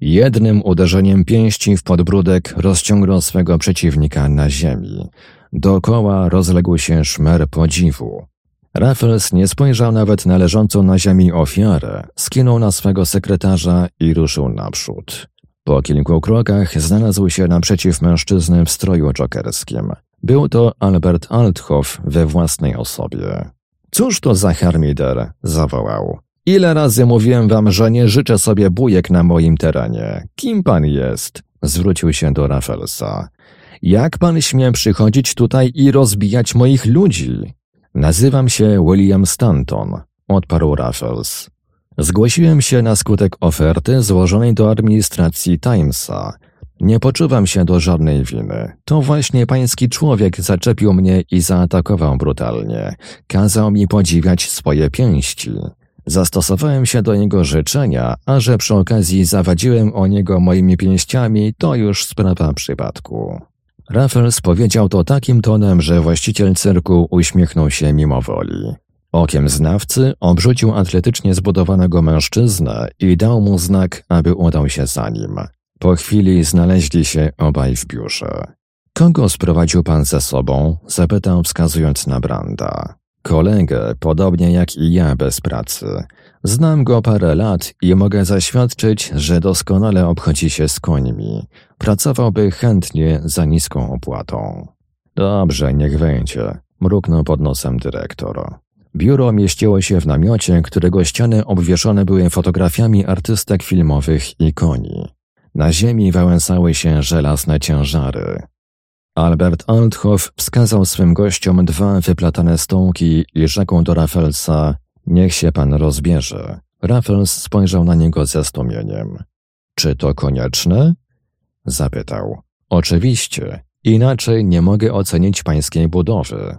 Jednym uderzeniem pięści w podbródek rozciągnął swego przeciwnika na ziemi. Dookoła rozległ się szmer podziwu. Raffles nie spojrzał nawet na leżącą na ziemi ofiarę, skinął na swego sekretarza i ruszył naprzód. Po kilku krokach znalazł się naprzeciw mężczyzny w stroju jokerskim. Był to Albert Althoff we własnej osobie. Cóż to za harmider? zawołał. Ile razy mówiłem wam, że nie życzę sobie bujek na moim terenie. Kim pan jest? Zwrócił się do Raffelsa. Jak pan śmie przychodzić tutaj i rozbijać moich ludzi? Nazywam się William Stanton, odparł Raffles. Zgłosiłem się na skutek oferty złożonej do administracji Timesa. Nie poczuwam się do żadnej winy. To właśnie pański człowiek zaczepił mnie i zaatakował brutalnie. Kazał mi podziwiać swoje pięści. Zastosowałem się do jego życzenia, a że przy okazji zawadziłem o niego moimi pięściami, to już sprawa przypadku. Raffles powiedział to takim tonem, że właściciel cyrku uśmiechnął się mimowoli. Okiem znawcy obrzucił atletycznie zbudowanego mężczyznę i dał mu znak, aby udał się za nim. Po chwili znaleźli się obaj w biurze. Kogo sprowadził pan ze sobą? zapytał wskazując na Branda. Kolegę, podobnie jak i ja, bez pracy. Znam go parę lat i mogę zaświadczyć, że doskonale obchodzi się z końmi. Pracowałby chętnie za niską opłatą. Dobrze, niech wejdzie, mruknął pod nosem dyrektor. Biuro mieściło się w namiocie, którego ściany obwieszone były fotografiami artystek filmowych i koni. Na ziemi wałęsały się żelazne ciężary. Albert Althoff wskazał swym gościom dwa wyplatane stołki i rzekł do Raffelsa, niech się pan rozbierze. Raffels spojrzał na niego ze stumieniem. Czy to konieczne? Zapytał. Oczywiście, inaczej nie mogę ocenić pańskiej budowy.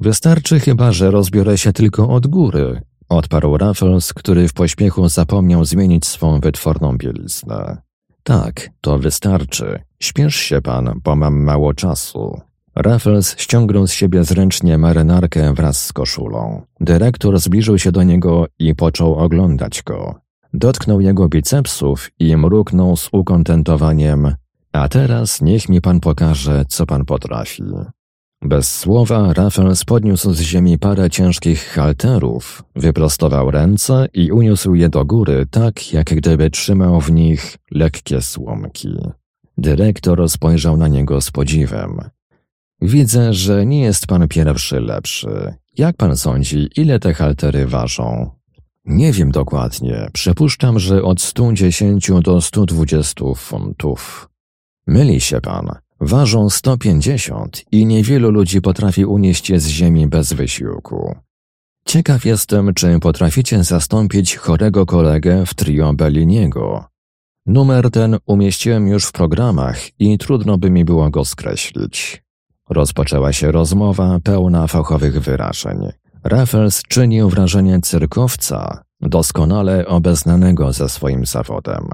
Wystarczy chyba, że rozbiorę się tylko od góry, odparł Raffles, który w pośpiechu zapomniał zmienić swą wytworną bieliznę. Tak, to wystarczy. Śpiesz się pan, bo mam mało czasu. Raffles ściągnął z siebie zręcznie marynarkę wraz z koszulą. Dyrektor zbliżył się do niego i począł oglądać go. Dotknął jego bicepsów i mruknął z ukontentowaniem a teraz niech mi pan pokaże, co pan potrafi. Bez słowa Raffles podniósł z ziemi parę ciężkich halterów, wyprostował ręce i uniósł je do góry tak, jak gdyby trzymał w nich lekkie słomki. Dyrektor spojrzał na niego z podziwem. Widzę, że nie jest pan pierwszy lepszy. Jak pan sądzi, ile te haltery ważą? Nie wiem dokładnie. Przypuszczam, że od 110 do 120 funtów. Myli się pan. Ważą 150 i niewielu ludzi potrafi unieść je z ziemi bez wysiłku. Ciekaw jestem, czy potraficie zastąpić chorego kolegę w trio Belliniego. Numer ten umieściłem już w programach i trudno by mi było go skreślić. Rozpoczęła się rozmowa pełna fachowych wyrażeń. Raffles czynił wrażenie cyrkowca, doskonale obeznanego ze swoim zawodem.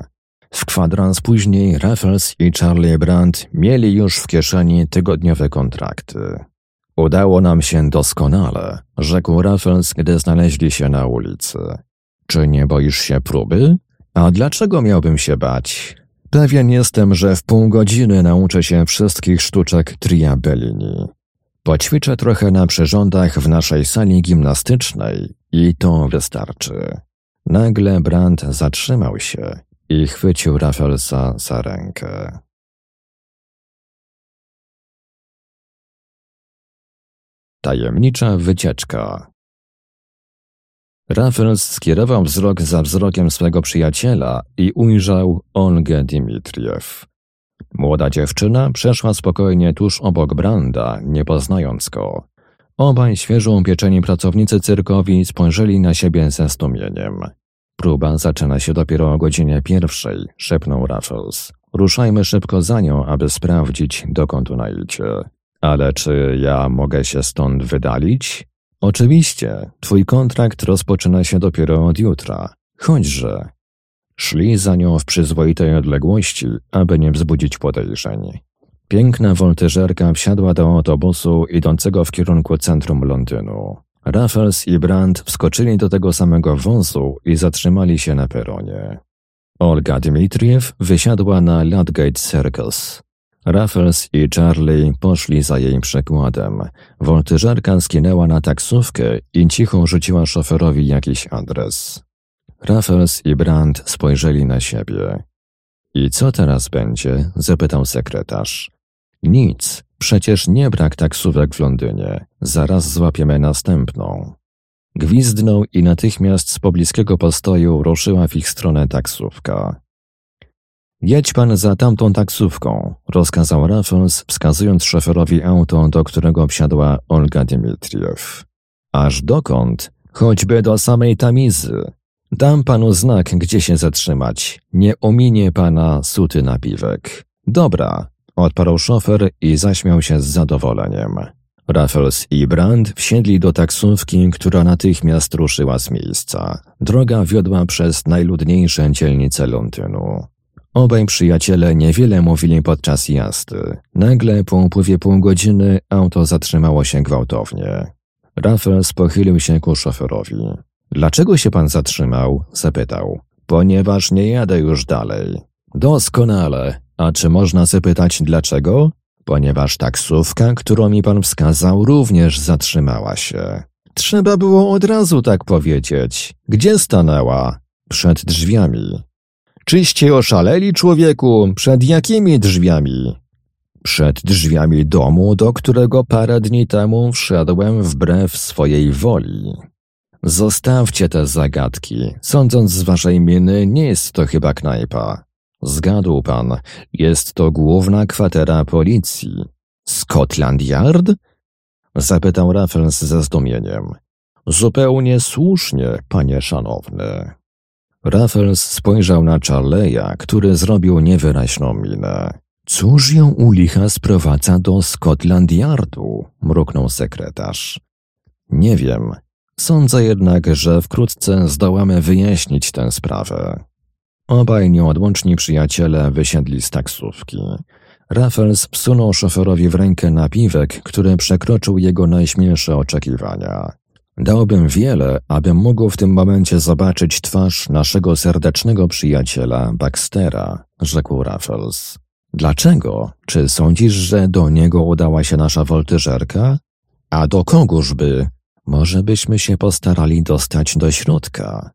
W kwadrans później Raffles i Charlie Brandt mieli już w kieszeni tygodniowe kontrakty. Udało nam się doskonale, rzekł Raffles, gdy znaleźli się na ulicy. Czy nie boisz się próby? A dlaczego miałbym się bać? Pewien jestem, że w pół godziny nauczę się wszystkich sztuczek Tria Bellini. Poćwiczę trochę na przyrządach w naszej sali gimnastycznej i to wystarczy. Nagle Brandt zatrzymał się i chwycił Raffelsa za rękę. Tajemnicza wycieczka Raffles skierował wzrok za wzrokiem swego przyjaciela i ujrzał Olgę Dimitriew. Młoda dziewczyna przeszła spokojnie tuż obok Branda, nie poznając go. Obaj świeżo upieczeni pracownicy cyrkowi spojrzeli na siebie ze stumieniem. Próba zaczyna się dopiero o godzinie pierwszej, szepnął Raffles. Ruszajmy szybko za nią, aby sprawdzić, dokąd ona idzie. Ale czy ja mogę się stąd wydalić? Oczywiście, twój kontrakt rozpoczyna się dopiero od jutra. Chodźże. Szli za nią w przyzwoitej odległości, aby nie wzbudzić podejrzeń. Piękna woltyżerka wsiadła do autobusu idącego w kierunku centrum Londynu. Raffles i Brandt wskoczyli do tego samego wązu i zatrzymali się na peronie. Olga Dmitriew wysiadła na Ludgate Circus. Raffles i Charlie poszli za jej przekładem. Woltyżarka skinęła na taksówkę i cicho rzuciła szoferowi jakiś adres. Raffles i Brandt spojrzeli na siebie. I co teraz będzie? zapytał sekretarz. Nic, Przecież nie brak taksówek w Londynie. Zaraz złapiemy następną. Gwizdnął i natychmiast z pobliskiego postoju ruszyła w ich stronę taksówka. Jedź pan za tamtą taksówką, rozkazał Raffles, wskazując szoferowi auto, do którego wsiadła Olga Dimitriew. Aż dokąd? Choćby do samej tamizy. Dam panu znak, gdzie się zatrzymać. Nie ominie pana suty napiwek. Dobra, odparł szofer i zaśmiał się z zadowoleniem. Raffles i Brand wsiedli do taksówki, która natychmiast ruszyła z miejsca. Droga wiodła przez najludniejsze dzielnice Londynu. Obaj przyjaciele niewiele mówili podczas jazdy. Nagle po upływie pół godziny auto zatrzymało się gwałtownie. Raffles pochylił się ku szoferowi. Dlaczego się pan zatrzymał? zapytał. Ponieważ nie jadę już dalej. Doskonale. A czy można zapytać dlaczego? Ponieważ taksówka, którą mi pan wskazał, również zatrzymała się. Trzeba było od razu tak powiedzieć. Gdzie stanęła? Przed drzwiami. Czyście oszaleli, człowieku? Przed jakimi drzwiami? Przed drzwiami domu, do którego parę dni temu wszedłem wbrew swojej woli. Zostawcie te zagadki. Sądząc z waszej miny, nie jest to chyba knajpa. Zgadł pan, jest to główna kwatera policji. Scotland Yard? Zapytał Raffles ze zdumieniem. Zupełnie słusznie, panie szanowny. Raffles spojrzał na Charleya, który zrobił niewyraźną minę. Cóż ją u licha sprowadza do Scotland Yardu? mruknął sekretarz. Nie wiem. Sądzę jednak, że wkrótce zdołamy wyjaśnić tę sprawę. Obaj nieodłączni przyjaciele wysiedli z taksówki. Raffles wsunął szoferowi w rękę napiwek, który przekroczył jego najśmielsze oczekiwania. Dałbym wiele, abym mógł w tym momencie zobaczyć twarz naszego serdecznego przyjaciela Baxtera, rzekł Raffles. Dlaczego? Czy sądzisz, że do niego udała się nasza woltyżerka? A do kogóż by? Może byśmy się postarali dostać do środka.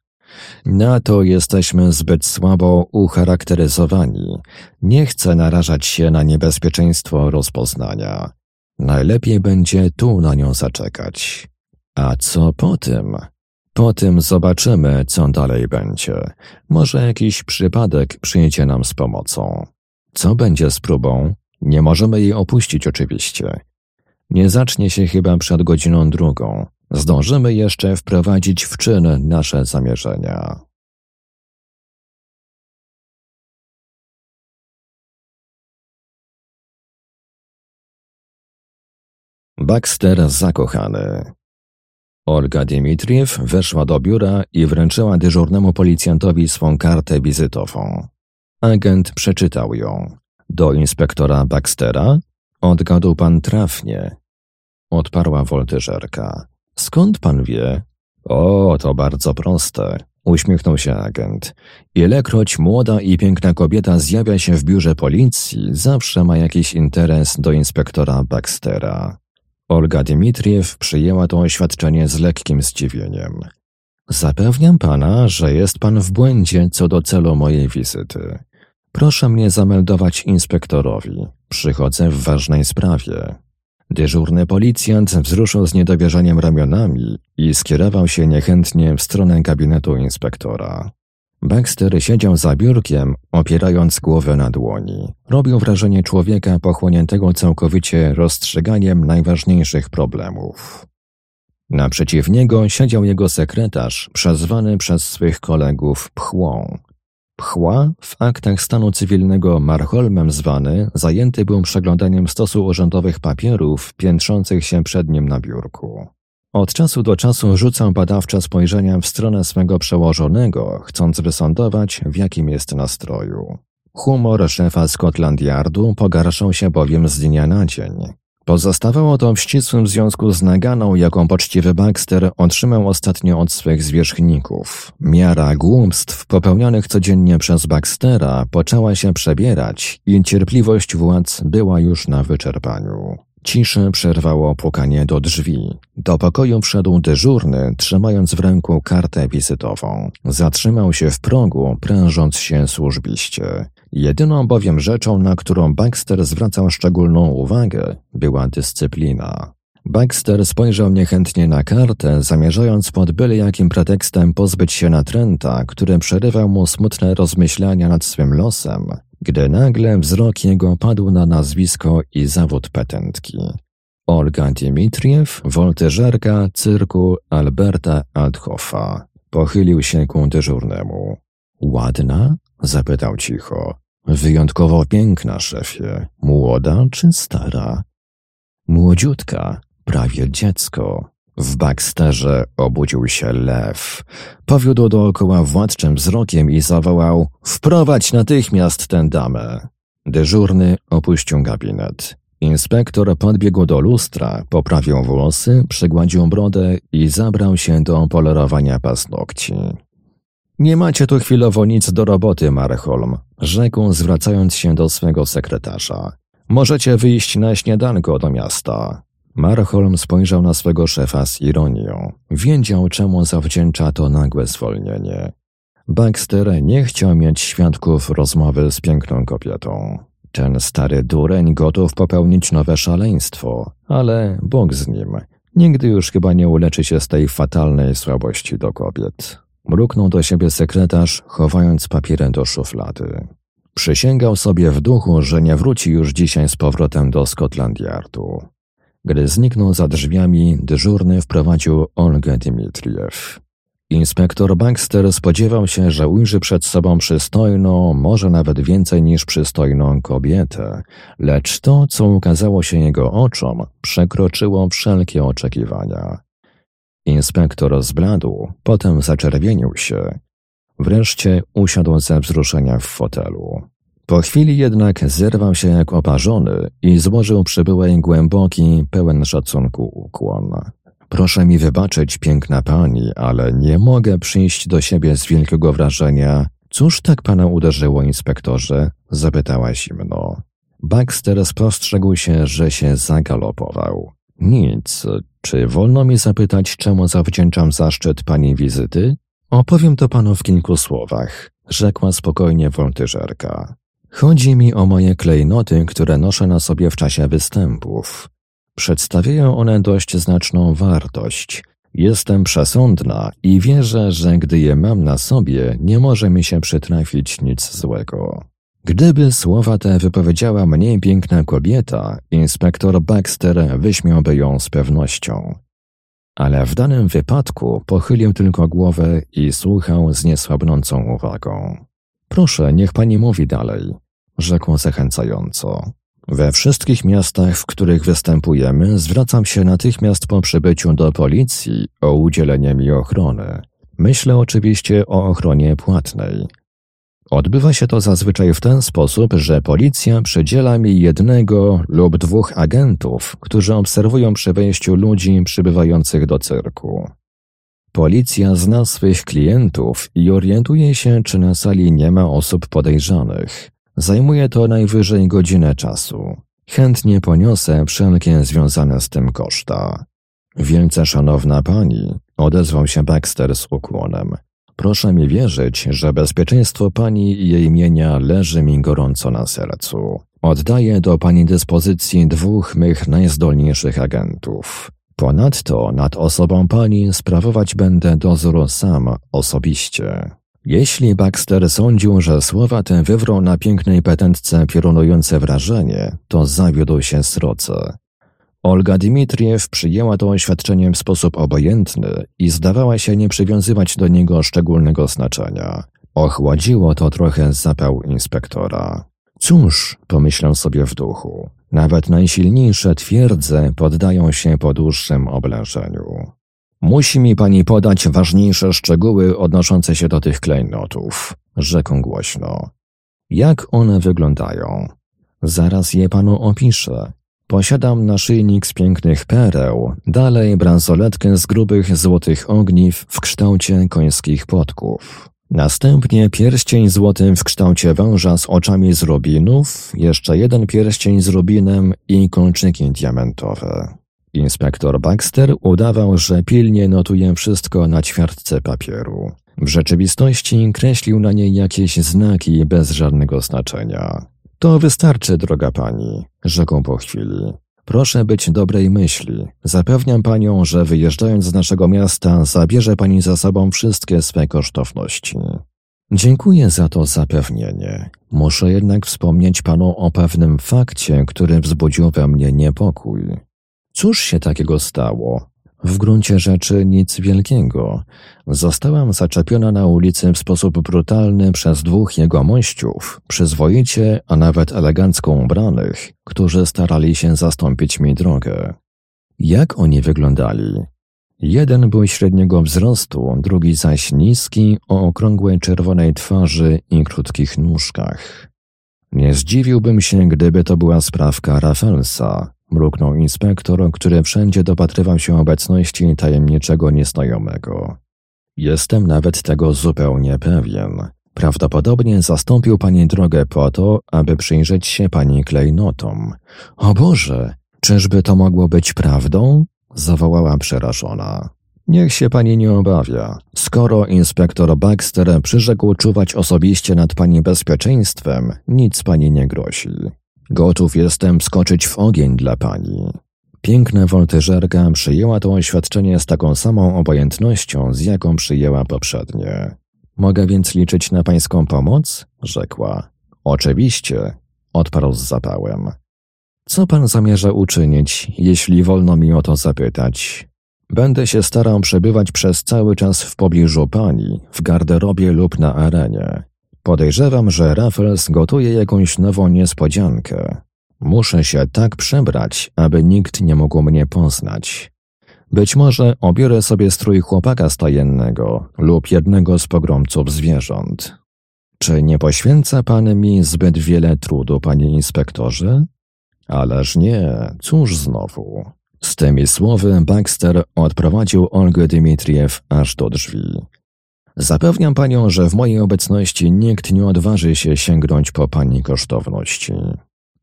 Na to jesteśmy zbyt słabo ucharakteryzowani. Nie chcę narażać się na niebezpieczeństwo rozpoznania. Najlepiej będzie tu na nią zaczekać. A co po tym? Po tym zobaczymy, co dalej będzie. Może jakiś przypadek przyjdzie nam z pomocą. Co będzie z próbą? Nie możemy jej opuścić oczywiście. Nie zacznie się chyba przed godziną drugą. Zdążymy jeszcze wprowadzić w czyn nasze zamierzenia. Baxter zakochany. Olga Dimitriew weszła do biura i wręczyła dyżurnemu policjantowi swą kartę wizytową. Agent przeczytał ją. Do inspektora Baxtera? Odgadł pan trafnie. Odparła woltyżerka. Skąd pan wie? O, to bardzo proste. Uśmiechnął się agent. Ilekroć młoda i piękna kobieta zjawia się w biurze policji, zawsze ma jakiś interes do inspektora Baxtera. Olga Dimitriew przyjęła to oświadczenie z lekkim zdziwieniem. Zapewniam pana, że jest pan w błędzie co do celu mojej wizyty. Proszę mnie zameldować inspektorowi. Przychodzę w ważnej sprawie. Dyżurny policjant wzruszył z niedowierzaniem ramionami i skierował się niechętnie w stronę gabinetu inspektora. Baxter siedział za biurkiem, opierając głowę na dłoni. Robił wrażenie człowieka pochłoniętego całkowicie rozstrzyganiem najważniejszych problemów. Naprzeciw niego siedział jego sekretarz, przezwany przez swych kolegów pchłą. Pchła, w aktach stanu cywilnego Marholmem zwany, zajęty był przeglądaniem stosu urzędowych papierów piętrzących się przed nim na biurku. Od czasu do czasu rzucał badawcze spojrzenia w stronę swego przełożonego, chcąc wysądować, w jakim jest nastroju. Humor szefa Scotland Yardu pogarszał się bowiem z dnia na dzień. Pozostawało to w ścisłym związku z naganą, jaką poczciwy Baxter otrzymał ostatnio od swych zwierzchników. Miara głupstw popełnianych codziennie przez Baxtera poczęła się przebierać i cierpliwość władz była już na wyczerpaniu. Ciszę przerwało pukanie do drzwi. Do pokoju wszedł dyżurny, trzymając w ręku kartę wizytową. Zatrzymał się w progu, prężąc się służbiście. Jedyną bowiem rzeczą, na którą Baxter zwracał szczególną uwagę, była dyscyplina. Baxter spojrzał niechętnie na kartę, zamierzając pod byle jakim pretekstem pozbyć się natręta, który przerywał mu smutne rozmyślania nad swym losem, gdy nagle wzrok jego padł na nazwisko i zawód petentki. Olga Dimitriew, woltyżerka cyrku Alberta Althoffa. Pochylił się ku dyżurnemu. Ładna? zapytał cicho. Wyjątkowo piękna, szefie. Młoda czy stara? Młodziutka, prawie dziecko. W Baxterze obudził się lew. Powiódł dookoła władczym wzrokiem i zawołał Wprowadź natychmiast tę damę. Dyżurny opuścił gabinet. Inspektor podbiegł do lustra, poprawił włosy, przygładził brodę i zabrał się do polerowania paznokci. Nie macie tu chwilowo nic do roboty, Marholm, rzekł, zwracając się do swego sekretarza. Możecie wyjść na śniadanko do miasta. Marholm spojrzał na swego szefa z ironią. Wiedział, czemu zawdzięcza to nagłe zwolnienie. Baxter nie chciał mieć świadków rozmowy z piękną kobietą. Ten stary dureń gotów popełnić nowe szaleństwo, ale Bóg z nim. Nigdy już chyba nie uleczy się z tej fatalnej słabości do kobiet. Mruknął do siebie sekretarz, chowając papierę do szuflady. Przysięgał sobie w duchu, że nie wróci już dzisiaj z powrotem do Scotland Yardu. Gdy zniknął za drzwiami, dyżurny wprowadził Olgę Dimitriew. Inspektor Baxter spodziewał się, że ujrzy przed sobą przystojną, może nawet więcej niż przystojną kobietę, lecz to, co ukazało się jego oczom, przekroczyło wszelkie oczekiwania. Inspektor zbladł, potem zaczerwienił się. Wreszcie usiadł ze wzruszenia w fotelu. Po chwili jednak zerwał się jak oparzony i złożył przybyłej głęboki, pełen szacunku ukłon. Proszę mi wybaczyć, piękna pani, ale nie mogę przyjść do siebie z wielkiego wrażenia. Cóż tak pana uderzyło, inspektorze? zapytała zimno. Baxter spostrzegł się, że się zagalopował. Nic. Czy wolno mi zapytać, czemu zawdzięczam zaszczyt pani wizyty? Opowiem to panu w kilku słowach, rzekła spokojnie woltyżerka. Chodzi mi o moje klejnoty, które noszę na sobie w czasie występów. Przedstawiają one dość znaczną wartość. Jestem przesądna i wierzę, że gdy je mam na sobie, nie może mi się przytrafić nic złego. Gdyby słowa te wypowiedziała mniej piękna kobieta, inspektor Baxter wyśmiałby ją z pewnością. Ale w danym wypadku pochylił tylko głowę i słuchał z niesłabnącą uwagą. Proszę, niech pani mówi dalej, rzekł zachęcająco. We wszystkich miastach, w których występujemy, zwracam się natychmiast po przybyciu do policji o udzielenie mi ochrony. Myślę oczywiście o ochronie płatnej. Odbywa się to zazwyczaj w ten sposób, że policja przydziela mi jednego lub dwóch agentów, którzy obserwują przy wejściu ludzi przybywających do cyrku. Policja zna swych klientów i orientuje się, czy na sali nie ma osób podejrzanych. Zajmuje to najwyżej godzinę czasu. Chętnie poniosę wszelkie związane z tym koszta. Wielce szanowna pani, odezwał się Baxter z ukłonem. Proszę mi wierzyć, że bezpieczeństwo pani i jej mienia leży mi gorąco na sercu. Oddaję do pani dyspozycji dwóch mych najzdolniejszych agentów. Ponadto nad osobą pani sprawować będę dozór sam osobiście. Jeśli Baxter sądził, że słowa te wywrą na pięknej petentce piorunujące wrażenie, to zawiódł się sroce. Olga Dmitriew przyjęła to oświadczenie w sposób obojętny i zdawała się nie przywiązywać do niego szczególnego znaczenia. Ochłodziło to trochę zapał inspektora. Cóż, pomyślał sobie w duchu, nawet najsilniejsze twierdze poddają się po dłuższym oblężeniu. Musi mi pani podać ważniejsze szczegóły odnoszące się do tych klejnotów, rzekł głośno. Jak one wyglądają? Zaraz je panu opiszę. Posiadam naszyjnik z pięknych pereł, dalej bransoletkę z grubych złotych ogniw w kształcie końskich płotków. Następnie pierścień złoty w kształcie węża z oczami z rubinów, jeszcze jeden pierścień z rubinem i kolczyki diamentowe. Inspektor Baxter udawał, że pilnie notuje wszystko na ćwiartce papieru. W rzeczywistości kreślił na niej jakieś znaki bez żadnego znaczenia. To wystarczy, droga pani, rzekł po chwili. Proszę być dobrej myśli. Zapewniam panią, że wyjeżdżając z naszego miasta zabierze pani za sobą wszystkie swe kosztowności. Dziękuję za to zapewnienie. Muszę jednak wspomnieć panu o pewnym fakcie, który wzbudził we mnie niepokój. Cóż się takiego stało? W gruncie rzeczy nic wielkiego. Zostałam zaczepiona na ulicy w sposób brutalny przez dwóch jegomościów, przyzwoicie, a nawet elegancko ubranych, którzy starali się zastąpić mi drogę. Jak oni wyglądali? Jeden był średniego wzrostu, drugi zaś niski, o okrągłej czerwonej twarzy i krótkich nóżkach. Nie zdziwiłbym się, gdyby to była sprawka Rafelsa, mruknął inspektor, który wszędzie dopatrywał się obecności tajemniczego nieznajomego. Jestem nawet tego zupełnie pewien. Prawdopodobnie zastąpił pani drogę po to, aby przyjrzeć się pani klejnotom. O Boże, czyżby to mogło być prawdą? zawołała przerażona. Niech się pani nie obawia. Skoro inspektor Baxter przyrzekł czuwać osobiście nad pani bezpieczeństwem, nic pani nie grozi. Gotów jestem skoczyć w ogień dla pani. Piękna woltyżerka przyjęła to oświadczenie z taką samą obojętnością, z jaką przyjęła poprzednie. Mogę więc liczyć na pańską pomoc? rzekła. Oczywiście, odparł z zapałem. Co pan zamierza uczynić, jeśli wolno mi o to zapytać? Będę się starał przebywać przez cały czas w pobliżu pani, w garderobie lub na arenie. Podejrzewam, że Raffles gotuje jakąś nową niespodziankę. Muszę się tak przebrać, aby nikt nie mógł mnie poznać. Być może obiorę sobie strój chłopaka stajennego lub jednego z pogromców zwierząt. Czy nie poświęca pan mi zbyt wiele trudu, panie inspektorze? Ależ nie, cóż znowu. Z tymi słowy Baxter odprowadził Olgę Dmitriew aż do drzwi. Zapewniam panią, że w mojej obecności nikt nie odważy się sięgnąć po pani kosztowności.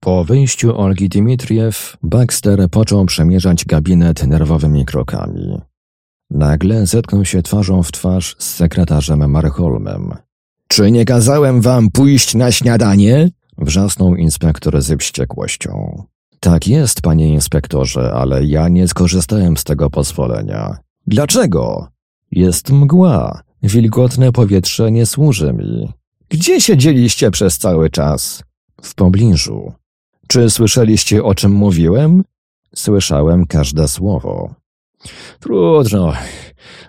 Po wyjściu Olgi Dmitriew, Baxter począł przemierzać gabinet nerwowymi krokami. Nagle zetknął się twarzą w twarz z sekretarzem Marholmem. Czy nie kazałem wam pójść na śniadanie? Wrzasnął inspektor z wściekłością. Tak jest, panie inspektorze, ale ja nie skorzystałem z tego pozwolenia. Dlaczego? Jest mgła. Wilgotne powietrze nie służy mi. Gdzie siedzieliście przez cały czas? W pobliżu. Czy słyszeliście, o czym mówiłem? Słyszałem każde słowo. Trudno.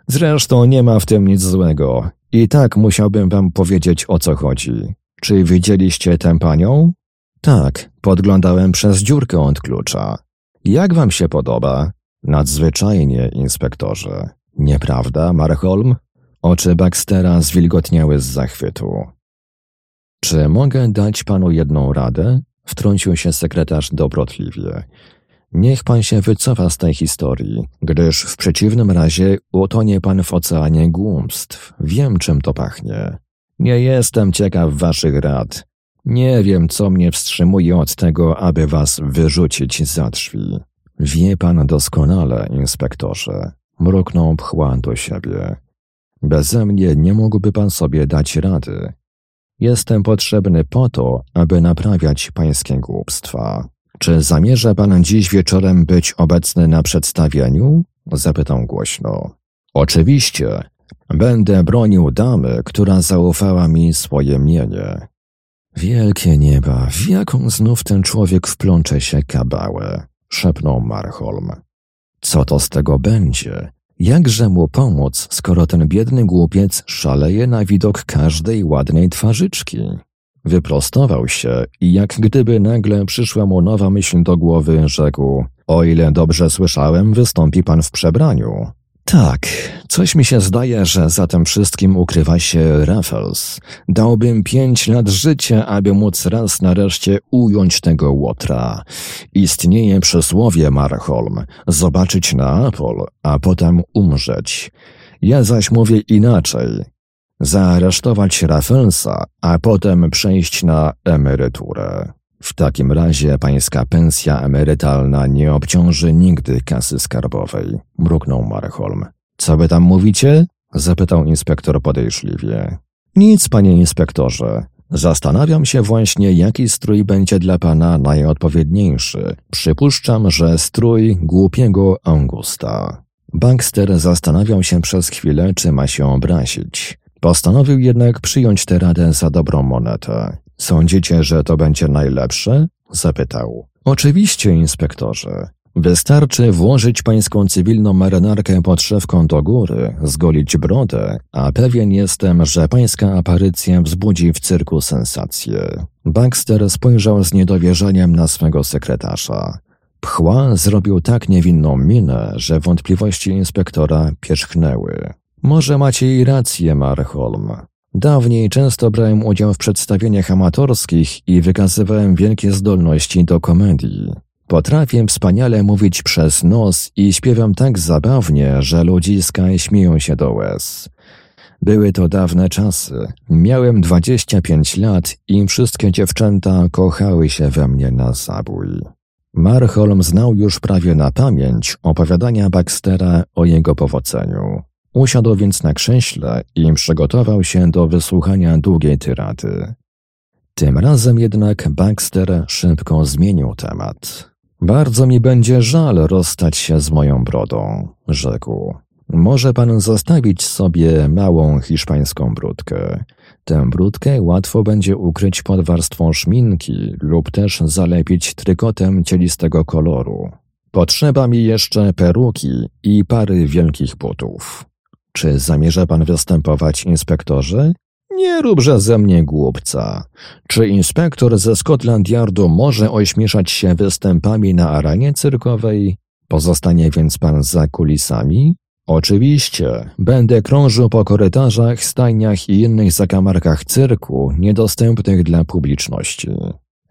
Zresztą nie ma w tym nic złego. I tak musiałbym wam powiedzieć, o co chodzi. Czy widzieliście tę panią? Tak, podglądałem przez dziurkę od klucza. Jak wam się podoba? Nadzwyczajnie, inspektorze. Nieprawda, Marholm? Oczy Baxtera zwilgotniały z zachwytu. Czy mogę dać panu jedną radę? Wtrącił się sekretarz dobrotliwie. Niech pan się wycofa z tej historii, gdyż w przeciwnym razie utonie pan w oceanie głupstw. Wiem, czym to pachnie. Nie jestem ciekaw waszych rad. Nie wiem, co mnie wstrzymuje od tego, aby was wyrzucić za drzwi. Wie pan doskonale, inspektorze. Mruknął pchła do siebie. Beze mnie nie mógłby pan sobie dać rady. Jestem potrzebny po to, aby naprawiać pańskie głupstwa. Czy zamierza pan dziś wieczorem być obecny na przedstawieniu? Zapytał głośno. Oczywiście. Będę bronił damy, która zaufała mi swoje mienie. Wielkie nieba, w jaką znów ten człowiek wplącze się kabałę, szepnął Marholm. Co to z tego będzie? Jakże mu pomóc, skoro ten biedny głupiec szaleje na widok każdej ładnej twarzyczki? Wyprostował się i jak gdyby nagle przyszła mu nowa myśl do głowy, rzekł: O ile dobrze słyszałem, wystąpi pan w przebraniu. Tak, coś mi się zdaje, że za tym wszystkim ukrywa się Raffles. Dałbym pięć lat życia, aby móc raz nareszcie ująć tego łotra. Istnieje przysłowie, Marholm, zobaczyć Neapol, a potem umrzeć. Ja zaś mówię inaczej. Zaaresztować Raffelsa, a potem przejść na emeryturę. W takim razie pańska pensja emerytalna nie obciąży nigdy kasy skarbowej, mruknął Marholm. Co wy tam mówicie? zapytał inspektor podejrzliwie. Nic, panie inspektorze. Zastanawiam się właśnie, jaki strój będzie dla pana najodpowiedniejszy. Przypuszczam, że strój głupiego Augusta. Bankster zastanawiał się przez chwilę, czy ma się obrazić. Postanowił jednak przyjąć tę radę za dobrą monetę. Sądzicie, że to będzie najlepsze? Zapytał. Oczywiście, inspektorze. Wystarczy włożyć pańską cywilną marynarkę pod szewką do góry, zgolić brodę, a pewien jestem, że pańska aparycja wzbudzi w cyrku sensację. Baxter spojrzał z niedowierzaniem na swego sekretarza. Pchła zrobił tak niewinną minę, że wątpliwości inspektora pierzchnęły. Może macie i rację, Marholm. Dawniej często brałem udział w przedstawieniach amatorskich i wykazywałem wielkie zdolności do komedii. Potrafię wspaniale mówić przez nos i śpiewam tak zabawnie, że ludziska śmieją się do łez. Były to dawne czasy. Miałem 25 lat i wszystkie dziewczęta kochały się we mnie na zabój. Marholm znał już prawie na pamięć opowiadania Baxtera o jego powodzeniu. Usiadł więc na krześle i przygotował się do wysłuchania długiej tyrady. Tym razem jednak Baxter szybko zmienił temat. Bardzo mi będzie żal rozstać się z moją brodą, rzekł. Może pan zostawić sobie małą hiszpańską brudkę. Tę brudkę łatwo będzie ukryć pod warstwą szminki lub też zalepić trykotem cielistego koloru. Potrzeba mi jeszcze peruki i pary wielkich butów. Czy zamierza pan występować, inspektorze? Nie róbże ze mnie głupca. Czy inspektor ze Scotland Yardu może ośmieszać się występami na arenie cyrkowej? Pozostanie więc pan za kulisami? Oczywiście, będę krążył po korytarzach, stajniach i innych zakamarkach cyrku, niedostępnych dla publiczności.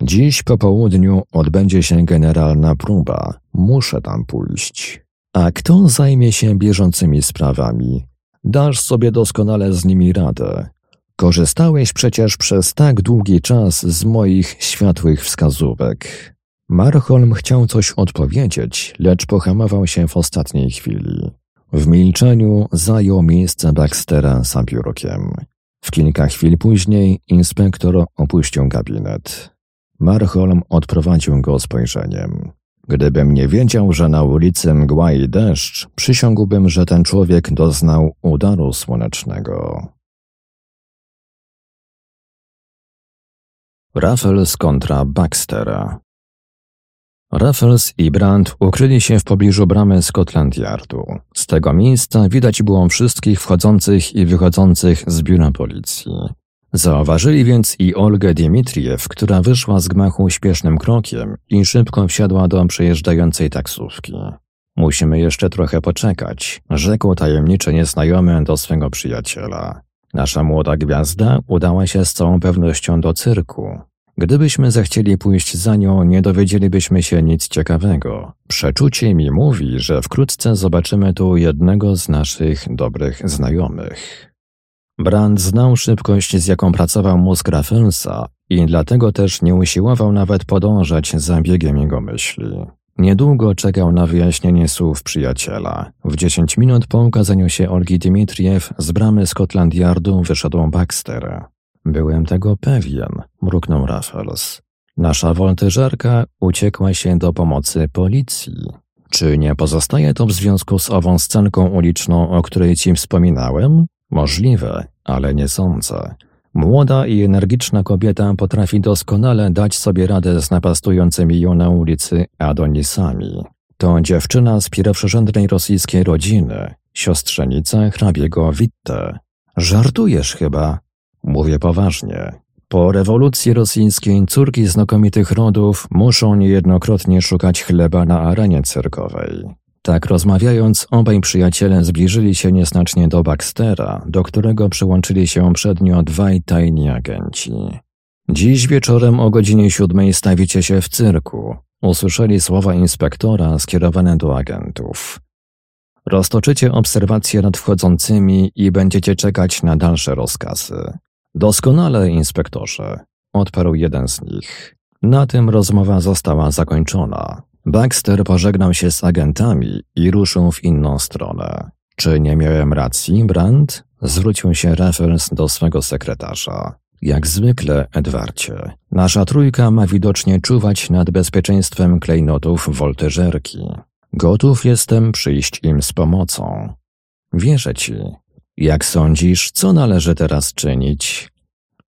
Dziś po południu odbędzie się generalna próba. Muszę tam pójść. A kto zajmie się bieżącymi sprawami? Dasz sobie doskonale z nimi radę. Korzystałeś przecież przez tak długi czas z moich światłych wskazówek. Marholm chciał coś odpowiedzieć, lecz pohamował się w ostatniej chwili. W milczeniu zajął miejsce Baxtera za biurkiem. W kilka chwil później inspektor opuścił gabinet. Marholm odprowadził go spojrzeniem. Gdybym nie wiedział, że na ulicy mgła i deszcz, przysiągłbym, że ten człowiek doznał udaru słonecznego. Raffles kontra Baxtera Raffles i Brandt ukryli się w pobliżu bramy Scotland Yardu. Z tego miejsca widać było wszystkich wchodzących i wychodzących z biura policji. Zauważyli więc i Olgę Dimitriew, która wyszła z gmachu śpiesznym krokiem i szybko wsiadła do przejeżdżającej taksówki. Musimy jeszcze trochę poczekać, rzekł tajemniczy nieznajomy do swego przyjaciela. Nasza młoda gwiazda udała się z całą pewnością do cyrku. Gdybyśmy zechcieli pójść za nią, nie dowiedzielibyśmy się nic ciekawego. Przeczucie mi mówi, że wkrótce zobaczymy tu jednego z naszych dobrych znajomych. Brand znał szybkość, z jaką pracował mózg Raffelsa i dlatego też nie usiłował nawet podążać za biegiem jego myśli. Niedługo czekał na wyjaśnienie słów przyjaciela. W dziesięć minut po ukazaniu się Olgi Dimitriew z bramy Scotland Yardu wyszedł Baxter. Byłem tego pewien, mruknął Raffles. Nasza woltyżerka uciekła się do pomocy policji. Czy nie pozostaje to w związku z ową scenką uliczną, o której ci wspominałem? Możliwe, ale nie sądzę. Młoda i energiczna kobieta potrafi doskonale dać sobie radę z napastującymi ją na ulicy Adonisami. To dziewczyna z pierwszorzędnej rosyjskiej rodziny, siostrzenica hrabiego Witte. Żartujesz chyba? Mówię poważnie. Po rewolucji rosyjskiej córki znakomitych rodów muszą niejednokrotnie szukać chleba na arenie cyrkowej. Tak rozmawiając, obaj przyjaciele zbliżyli się nieznacznie do Baxtera, do którego przyłączyli się przednio dwaj tajni agenci. Dziś wieczorem o godzinie siódmej stawicie się w cyrku. Usłyszeli słowa inspektora skierowane do agentów. Roztoczycie obserwacje nad wchodzącymi i będziecie czekać na dalsze rozkazy. Doskonale, inspektorze, odparł jeden z nich. Na tym rozmowa została zakończona. Baxter pożegnał się z agentami i ruszył w inną stronę. Czy nie miałem racji, Brand? Zwrócił się Raffles do swego sekretarza. Jak zwykle, Edwarcie. Nasza trójka ma widocznie czuwać nad bezpieczeństwem klejnotów woltyżerki. Gotów jestem przyjść im z pomocą. Wierzę ci. Jak sądzisz, co należy teraz czynić?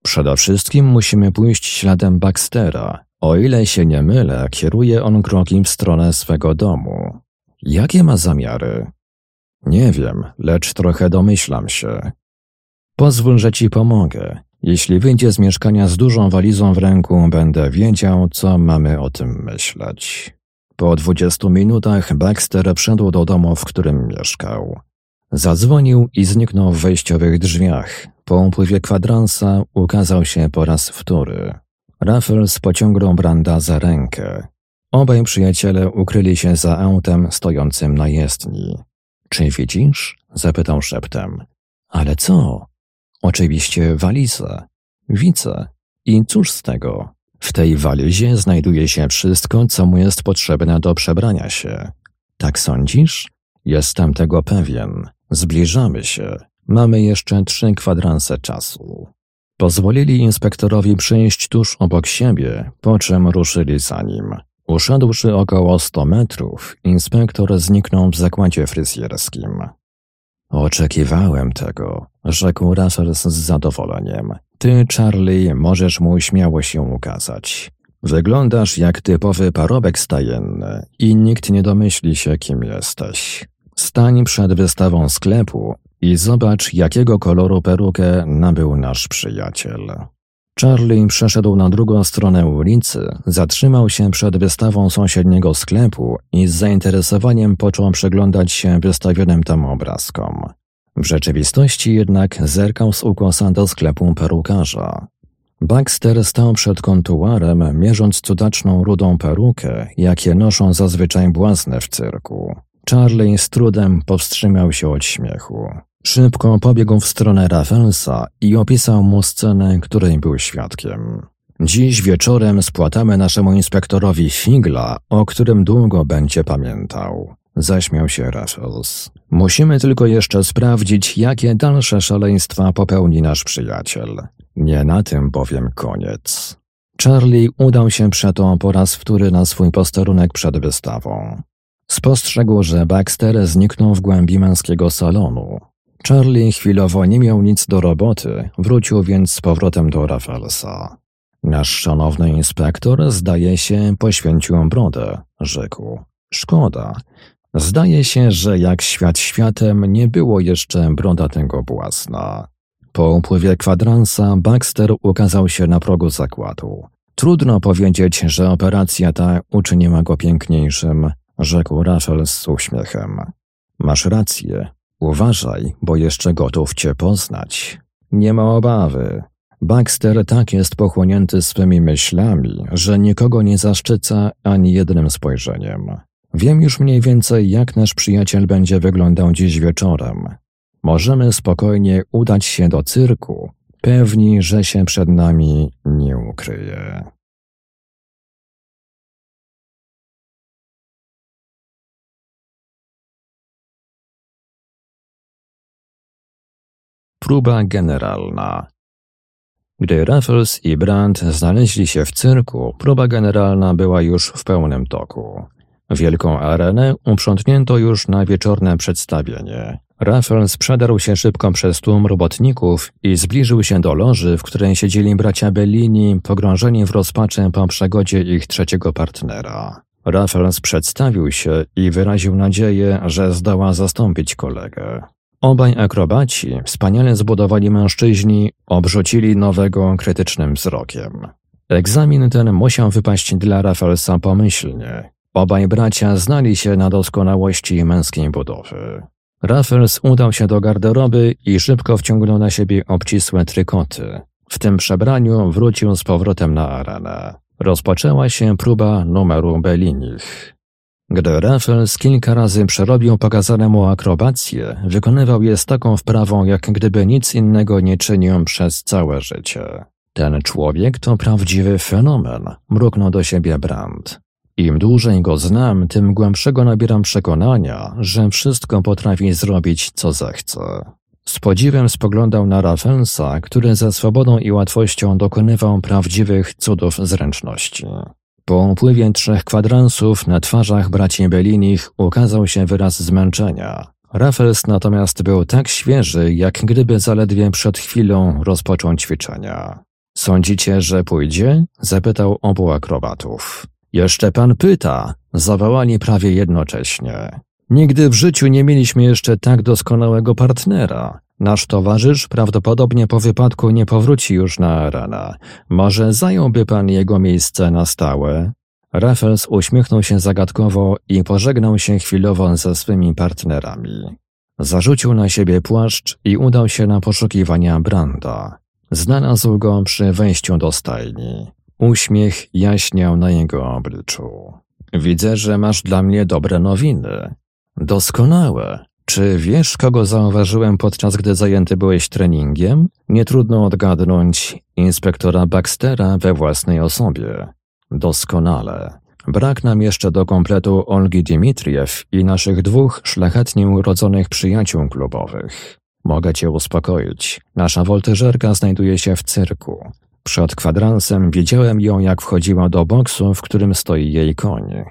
Przede wszystkim musimy pójść śladem Baxtera. O ile się nie mylę, kieruje on kroki w stronę swego domu. Jakie ma zamiary? Nie wiem, lecz trochę domyślam się. Pozwól, że ci pomogę. Jeśli wyjdzie z mieszkania z dużą walizą w ręku, będę wiedział, co mamy o tym myśleć. Po dwudziestu minutach Baxter wszedł do domu, w którym mieszkał. Zadzwonił i zniknął w wejściowych drzwiach. Po upływie kwadransa ukazał się po raz wtóry. Raffles pociągnął Branda za rękę. Obaj przyjaciele ukryli się za autem stojącym na jezdni. Czy widzisz? zapytał szeptem. Ale co? Oczywiście walizę. Widzę. I cóż z tego? W tej walizie znajduje się wszystko, co mu jest potrzebne do przebrania się. Tak sądzisz? Jestem tego pewien. Zbliżamy się. Mamy jeszcze trzy kwadranse czasu. Pozwolili inspektorowi przyjść tuż obok siebie, po czym ruszyli za nim. Uszedłszy około sto metrów, inspektor zniknął w zakładzie fryzjerskim. Oczekiwałem tego, rzekł Raffles z zadowoleniem. Ty, Charlie, możesz mu śmiało się ukazać. Wyglądasz jak typowy parobek stajenny i nikt nie domyśli się, kim jesteś. Stań przed wystawą sklepu i zobacz, jakiego koloru perukę nabył nasz przyjaciel. Charlie przeszedł na drugą stronę ulicy, zatrzymał się przed wystawą sąsiedniego sklepu i z zainteresowaniem począł przeglądać się wystawionym tam obrazkom. W rzeczywistości jednak zerkał z ukosem do sklepu perukarza. Baxter stał przed kontuarem, mierząc cudaczną rudą perukę, jakie noszą zazwyczaj błazne w cyrku. Charlie z trudem powstrzymał się od śmiechu. Szybko pobiegł w stronę Raffelsa i opisał mu scenę, której był świadkiem. Dziś wieczorem spłatamy naszemu inspektorowi figla, o którym długo będzie pamiętał. Zaśmiał się Raffles. Musimy tylko jeszcze sprawdzić, jakie dalsze szaleństwa popełni nasz przyjaciel. Nie na tym bowiem koniec. Charlie udał się przeto po raz wtóry na swój posterunek przed wystawą. Spostrzegł, że Baxter zniknął w głębi męskiego salonu. Charlie chwilowo nie miał nic do roboty, wrócił więc z powrotem do Rafflesa. Nasz szanowny inspektor, zdaje się, poświęcił brodę, rzekł. Szkoda. Zdaje się, że jak świat światem nie było jeszcze broda tego błasna. Po upływie kwadransa Baxter ukazał się na progu zakładu. Trudno powiedzieć, że operacja ta uczyniła go piękniejszym, rzekł Raffles z uśmiechem. Masz rację. Uważaj, bo jeszcze gotów cię poznać. Nie ma obawy. Baxter tak jest pochłonięty swymi myślami, że nikogo nie zaszczyca ani jednym spojrzeniem. Wiem już mniej więcej, jak nasz przyjaciel będzie wyglądał dziś wieczorem. Możemy spokojnie udać się do cyrku, pewni, że się przed nami nie ukryje. Próba generalna. Gdy Raffles i Brandt znaleźli się w cyrku, próba generalna była już w pełnym toku. Wielką arenę uprzątnięto już na wieczorne przedstawienie. Raffles przedarł się szybko przez tłum robotników i zbliżył się do loży, w której siedzieli bracia Bellini, pogrążeni w rozpaczy po przegodzie ich trzeciego partnera. Raffles przedstawił się i wyraził nadzieję, że zdoła zastąpić kolegę. Obaj akrobaci, wspaniale zbudowani mężczyźni, obrzucili nowego krytycznym wzrokiem. Egzamin ten musiał wypaść dla Rafalsa pomyślnie. Obaj bracia znali się na doskonałości męskiej budowy. Raffles udał się do garderoby i szybko wciągnął na siebie obcisłe trykoty. W tym przebraniu wrócił z powrotem na arenę. Rozpoczęła się próba numeru Bellinich. Gdy Raffles kilka razy przerobił pokazane mu akrobacje, wykonywał je z taką wprawą, jak gdyby nic innego nie czynił przez całe życie. Ten człowiek to prawdziwy fenomen, mruknął do siebie Brandt. Im dłużej go znam, tym głębszego nabieram przekonania, że wszystko potrafi zrobić, co zechce. Z podziwem spoglądał na Raffensa, który ze swobodą i łatwością dokonywał prawdziwych cudów zręczności. Po upływie trzech kwadransów na twarzach braci Bellinich ukazał się wyraz zmęczenia. Raffles natomiast był tak świeży, jak gdyby zaledwie przed chwilą rozpoczął ćwiczenia. Sądzicie, że pójdzie? zapytał obu akrobatów. Jeszcze pan pyta, zawołali prawie jednocześnie. Nigdy w życiu nie mieliśmy jeszcze tak doskonałego partnera. Nasz towarzysz prawdopodobnie po wypadku nie powróci już na arenę. Może zająłby pan jego miejsce na stałe? Raffles uśmiechnął się zagadkowo i pożegnał się chwilowo ze swymi partnerami. Zarzucił na siebie płaszcz i udał się na poszukiwania Branda. Znalazł go przy wejściu do stajni. Uśmiech jaśniał na jego obliczu. Widzę, że masz dla mnie dobre nowiny. Doskonałe. Czy wiesz, kogo zauważyłem podczas gdy zajęty byłeś treningiem? Nie trudno odgadnąć inspektora Baxtera we własnej osobie. Doskonale. Brak nam jeszcze do kompletu Olgi Dimitriew i naszych dwóch szlachetnie urodzonych przyjaciół klubowych. Mogę cię uspokoić. Nasza woltyżerka znajduje się w cyrku. Przed kwadransem widziałem ją, jak wchodziła do boksu, w którym stoi jej koń.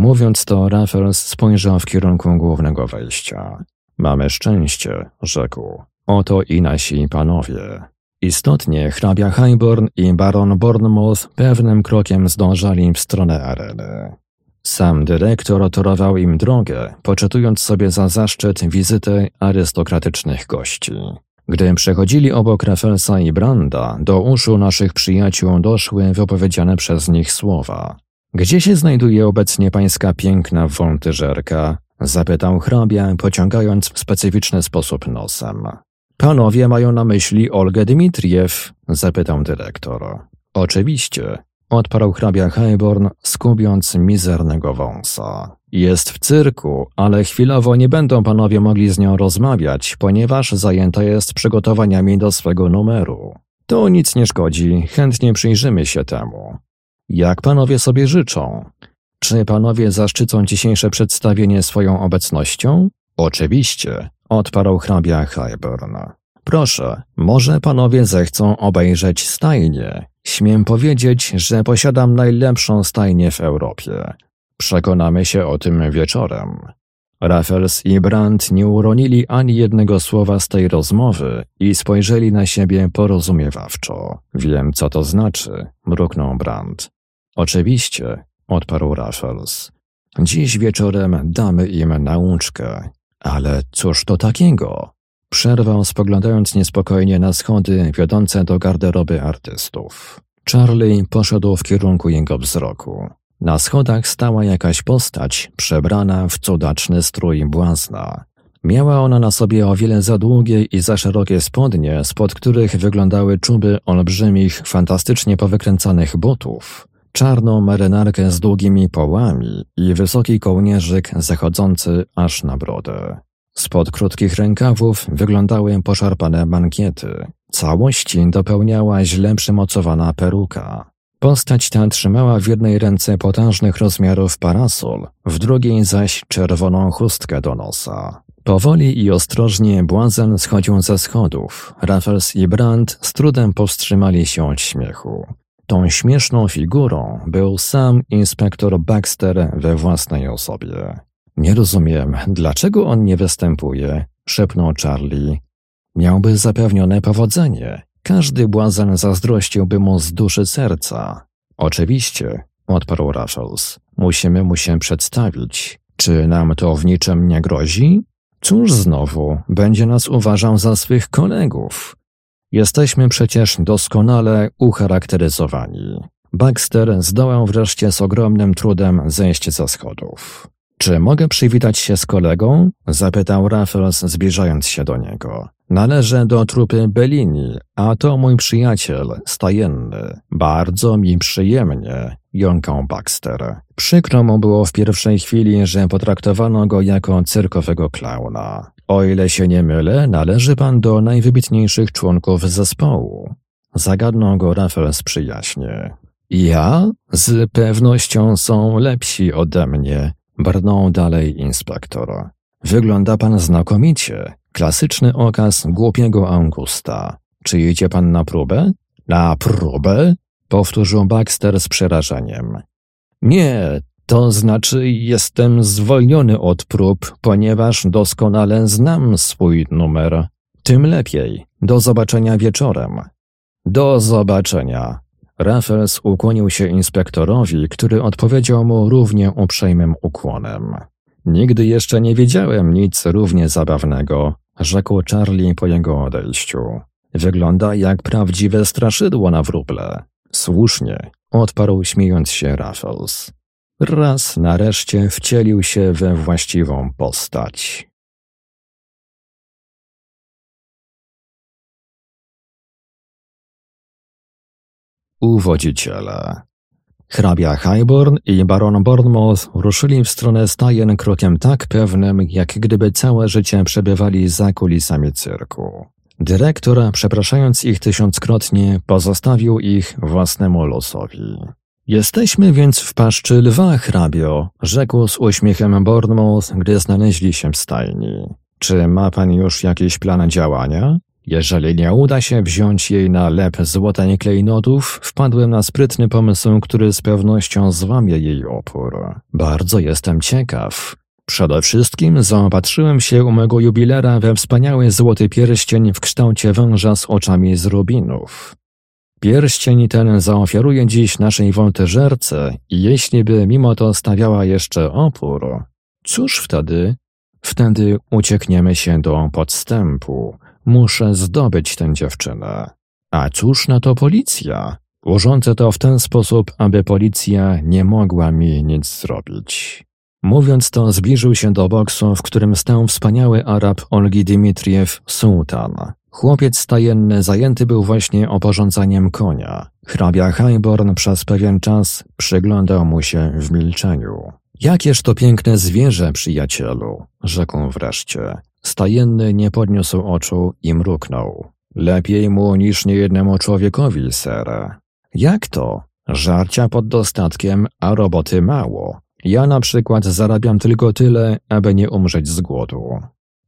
Mówiąc to, Raffles spojrzał w kierunku głównego wejścia. Mamy szczęście, rzekł. Oto i nasi panowie. Istotnie hrabia Highborn i baron Bournemouth pewnym krokiem zdążali w stronę areny. Sam dyrektor torował im drogę, poczytując sobie za zaszczyt wizytę arystokratycznych gości. Gdy przechodzili obok Raffelsa i Branda, do uszu naszych przyjaciół doszły wypowiedziane przez nich słowa. Gdzie się znajduje obecnie pańska piękna wątyżerka? Zapytał hrabia, pociągając w specyficzny sposób nosem. Panowie mają na myśli Olgę Dmitriew? Zapytał dyrektor. Oczywiście, odparł hrabia Hayborn, skubiąc mizernego wąsa. Jest w cyrku, ale chwilowo nie będą panowie mogli z nią rozmawiać, ponieważ zajęta jest przygotowaniami do swego numeru. To nic nie szkodzi, chętnie przyjrzymy się temu. Jak panowie sobie życzą? Czy panowie zaszczycą dzisiejsze przedstawienie swoją obecnością? Oczywiście, odparł hrabia Highburn. Proszę, może panowie zechcą obejrzeć stajnię. Śmiem powiedzieć, że posiadam najlepszą stajnię w Europie. Przekonamy się o tym wieczorem. Raffles i Brandt nie uronili ani jednego słowa z tej rozmowy i spojrzeli na siebie porozumiewawczo. Wiem, co to znaczy, mruknął Brandt. Oczywiście, odparł Raffles. Dziś wieczorem damy im nauczkę. Ale cóż to takiego? Przerwał, spoglądając niespokojnie na schody wiodące do garderoby artystów. Charlie poszedł w kierunku jego wzroku. Na schodach stała jakaś postać, przebrana w cudaczny strój błazna. Miała ona na sobie o wiele za długie i za szerokie spodnie, spod których wyglądały czuby olbrzymich, fantastycznie powykręcanych butów czarną marynarkę z długimi połami i wysoki kołnierzyk zachodzący aż na brodę. Spod krótkich rękawów wyglądały poszarpane mankiety. Całości dopełniała źle przymocowana peruka. Postać ta trzymała w jednej ręce potężnych rozmiarów parasol, w drugiej zaś czerwoną chustkę do nosa. Powoli i ostrożnie błazen schodził ze schodów. Raffles i Brandt z trudem powstrzymali się od śmiechu. Tą śmieszną figurą był sam inspektor Baxter we własnej osobie. Nie rozumiem, dlaczego on nie występuje, szepnął Charlie. Miałby zapewnione powodzenie. Każdy błazen zazdrościłby mu z duszy serca. Oczywiście, odparł Raffles. Musimy mu się przedstawić. Czy nam to w niczym nie grozi? Cóż znowu, będzie nas uważał za swych kolegów. Jesteśmy przecież doskonale ucharakteryzowani. Baxter zdołał wreszcie z ogromnym trudem zejść ze schodów. Czy mogę przywitać się z kolegą? zapytał Raffles, zbliżając się do niego. Należę do trupy Bellini, a to mój przyjaciel, stajenny. Bardzo mi przyjemnie, jąkał Baxter. Przykro mu było w pierwszej chwili, że potraktowano go jako cyrkowego klauna. O ile się nie mylę, należy pan do najwybitniejszych członków zespołu. Zagadnął go Raffles przyjaźnie. Ja? Z pewnością są lepsi ode mnie, brnął dalej inspektor. Wygląda pan znakomicie. Klasyczny okaz głupiego Augusta. Czy idzie pan na próbę? Na próbę? Powtórzył Baxter z przerażeniem. Nie, To znaczy, jestem zwolniony od prób, ponieważ doskonale znam swój numer. Tym lepiej. Do zobaczenia wieczorem. Do zobaczenia. Raffles ukłonił się inspektorowi, który odpowiedział mu równie uprzejmym ukłonem. Nigdy jeszcze nie wiedziałem nic równie zabawnego, rzekł Charlie po jego odejściu. Wygląda jak prawdziwe straszydło na wróble. Słusznie, odparł śmiejąc się Raffles. Raz nareszcie wcielił się we właściwą postać. Uwodziciele Hrabia Highborn i baron Bournemouth ruszyli w stronę stajen krokiem tak pewnym, jak gdyby całe życie przebywali za kulisami cyrku. Dyrektor, przepraszając ich tysiąckrotnie, pozostawił ich własnemu losowi. Jesteśmy więc w paszczy lwa, hrabio, rzekł z uśmiechem Bournemouth, gdy znaleźli się w stajni. Czy ma pan już jakiś plan działania? Jeżeli nie uda się wziąć jej na lep złotej klejnotów, wpadłem na sprytny pomysł, który z pewnością złamie jej opór. Bardzo jestem ciekaw. Przede wszystkim zaopatrzyłem się u mego jubilera we wspaniały złoty pierścień w kształcie węża z oczami z rubinów. Pierścień ten zaofiaruję dziś naszej woltyżerce i jeśli by mimo to stawiała jeszcze opór, cóż wtedy? Wtedy uciekniemy się do podstępu. Muszę zdobyć tę dziewczynę. A cóż na to policja? Urządzę to w ten sposób, aby policja nie mogła mi nic zrobić. Mówiąc to, zbliżył się do boksu, w którym stał wspaniały Arab Olgi Dimitriew, sułtan. Chłopiec stajenny zajęty był właśnie oporządzaniem konia. Hrabia Highborn przez pewien czas przyglądał mu się w milczeniu. Jakież to piękne zwierzę, przyjacielu, rzekł wreszcie. Stajenny nie podniósł oczu i mruknął. Lepiej mu niż niejednemu człowiekowi, ser. Jak to? Żarcia pod dostatkiem, a roboty mało. Ja na przykład zarabiam tylko tyle, aby nie umrzeć z głodu.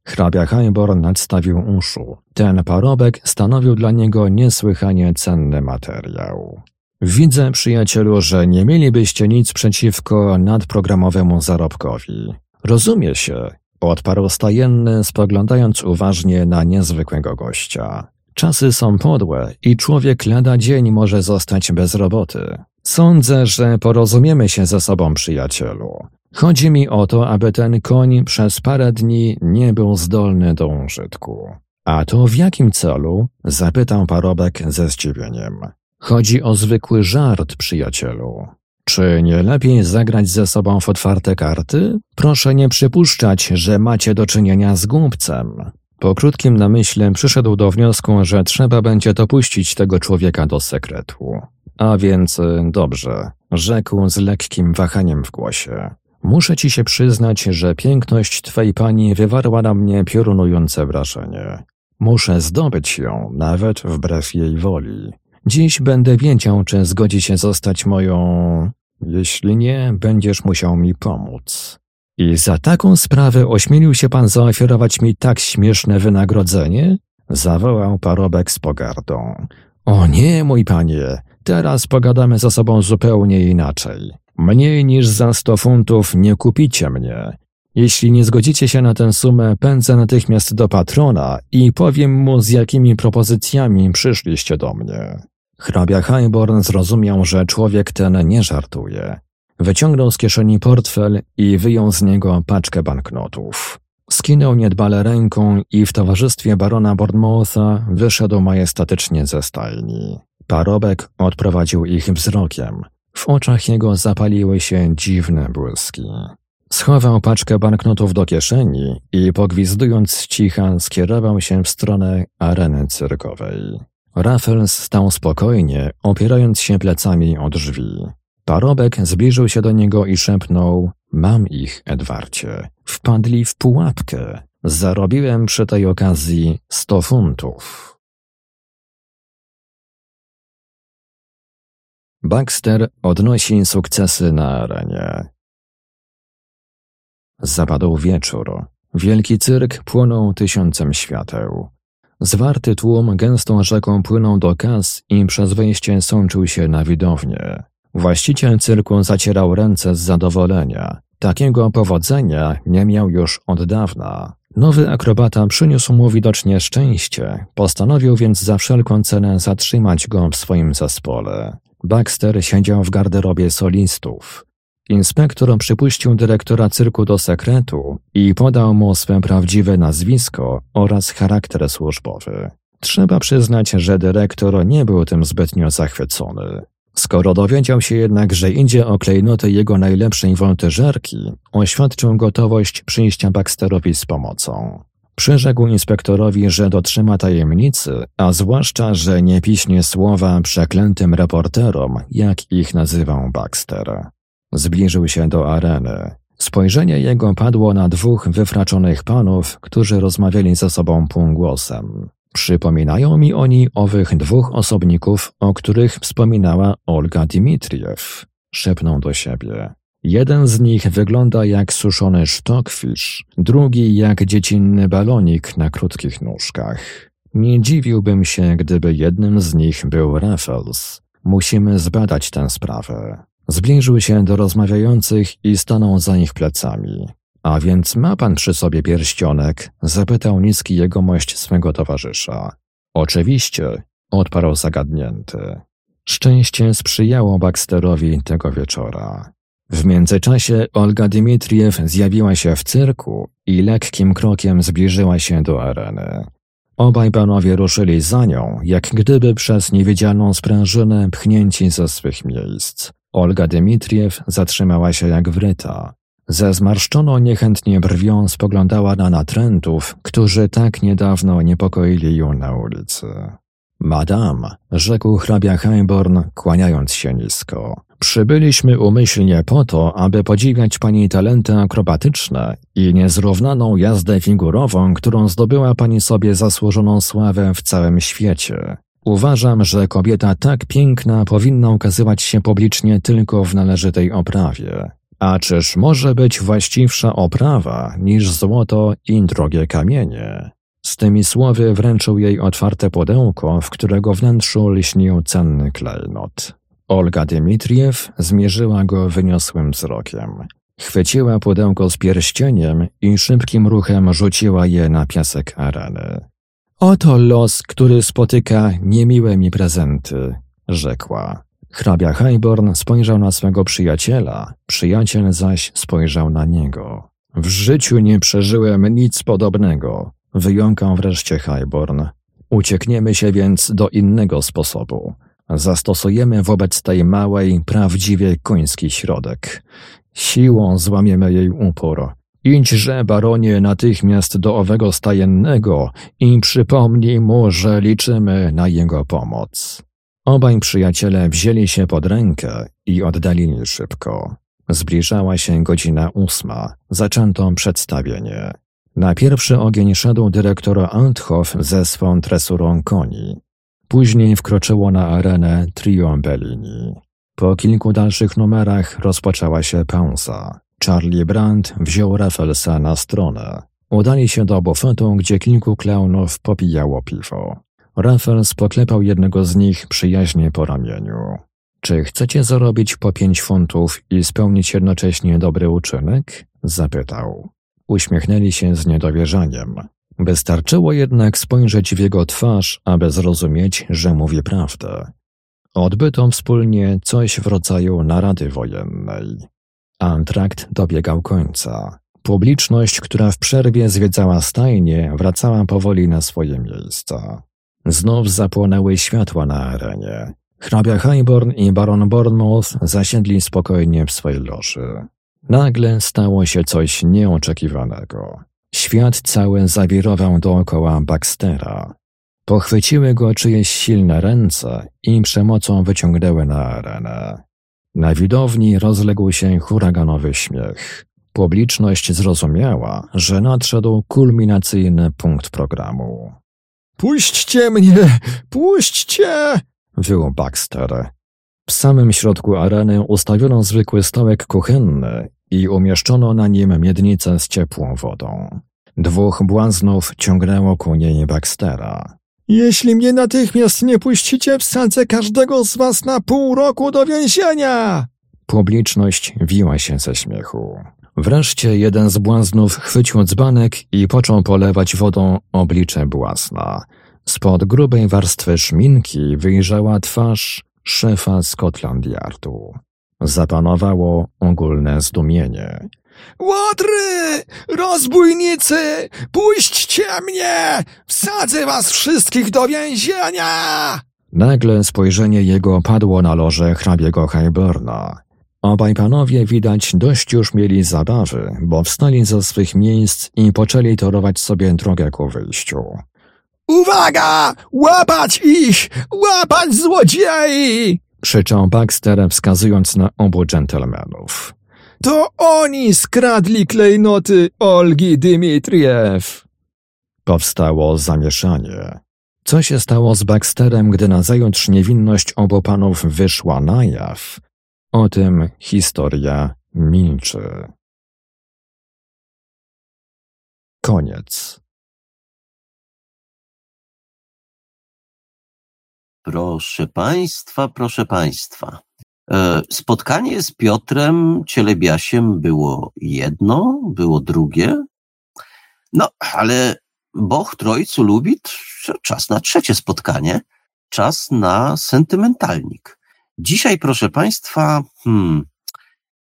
Hrabia Highborn nadstawił uszu. Ten parobek stanowił dla niego niesłychanie cenny materiał. Widzę, przyjacielu, że nie mielibyście nic przeciwko nadprogramowemu zarobkowi. Rozumie się, odparł stajenny, spoglądając uważnie na niezwykłego gościa. Czasy są podłe i człowiek lada dzień może zostać bez roboty. Sądzę, że porozumiemy się ze sobą, przyjacielu. Chodzi mi o to, aby ten koń przez parę dni nie był zdolny do użytku. A to w jakim celu? zapytał parobek ze zdziwieniem. Chodzi o zwykły żart, przyjacielu. Czy nie lepiej zagrać ze sobą w otwarte karty? Proszę nie przypuszczać, że macie do czynienia z głupcem. Po krótkim namyśle przyszedł do wniosku, że trzeba będzie dopuścić tego człowieka do sekretu. A więc dobrze, rzekł z lekkim wahaniem w głosie. Muszę ci się przyznać, że piękność twej pani wywarła na mnie piorunujące wrażenie. Muszę zdobyć ją, nawet wbrew jej woli. Dziś będę wiedział, czy zgodzi się zostać moją... Jeśli nie, będziesz musiał mi pomóc. I za taką sprawę ośmielił się pan zaoferować mi tak śmieszne wynagrodzenie? Zawołał parobek z pogardą. O nie, mój panie, teraz pogadamy ze sobą zupełnie inaczej. Mniej niż za sto funtów nie kupicie mnie. Jeśli nie zgodzicie się na tę sumę, pędzę natychmiast do patrona i powiem mu, z jakimi propozycjami przyszliście do mnie. Hrabia Highborn zrozumiał, że człowiek ten nie żartuje. Wyciągnął z kieszeni portfel i wyjął z niego paczkę banknotów. Skinął niedbale ręką i w towarzystwie barona Bournemoutha wyszedł majestatycznie ze stajni. Parobek odprowadził ich wzrokiem. W oczach jego zapaliły się dziwne błyski. Schował paczkę banknotów do kieszeni i pogwizdując cicha skierował się w stronę areny cyrkowej. Raffles stał spokojnie, opierając się plecami o drzwi. Parobek zbliżył się do niego i szepnął: Mam ich, Edwarcie. Wpadli w pułapkę. Zarobiłem przy tej okazji sto funtów. Baxter odnosi sukcesy na arenie. Zapadł wieczór. Wielki cyrk płonął tysiącem świateł. Zwarty tłum gęstą rzeką płynął do kas i przez wejście sączył się na widownię. Właściciel cyrku zacierał ręce z zadowolenia. Takiego powodzenia nie miał już od dawna. Nowy akrobata przyniósł mu widocznie szczęście, postanowił więc za wszelką cenę zatrzymać go w swoim zespole. Baxter siedział w garderobie solistów. Inspektor przypuścił dyrektora cyrku do sekretu i podał mu swe prawdziwe nazwisko oraz charakter służbowy. Trzeba przyznać, że dyrektor nie był tym zbytnio zachwycony. Skoro dowiedział się jednak, że idzie o klejnoty jego najlepszej woltyżerki, oświadczył gotowość przyjścia Baxterowi z pomocą. Przyrzekł inspektorowi, że dotrzyma tajemnicy, a zwłaszcza, że nie piśnie słowa przeklętym reporterom, jak ich nazywał Baxter. Zbliżył się do areny. Spojrzenie jego padło na dwóch wyfraczonych panów, którzy rozmawiali ze sobą półgłosem. Przypominają mi oni owych dwóch osobników, o których wspominała Olga Dimitriew. Szepnął do siebie. Jeden z nich wygląda jak suszony sztokfisz, drugi jak dziecinny balonik na krótkich nóżkach. Nie dziwiłbym się, gdyby jednym z nich był Raffles. Musimy zbadać tę sprawę. Zbliżył się do rozmawiających i stanął za ich plecami. A więc ma pan przy sobie pierścionek? zapytał niski jegomość swego towarzysza. Oczywiście, odparł zagadnięty. Szczęście sprzyjało Baxterowi tego wieczora. W międzyczasie Olga Dmitriew zjawiła się w cyrku i lekkim krokiem zbliżyła się do areny. Obaj panowie ruszyli za nią, jak gdyby przez niewidzialną sprężynę pchnięci ze swych miejsc. Olga Dmitriew zatrzymała się jak wryta. Ze zmarszczoną niechętnie brwią spoglądała na natrętów, którzy tak niedawno niepokoili ją na ulicy. Madam, rzekł hrabia Heimborn, kłaniając się nisko. Przybyliśmy umyślnie po to, aby podziwiać pani talenty akrobatyczne i niezrównaną jazdę figurową, którą zdobyła pani sobie zasłużoną sławę w całym świecie. Uważam, że kobieta tak piękna powinna ukazywać się publicznie tylko w należytej oprawie. A czyż może być właściwsza oprawa niż złoto i drogie kamienie? Z tymi słowy wręczył jej otwarte pudełko, w którego wnętrzu lśnił cenny klejnot. Olga Dmitriew zmierzyła go wyniosłym wzrokiem. Chwyciła pudełko z pierścieniem i szybkim ruchem rzuciła je na piasek areny. Oto los, który spotyka niemiłe mi prezenty, rzekła. Hrabia Hayborn spojrzał na swego przyjaciela, przyjaciel zaś spojrzał na niego. W życiu nie przeżyłem nic podobnego, wyjąkał wreszcie Hayborn. Uciekniemy się więc do innego sposobu. Zastosujemy wobec tej małej, prawdziwie koński środek. Siłą złamiemy jej upór. Idźże, baronie, natychmiast do owego stajennego i przypomnij mu, że liczymy na jego pomoc. Obaj przyjaciele wzięli się pod rękę i oddalili szybko. Zbliżała się godzina ósma. Zaczęto przedstawienie. Na pierwszy ogień szedł dyrektor Althoff ze swą tresurą koni. Później wkroczyło na arenę trio Bellini. Po kilku dalszych numerach rozpoczęła się pauza. Charlie Brandt wziął Raffelsa na stronę. Udali się do bufetu, gdzie kilku klaunów popijało piwo. Raffles poklepał jednego z nich przyjaźnie po ramieniu. Czy chcecie zarobić po pięć funtów i spełnić jednocześnie dobry uczynek? Zapytał. Uśmiechnęli się z niedowierzaniem. Wystarczyło jednak spojrzeć w jego twarz, aby zrozumieć, że mówi prawdę. Odbyto wspólnie coś w rodzaju narady wojennej. Antrakt dobiegał końca. Publiczność, która w przerwie zwiedzała stajnie, wracała powoli na swoje miejsca. Znów zapłonęły światła na arenie. Hrabia Highborn i baron Bournemouth zasiedli spokojnie w swojej loży. Nagle stało się coś nieoczekiwanego. Świat cały zawirował dookoła Baxtera. Pochwyciły go czyjeś silne ręce i przemocą wyciągnęły na arenę. Na widowni rozległ się huraganowy śmiech. Publiczność zrozumiała, że nadszedł kulminacyjny punkt programu. Puśćcie mnie! Puśćcie! wył Baxter. W samym środku areny ustawiono zwykły stołek kuchenny i umieszczono na nim miednicę z ciepłą wodą. Dwóch błaznów ciągnęło ku niej Baxtera. Jeśli mnie natychmiast nie puścicie, wsadzę każdego z was na pół roku do więzienia! Publiczność wiła się ze śmiechu. Wreszcie jeden z błaznów chwycił dzbanek i począł polewać wodą oblicze błazna. Spod grubej warstwy szminki wyjrzała twarz szefa Scotland Yardu. Zapanowało ogólne zdumienie. Łotry! Rozbójnicy! Puśćcie mnie! Wsadzę was wszystkich do więzienia! Nagle spojrzenie jego padło na loże hrabiego Highburna. Obaj panowie widać dość już mieli zabawy, bo wstali ze swych miejsc i poczęli torować sobie drogę ku wyjściu. Uwaga! Łapać ich! Łapać złodziei! Krzyczał Baxter, wskazując na obu dżentelmenów. To oni skradli klejnoty Olgi Dymitriew! Powstało zamieszanie. Co się stało z Baxterem, gdy nazajutrz niewinność obu panów wyszła na jaw? O tym historia milczy. Koniec. Proszę Państwa, proszę Państwa. E, spotkanie z Piotrem Cielebiasiem było jedno, było drugie. No, ale Boch Trojcu lubi czas na trzecie spotkanie, czas na sentymentalnik. Dzisiaj, proszę Państwa, hmm,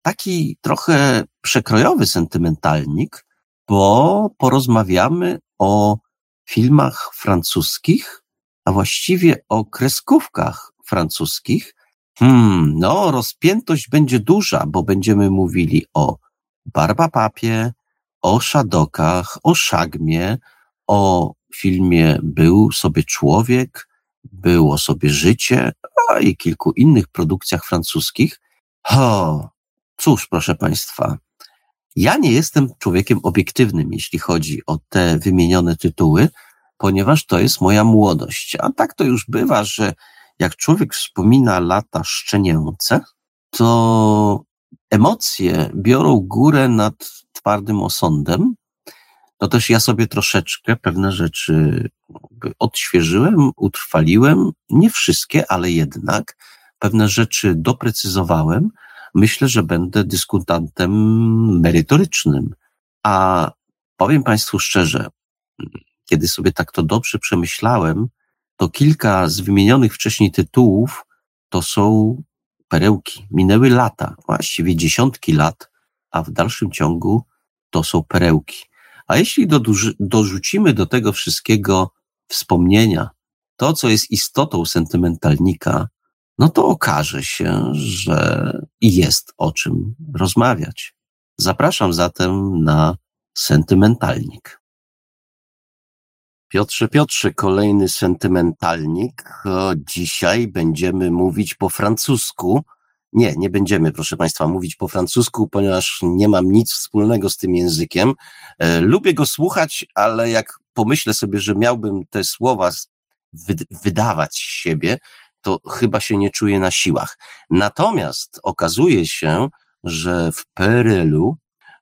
taki trochę przekrojowy sentymentalnik, bo porozmawiamy o filmach francuskich, a właściwie o kreskówkach francuskich. Hmm, no, rozpiętość będzie duża, bo będziemy mówili o Barbapapie, o Szadokach, o Szagmie, o filmie Był sobie człowiek, było sobie życie, a i kilku innych produkcjach francuskich. O, cóż, proszę Państwa, ja nie jestem człowiekiem obiektywnym, jeśli chodzi o te wymienione tytuły, ponieważ to jest moja młodość. A tak to już bywa, że jak człowiek wspomina lata szczenięce, to emocje biorą górę nad twardym osądem. To też ja sobie troszeczkę pewne rzeczy odświeżyłem, utrwaliłem, nie wszystkie, ale jednak pewne rzeczy doprecyzowałem. Myślę, że będę dyskutantem merytorycznym. A powiem Państwu szczerze, kiedy sobie tak to dobrze przemyślałem, to kilka z wymienionych wcześniej tytułów to są perełki. Minęły lata, właściwie dziesiątki lat, a w dalszym ciągu to są perełki. A jeśli dorzucimy do tego wszystkiego wspomnienia, to co jest istotą sentymentalnika, no to okaże się, że jest o czym rozmawiać. Zapraszam zatem na sentymentalnik. Piotrze, Piotrze, kolejny sentymentalnik. Dzisiaj będziemy mówić po francusku. Nie, nie będziemy, proszę Państwa, mówić po francusku, ponieważ nie mam nic wspólnego z tym językiem. E, lubię go słuchać, ale jak pomyślę sobie, że miałbym te słowa wydawać siebie, to chyba się nie czuję na siłach. Natomiast okazuje się, że w PRL-u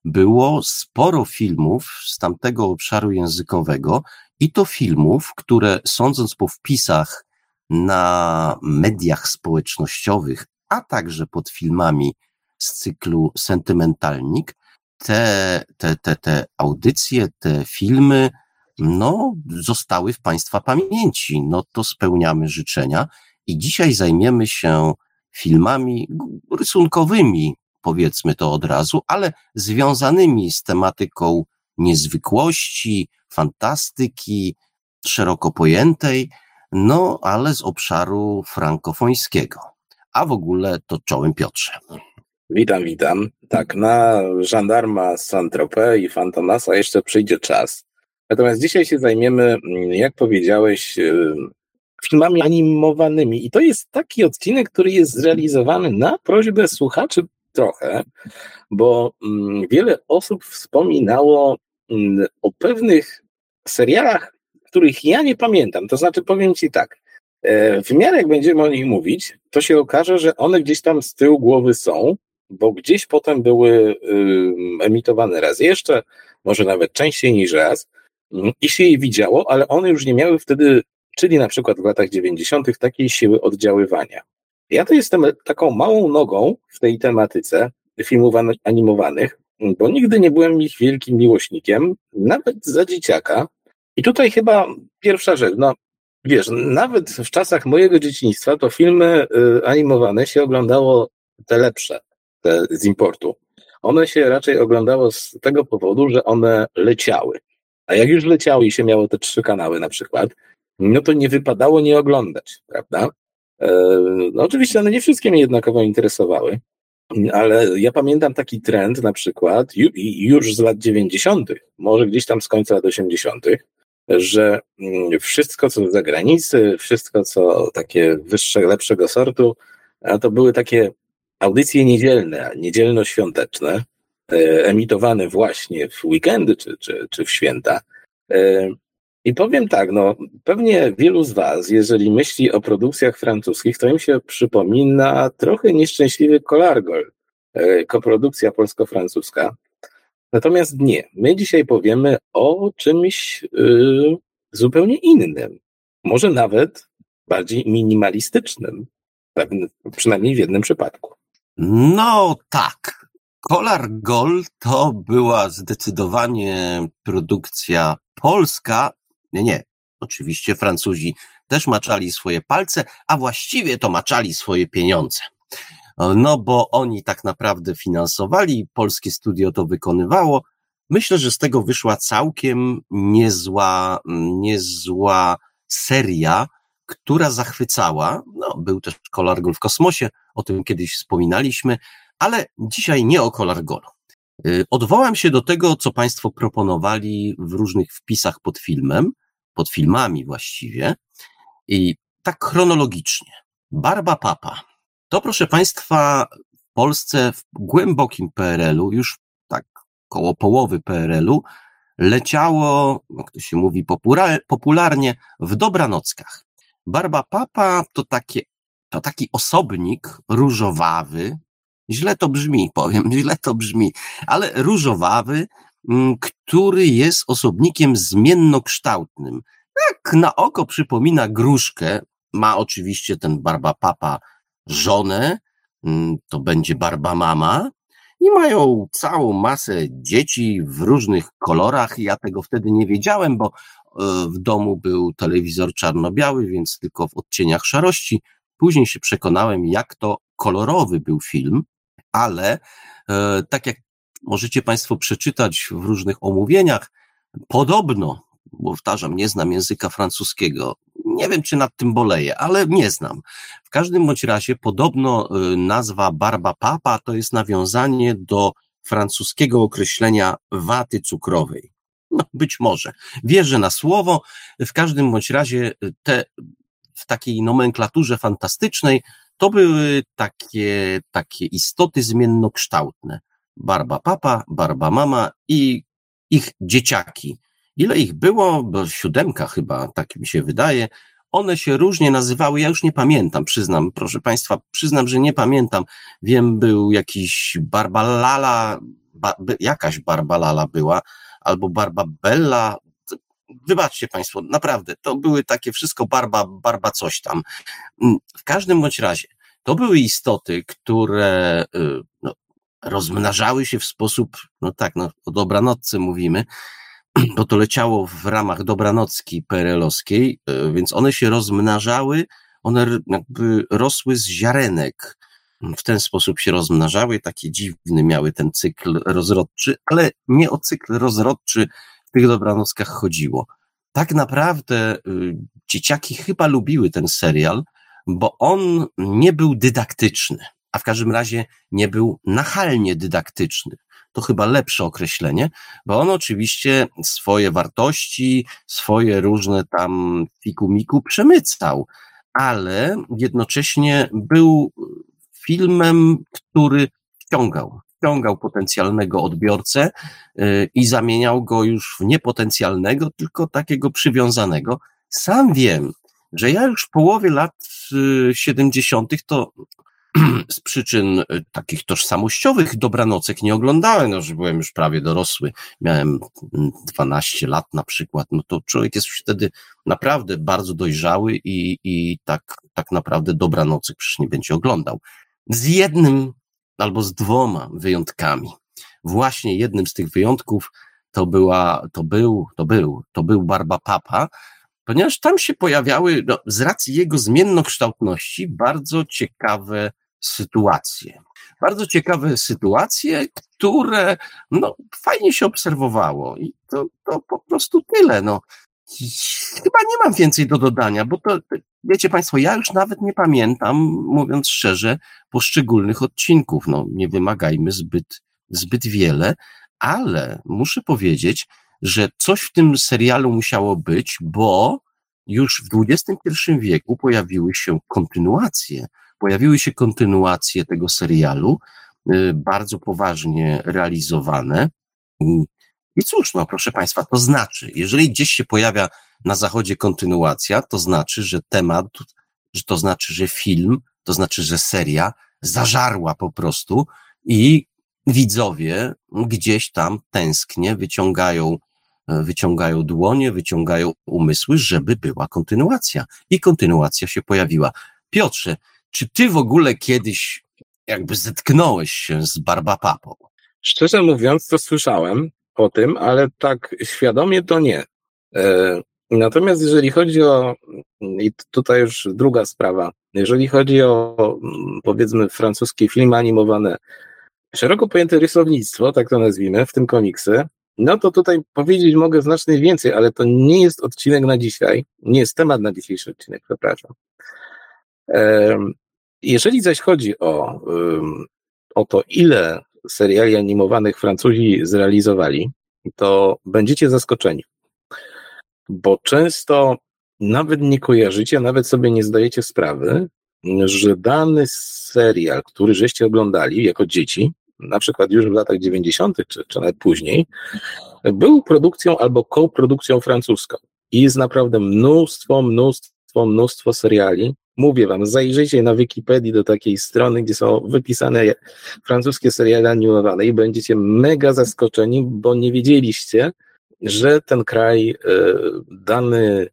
było sporo filmów z tamtego obszaru językowego i to filmów, które sądząc po wpisach na mediach społecznościowych, a także pod filmami z cyklu Sentymentalnik, te, te, te, te audycje, te filmy no, zostały w Państwa pamięci. No to spełniamy życzenia i dzisiaj zajmiemy się filmami rysunkowymi, powiedzmy to od razu, ale związanymi z tematyką niezwykłości, fantastyki, szeroko pojętej, no ale z obszaru frankofońskiego. A w ogóle to czołem Piotrze. Witam, witam. Tak, na żandarma Saint-Tropez i Fantomasa jeszcze przyjdzie czas. Natomiast dzisiaj się zajmiemy, jak powiedziałeś, y, filmami animowanymi. I to jest taki odcinek, który jest zrealizowany na prośbę słuchaczy trochę, bo mm, wiele osób wspominało o pewnych serialach, których ja nie pamiętam. To znaczy, powiem Ci tak, e, w miarę jak będziemy o nich mówić, to się okaże, że one gdzieś tam z tyłu głowy są, bo gdzieś potem były emitowane raz jeszcze, może nawet częściej niż raz, i się je widziało, ale one już nie miały wtedy czyli na przykład w latach 90. takiej siły oddziaływania. Ja to jestem taką małą nogą w tej tematyce filmów animowanych, bo nigdy nie byłem ich wielkim miłośnikiem, nawet za dzieciaka. I tutaj chyba pierwsza rzecz, no wiesz, nawet w czasach mojego dzieciństwa to filmy y, animowane się oglądało te lepsze, te z importu. One się raczej oglądało z tego powodu, że one leciały. A jak już leciały i się miało te trzy kanały na przykład, no to nie wypadało nie oglądać, prawda? E, no oczywiście one nie wszystkie mnie jednakowo interesowały, ale ja pamiętam taki trend na przykład już z lat 90., może gdzieś tam z końca lat 80., że mm, wszystko co z zagranicy, wszystko co takie wyższe, lepszego sortu, to były takie audycje niedzielne, niedzielno-świąteczne, e, emitowane właśnie w weekendy czy, czy, czy w święta. I powiem tak, no pewnie wielu z Was, jeżeli myśli o produkcjach francuskich, to im się przypomina trochę nieszczęśliwy Kolargol, e, koprodukcja polsko-francuska. Natomiast nie, my dzisiaj powiemy o czymś yy, zupełnie innym, może nawet bardziej minimalistycznym, przynajmniej w jednym przypadku. No tak. Kolar Gold to była zdecydowanie produkcja polska. Nie, nie. Oczywiście Francuzi też maczali swoje palce, a właściwie to maczali swoje pieniądze. No bo oni tak naprawdę finansowali, polskie studio to wykonywało. Myślę, że z tego wyszła całkiem niezła, niezła seria, która zachwycała. No, był też Kolargol w kosmosie, o tym kiedyś wspominaliśmy, ale dzisiaj nie o Kolargolu. Y, odwołam się do tego, co Państwo proponowali w różnych wpisach pod filmem, pod filmami właściwie, i tak chronologicznie. Barba Papa. To, proszę Państwa, w Polsce w głębokim PRL-u, już tak koło połowy PRL-u, leciało, jak to się mówi popularnie, w dobranockach. Barba Papa to takie, to taki osobnik różowawy, źle to brzmi, powiem, źle to brzmi, ale różowawy, który jest osobnikiem zmiennokształtnym. Jak na oko przypomina gruszkę, ma oczywiście ten Barba Papa żonę, mm, to będzie Barba Mama, i mają całą masę dzieci w różnych kolorach. Ja tego wtedy nie wiedziałem, bo w domu był telewizor czarno-biały, więc tylko w odcieniach szarości. Później się przekonałem, jak to kolorowy był film, ale e, tak jak możecie Państwo przeczytać w różnych omówieniach, podobno, powtarzam, nie znam języka francuskiego, nie wiem, czy nad tym boleję, ale nie znam. W każdym bądź razie podobno e, nazwa barba papa to jest nawiązanie do francuskiego określenia waty cukrowej. No, być może. Wierzę na słowo. W każdym bądź razie te, w takiej nomenklaturze fantastycznej to były takie, takie istoty zmiennokształtne. Barba papa, barba mama i ich dzieciaki. Ile ich było? Bo siódemka chyba, tak mi się wydaje. One się różnie nazywały, ja już nie pamiętam, przyznam, proszę Państwa, przyznam, że nie pamiętam. Wiem, był jakiś Barbalala, ba, jakaś Barbalala była, albo Barba Bella. Wybaczcie Państwo, naprawdę, to były takie wszystko barba, barba coś tam. W każdym bądź razie, to były istoty, które y, no, rozmnażały się w sposób, no tak, no, o dobranocce mówimy, bo to leciało w ramach dobranocki perelowskiej, y, więc one się rozmnażały, one jakby rosły z ziarenek, w ten sposób się rozmnażały, taki dziwny miały ten cykl rozrodczy, ale nie o cykl rozrodczy w tych dobranockach chodziło. Tak naprawdę y, dzieciaki chyba lubiły ten serial, bo on nie był dydaktyczny, a w każdym razie nie był nachalnie dydaktyczny. To chyba lepsze określenie, bo on oczywiście swoje wartości, swoje różne tam fiku-miku przemycał, ale jednocześnie był filmem, który wciągał, wciągał potencjalnego odbiorcę y, i zamieniał go już w niepotencjalnego, tylko takiego przywiązanego. Sam wiem, że ja już w połowie lat 70. Y, to z przyczyn takich tożsamościowych dobranocek nie oglądałem, no, że byłem już prawie dorosły, miałem 12 lat na przykład, no to człowiek jest wtedy naprawdę bardzo dojrzały i, i tak, tak naprawdę dobranocek przecież nie będzie oglądał. Z jednym albo z dwoma wyjątkami. Właśnie jednym z tych wyjątków to była, to był, to był, to był Barba Papa, ponieważ tam się pojawiały, no, z racji jego zmiennokształtności, bardzo ciekawe sytuacje. Bardzo ciekawe sytuacje, które no, fajnie się obserwowało i to, to po prostu tyle. No. Chyba nie mam więcej do dodania, bo to, wiecie Państwo, ja już nawet nie pamiętam, mówiąc szczerze, poszczególnych odcinków. No, nie wymagajmy zbyt, zbyt wiele, ale muszę powiedzieć, że coś w tym serialu musiało być, bo już w XXI wieku pojawiły się kontynuacje. Pojawiły się kontynuacje tego serialu, y, bardzo poważnie realizowane. I cóż, no proszę Państwa, to znaczy, jeżeli gdzieś się pojawia na zachodzie kontynuacja, to znaczy, że temat, że to znaczy, że film, to znaczy, że seria zażarła po prostu i widzowie gdzieś tam tęsknie wyciągają, e, wyciągają dłonie, wyciągają umysły, żeby była kontynuacja. I kontynuacja się pojawiła. Piotrze, czy ty w ogóle kiedyś jakby zetknąłeś się z Barbapapą? Szczerze mówiąc, to słyszałem o tym, ale tak świadomie to nie. E, natomiast jeżeli chodzi o, i tutaj już druga sprawa, jeżeli chodzi o powiedzmy francuskie filmy animowane, szeroko pojęte rysownictwo, tak to nazwijmy, w tym komiksy, no to tutaj powiedzieć mogę znacznie więcej, ale to nie jest odcinek na dzisiaj, nie jest temat na dzisiejszy odcinek, przepraszam. Jeżeli zaś chodzi o, o to, ile seriali animowanych Francuzi zrealizowali, to będziecie zaskoczeni. Bo często nawet nie kojarzycie, nawet sobie nie zdajecie sprawy, że dany serial, który żeście oglądali jako dzieci, na przykład już w latach 90., czy, czy nawet później, był produkcją albo koprodukcją francuską. I jest naprawdę mnóstwo, mnóstwo, mnóstwo seriali. Mówię wam, zajrzyjcie na Wikipedii do takiej strony, gdzie są wypisane francuskie seriale animowane i będziecie mega zaskoczeni, bo nie wiedzieliście, że ten kraj, e, dany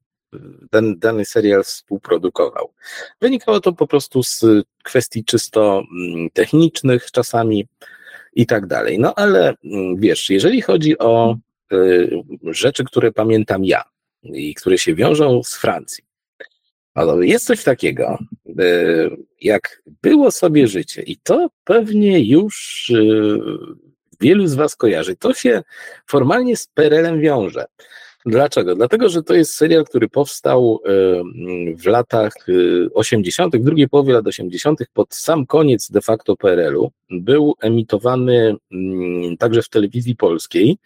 ten dany serial współprodukował. Wynikało to po prostu z kwestii czysto mm, technicznych czasami i tak dalej. No ale mm, wiesz, jeżeli chodzi o y, rzeczy, które pamiętam ja i które się wiążą z Francji, no jest coś takiego, y, jak było sobie życie i to pewnie już y, wielu z Was kojarzy. To się formalnie z PRL-em wiąże. Dlaczego? Dlatego, że to jest serial, który powstał w latach 80., y, w drugiej połowie lat 80., pod sam koniec de facto PRL-u. Był emitowany mm, także w telewizji polskiej.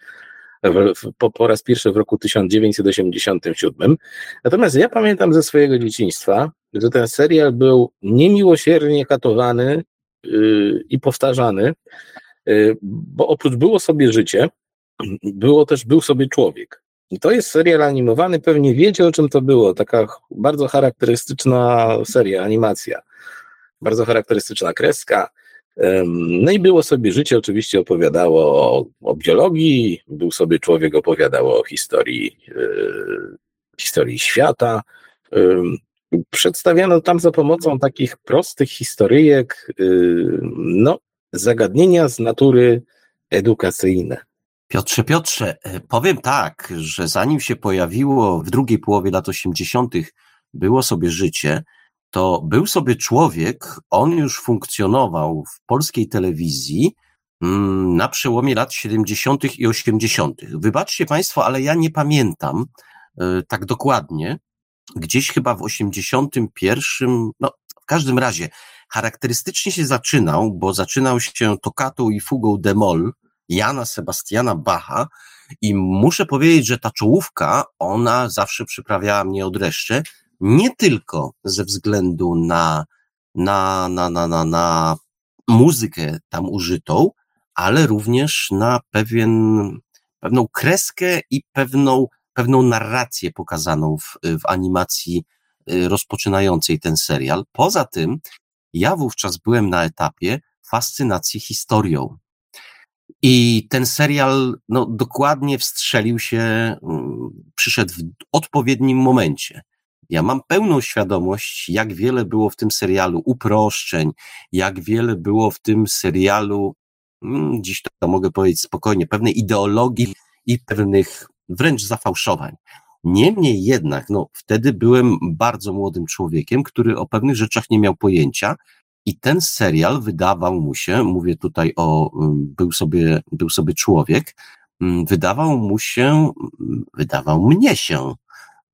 Po, po raz pierwszy w roku 1987. Natomiast ja pamiętam ze swojego dzieciństwa, że ten serial był niemiłosiernie katowany yy, i powtarzany, yy, bo oprócz było sobie życie, było też był sobie człowiek. I to jest serial animowany, pewnie wiecie o czym to było. Taka bardzo charakterystyczna seria, animacja. Bardzo charakterystyczna kreska. No i było sobie życie, oczywiście opowiadało o, o biologii, był sobie człowiek, opowiadało o historii, yy, historii świata. Yy, przedstawiano tam za pomocą takich prostych historyjek, yy, no, zagadnienia z natury edukacyjne. Piotrze, Piotrze, e, powiem tak, że zanim się pojawiło w drugiej połowie lat 80., było sobie życie, to był sobie człowiek, on już funkcjonował w polskiej telewizji mm, na przełomie lat 70. i 80. Wybaczcie Państwo, ale ja nie pamiętam e, tak dokładnie. Gdzieś chyba w 81, no w każdym razie charakterystycznie się zaczynał, bo zaczynał się tokatą i fugą de Mol, Jana Sebastiana Bacha i muszę powiedzieć, że ta czołówka, ona zawsze przyprawiała mnie od reszty, nie tylko ze względu na, na, na, na, na, na muzykę tam użytą, ale również na pewien, pewną kreskę i pewną, pewną narrację pokazaną w, w animacji y, rozpoczynającej ten serial. Poza tym Ja wówczas byłem na etapie fascynacji historią. I ten serial no, dokładnie wstrzelił się, mm, przyszedł w odpowiednim momencie. Ja mam pełną świadomość, jak wiele było w tym serialu uproszczeń, jak wiele było w tym serialu, mm, dziś to mogę powiedzieć spokojnie, pewnej ideologii i pewnych wręcz zafałszowań. Niemniej jednak, no, wtedy byłem bardzo młodym człowiekiem, który o pewnych rzeczach nie miał pojęcia, i ten serial wydawał mu się, mówię tutaj o, mm, był sobie, był sobie człowiek, mm, wydawał mu się, wydawał mnie się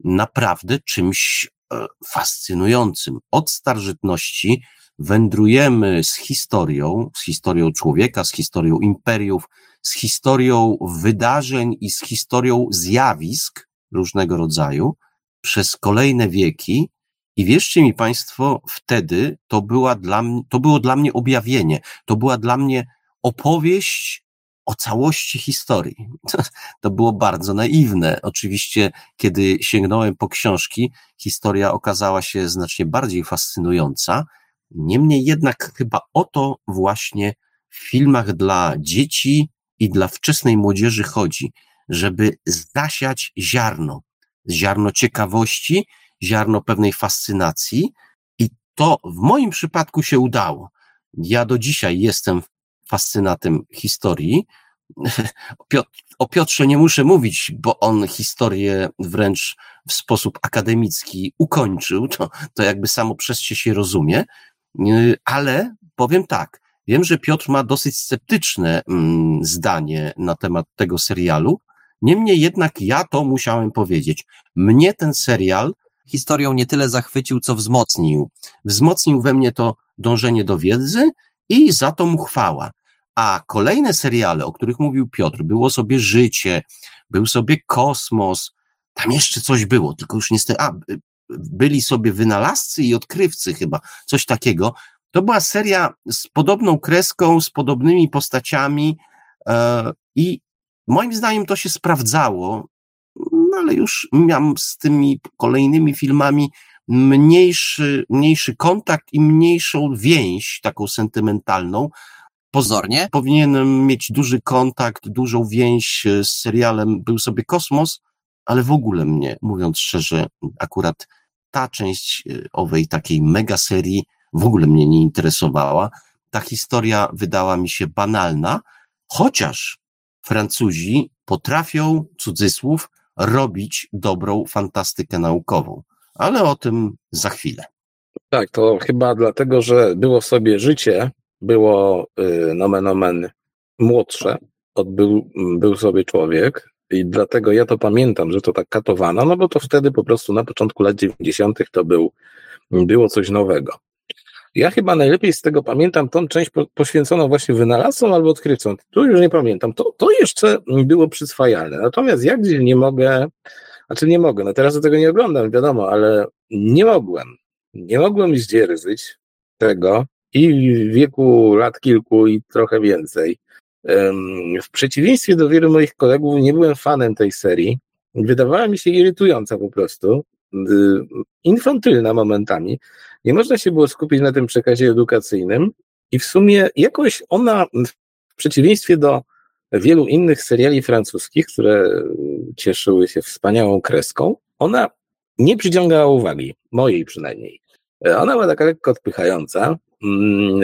naprawdę czymś e, fascynującym. Od starożytności wędrujemy z historią, z historią człowieka, z historią imperiów, z historią wydarzeń i z historią zjawisk różnego rodzaju przez kolejne wieki i wierzcie mi Państwo, wtedy to, była dla to było dla mnie objawienie, to była dla mnie opowieść o całości historii. To, było bardzo naiwne. Oczywiście, kiedy sięgnąłem po książki, historia okazała się znacznie bardziej fascynująca. Niemniej jednak chyba o to właśnie w filmach dla dzieci i dla wczesnej młodzieży chodzi, żeby zasiać ziarno, ziarno ciekawości ziarno pewnej fascynacji i to w moim przypadku się udało. Ja do dzisiaj jestem fascynatem historii. O Piotrze nie muszę mówić, bo on historię wręcz w sposób akademicki ukończył, to, to jakby samo przez się się rozumie, ale powiem tak, wiem, że Piotr ma dosyć sceptyczne mm, zdanie na temat tego serialu, niemniej jednak ja to musiałem powiedzieć. Mnie ten serial historią nie tyle zachwycił, co wzmocnił. Wzmocnił we mnie to dążenie do wiedzy i za to mu chwała. A kolejne seriale, o których mówił Piotr, było sobie życie, był sobie kosmos, tam jeszcze coś było, tylko już niestety, a, byli sobie wynalazcy i odkrywcy chyba, coś takiego. To była seria z podobną kreską, z podobnymi postaciami e, i moim zdaniem to się sprawdzało no ale już miałem z tymi kolejnymi filmami mniejszy, mniejszy kontakt i mniejszą więź, taką sentymentalną. Pozornie powinienem mieć duży kontakt, dużą więź z serialem Był sobie kosmos, ale w ogóle mnie, mówiąc szczerze, akurat ta część e, owej takiej mega serii w ogóle mnie nie interesowała. Ta historia wydała mi się banalna, chociaż Francuzi potrafią, cudzysłów, robić dobrą fantastykę naukową. Ale o tym za chwilę. Tak, to chyba dlatego, że było sobie życie, było y, nomen omen młodsze, od był, był sobie człowiek i dlatego ja to pamiętam, że to tak katowano, no bo to wtedy po prostu na początku lat 90. to był, było coś nowego. Ja chyba najlepiej z tego pamiętam tą część poświęconą właśnie wynalazcom albo odkrywcom. Tu już nie pamiętam. To, to jeszcze było przyswajalne. Natomiast ja gdzieś nie mogę, znaczy nie mogę, no teraz do tego nie oglądam, wiadomo, ale nie mogłem, nie mogłem zdzierżyć tego i w wieku lat kilku i trochę więcej. W przeciwieństwie do wielu moich kolegów nie byłem fanem tej serii. Wydawała mi się irytująca po prostu, infantylna momentami. Nie można się było skupić na tym przekazie edukacyjnym i w sumie jakoś ona, w przeciwieństwie do wielu innych seriali francuskich, które cieszyły się wspaniałą kreską, ona nie przyciągała uwagi, mojej przynajmniej. Ona była taka lekko odpychająca, mm,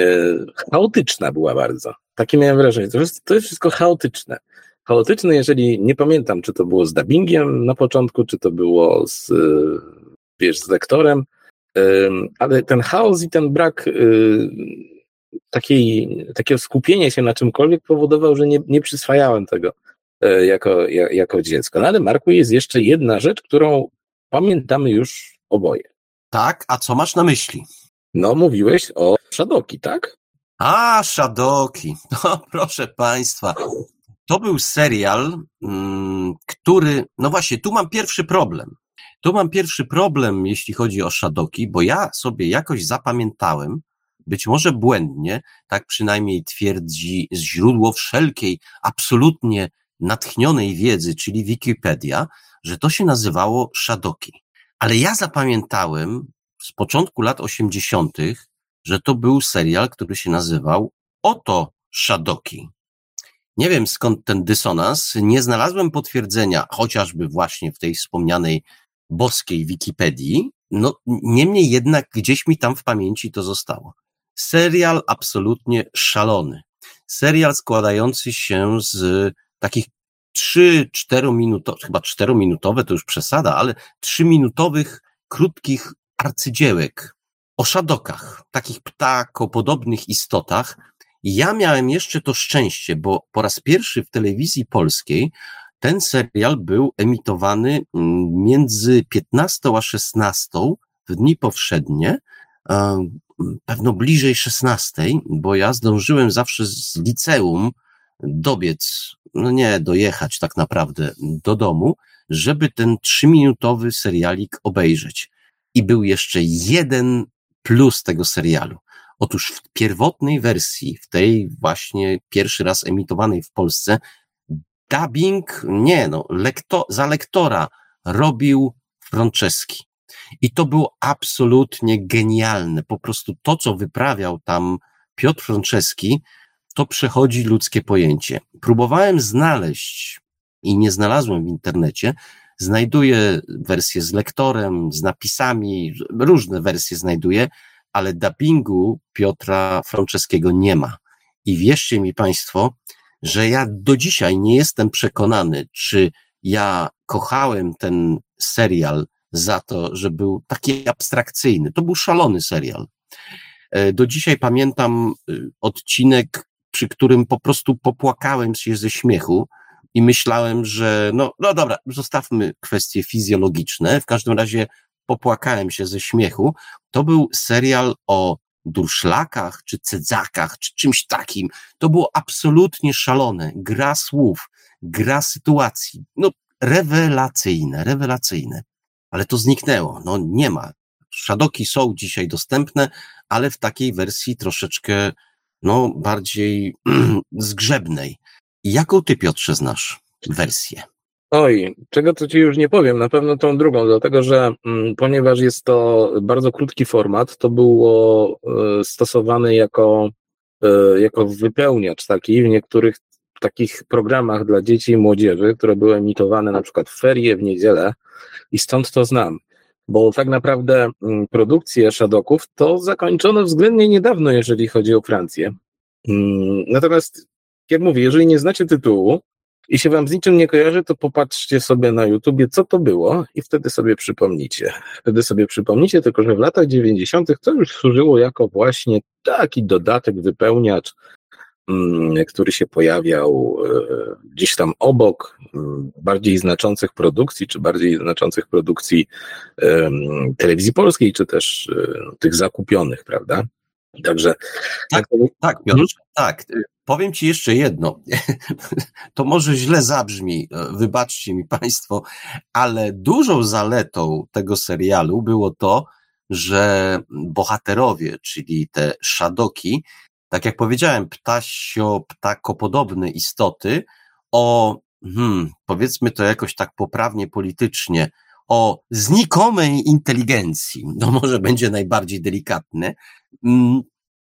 chaotyczna była bardzo. Takie miałem wrażenie, to jest, to jest wszystko chaotyczne. Chaotyczne, jeżeli nie pamiętam, czy to było z dubbingiem na początku, czy to było z, wiesz, z lektorem, ale ten chaos i ten brak takiej, takiego skupienia się na czymkolwiek powodował, że nie, nie przyswajałem tego e, jako, jako dziecko. No ale Marku jest jeszcze jedna rzecz, którą pamiętamy już oboje. Tak, a co masz na myśli? No, mówiłeś o Szadoki, tak? A, Szadoki. No, proszę Państwa. To był serial, mm, który, no właśnie, tu mam pierwszy problem. Tu mam pierwszy problem, jeśli chodzi o Szadoki, bo ja sobie jakoś zapamiętałem, być może błędnie, tak przynajmniej twierdzi źródło wszelkiej absolutnie natchnionej wiedzy, czyli Wikipedia, że to się nazywało Szadoki. Ale ja zapamiętałem z początku lat 80., że to był serial, który się nazywał Oto Szadoki. Nie wiem skąd ten dysonans, nie znalazłem potwierdzenia, chociażby właśnie w tej wspomnianej boskiej Wikipedii, no niemniej jednak gdzieś mi tam w pamięci to zostało. Serial absolutnie szalony. Serial składający się z takich trzy, czterominutowych, chyba czterominutowe to już przesada, ale trzyminutowych, krótkich arcydziełek o szadokach, takich ptakopodobnych istotach. Ja miałem jeszcze to szczęście, bo po raz pierwszy w telewizji polskiej ten serial był emitowany mm, między 15 a 16 w dni powszednie, pewno bliżej 16, bo ja zdążyłem zawsze z liceum dobiec, no nie dojechać tak naprawdę do domu, żeby ten trzyminutowy serialik obejrzeć. I był jeszcze jeden plus tego serialu. Otóż w pierwotnej wersji, w tej właśnie pierwszy raz emitowanej w Polsce, dubbing, nie no, lekto, za lektora robił Franceski. I to było absolutnie genialne. Po prostu to, co wyprawiał tam Piotr Franceski, to przechodzi ludzkie pojęcie. Próbowałem znaleźć i nie znalazłem w internecie. Znajduję wersję z lektorem, z napisami, różne wersje znajduję, ale dubbingu Piotra Franceskiego nie ma. I wierzcie mi Państwo, że ja do dzisiaj nie jestem przekonany, czy ja kochałem ten serial za to, że był taki abstrakcyjny. To był szalony serial. E, do dzisiaj pamiętam y, odcinek, przy którym po prostu popłakałem się ze śmiechu i myślałem, że no, no dobra, zostawmy kwestie fizjologiczne. W każdym razie popłakałem się ze śmiechu. To był serial o durszlakach, czy cedzakach, czy czymś takim. To było absolutnie szalone. Gra słów, gra sytuacji. No, rewelacyjne, rewelacyjne. Ale to zniknęło. No, nie ma. Szadoki są dzisiaj dostępne, ale w takiej wersji troszeczkę, no, bardziej zgrzebnej. Jaką ty, Piotrze, znasz wersję? Oj, czego to ci już nie powiem, na pewno tą drugą, dlatego że mm, ponieważ jest to bardzo krótki format, to było y, stosowane jako, y, jako wypełniacz taki w niektórych takich programach dla dzieci i młodzieży, które były emitowane na przykład w ferie, w niedzielę i stąd to znam. Bo tak naprawdę y, produkcję Shadoków to zakończono względnie niedawno, jeżeli chodzi o Francję. Mm, natomiast, jak mówię, jeżeli nie znacie tytułu, i się wam z niczym nie kojarzy, to popatrzcie sobie na YouTubie, co to było i wtedy sobie przypomnicie. Wtedy sobie przypomnicie, tylko że w latach 90. to już służyło jako właśnie taki dodatek, wypełniacz, mm, który się pojawiał e, gdzieś tam obok mm, bardziej znaczących produkcji, czy bardziej znaczących produkcji telewizji polskiej, czy też e, tych zakupionych, prawda? Także. Tak, tak, tak Piotr, hmm? tak. Powiem Ci jeszcze jedno. To może źle zabrzmi, wybaczcie mi Państwo, ale dużą zaletą tego serialu było to, że bohaterowie, czyli te szadoki, tak jak powiedziałem, ptasio, ptakopodobne istoty, o, hmm, powiedzmy to jakoś tak poprawnie politycznie, o znikomej inteligencji, no może będzie najbardziej delikatne, mm,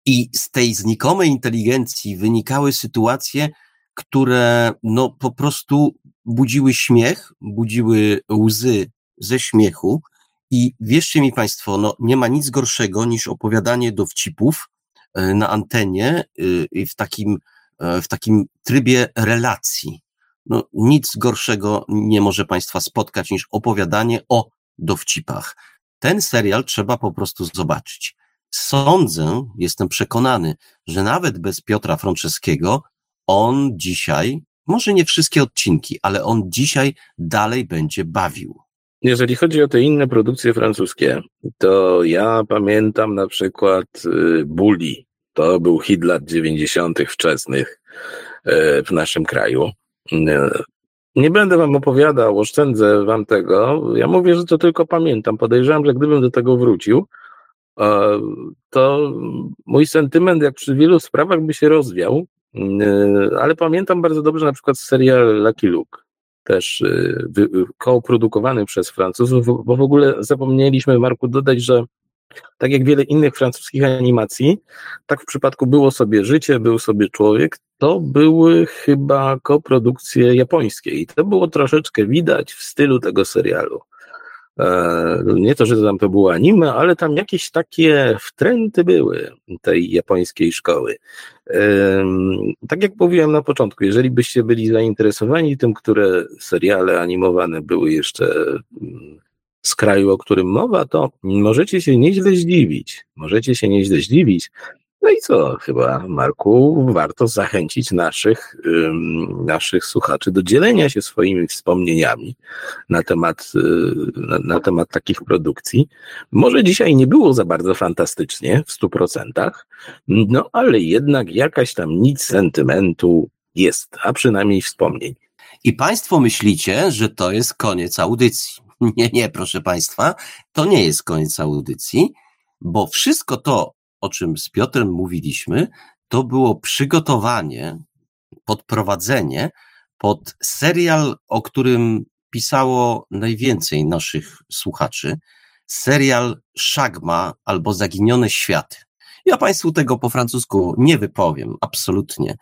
i z tej znikomej inteligencji wynikały sytuacje, które no po prostu budziły śmiech, budziły łzy ze śmiechu. I wierzcie mi Państwo, no nie ma nic gorszego niż opowiadanie dowcipów na antenie e, w takim, e, w takim trybie relacji. No, nic gorszego nie może Państwa spotkać niż opowiadanie o dowcipach. Ten serial trzeba po prostu zobaczyć. Sądzę, jestem przekonany, że nawet bez Piotra Franceskiego on dzisiaj, może nie wszystkie odcinki, ale on dzisiaj dalej będzie bawił. Jeżeli chodzi o te inne produkcje francuskie, to ja pamiętam na przykład y, Bully. To był hit lat 90. wczesnych y, w naszym kraju. Y, nie będę wam opowiadał, oszczędzę wam tego. Ja mówię, że to tylko pamiętam. Podejrzewam, że gdybym do tego wrócił, to mój sentyment, jak przy wielu sprawach, by się rozwiał, ale pamiętam bardzo dobrze na przykład serial Lucky Luke, też e, kooprodukowany przez Francuzów, bo w ogóle zapomnieliśmy, Marku, dodać, że Tak jak wiele innych francuskich animacji, tak w przypadku Było sobie życie, Był sobie człowiek, to były chyba koprodukcje japońskie i to było troszeczkę widać w stylu tego serialu. E, nie to, że tam to było anime, ale tam jakieś takie wtręty były tej japońskiej szkoły. Tak jak mówiłem na początku, jeżeli byście byli zainteresowani tym, które seriale animowane były jeszcze mm, z kraju, o którym mowa, to możecie się nieźle zdziwić. Możecie się nieźle zdziwić, no i co, chyba, Marku, warto zachęcić naszych, naszych słuchaczy do dzielenia się swoimi wspomnieniami na temat, y, na, na, temat takich produkcji. Może dzisiaj nie było za bardzo fantastycznie w stu procentach, no ale jednak jakaś tam nic sentymentu jest, a przynajmniej wspomnień. I Państwo myślicie, że to jest koniec audycji. Nie, nie, proszę Państwa, to nie jest koniec audycji, bo wszystko to, o czym z Piotrem mówiliśmy, to było przygotowanie, podprowadzenie pod serial, o którym pisało najwięcej naszych słuchaczy. Serial Szagma albo Zaginione Światy. Ja Państwu tego po francusku nie wypowiem, absolutnie,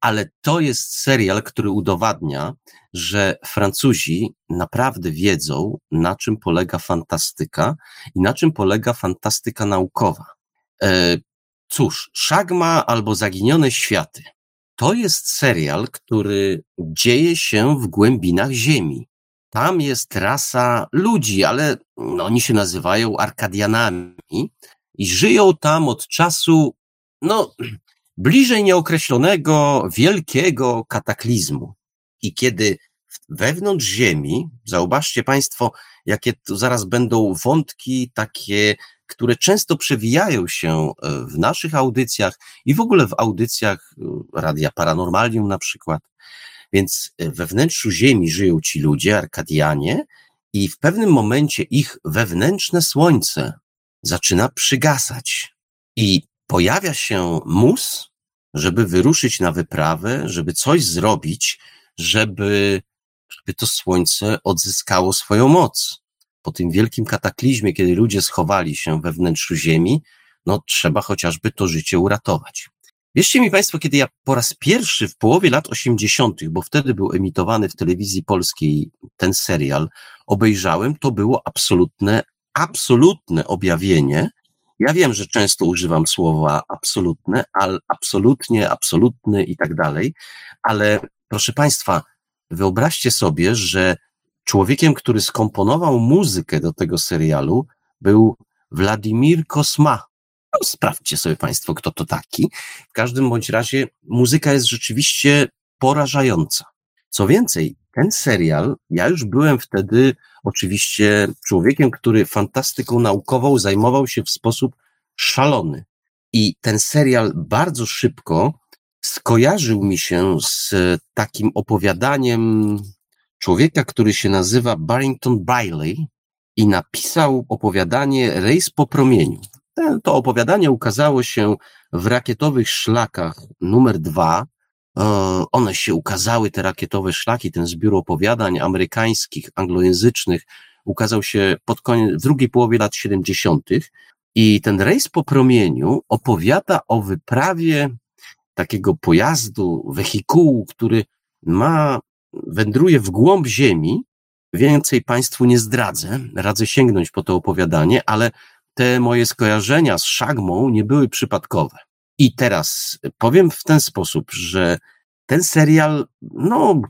ale to jest serial, który udowadnia, że Francuzi naprawdę wiedzą, na czym polega fantastyka i na czym polega fantastyka naukowa. E, cóż, Szagma albo Zaginione Światy to jest serial, który dzieje się w głębinach Ziemi. Tam jest rasa ludzi, ale no, oni się nazywają Arkadianami i żyją tam od czasu, no, bliżej nieokreślonego, wielkiego kataklizmu. I kiedy wewnątrz Ziemi, zauważcie Państwo, jakie tu zaraz będą wątki takie które często przewijają się e, w naszych audycjach i w ogóle w audycjach e, Radia Paranormalium na przykład. Więc e, we wnętrzu Ziemi żyją ci ludzie, Arkadianie, i w pewnym momencie ich wewnętrzne słońce zaczyna przygasać i pojawia się mus, żeby wyruszyć na wyprawę, żeby coś zrobić, żeby, żeby to słońce odzyskało swoją moc po tym wielkim kataklizmie, kiedy ludzie schowali się we wnętrzu ziemi, no trzeba chociażby to życie uratować. Wierzcie mi Państwo, kiedy ja po raz pierwszy w połowie lat 80., bo wtedy był emitowany w telewizji polskiej ten serial, obejrzałem, to było absolutne, absolutne objawienie. Ja wiem, że często używam słowa absolutne, ale absolutnie, absolutny i tak dalej, ale proszę Państwa, wyobraźcie sobie, że Człowiekiem, który skomponował muzykę do tego serialu, był Władimir Kosma. No, sprawdźcie sobie Państwo, kto to taki. W każdym bądź razie muzyka jest rzeczywiście porażająca. Co więcej, ten serial, ja już byłem wtedy oczywiście człowiekiem, który fantastyką naukową zajmował się w sposób szalony. I ten serial bardzo szybko skojarzył mi się z takim opowiadaniem człowieka, który się nazywa Barrington Bailey i napisał opowiadanie Rejs po promieniu. To opowiadanie ukazało się w rakietowych szlakach numer dwa. E, one się ukazały, te rakietowe szlaki, ten zbiór opowiadań amerykańskich, anglojęzycznych, ukazał się pod koniec, w drugiej połowie lat 70. I ten rejs po promieniu opowiada o wyprawie takiego pojazdu, wehikułu, który ma wędruje w głąb ziemi. Więcej Państwu nie zdradzę, radzę sięgnąć po to opowiadanie, ale te moje skojarzenia z szagmą nie były przypadkowe. I teraz powiem w ten sposób, że ten serial, no,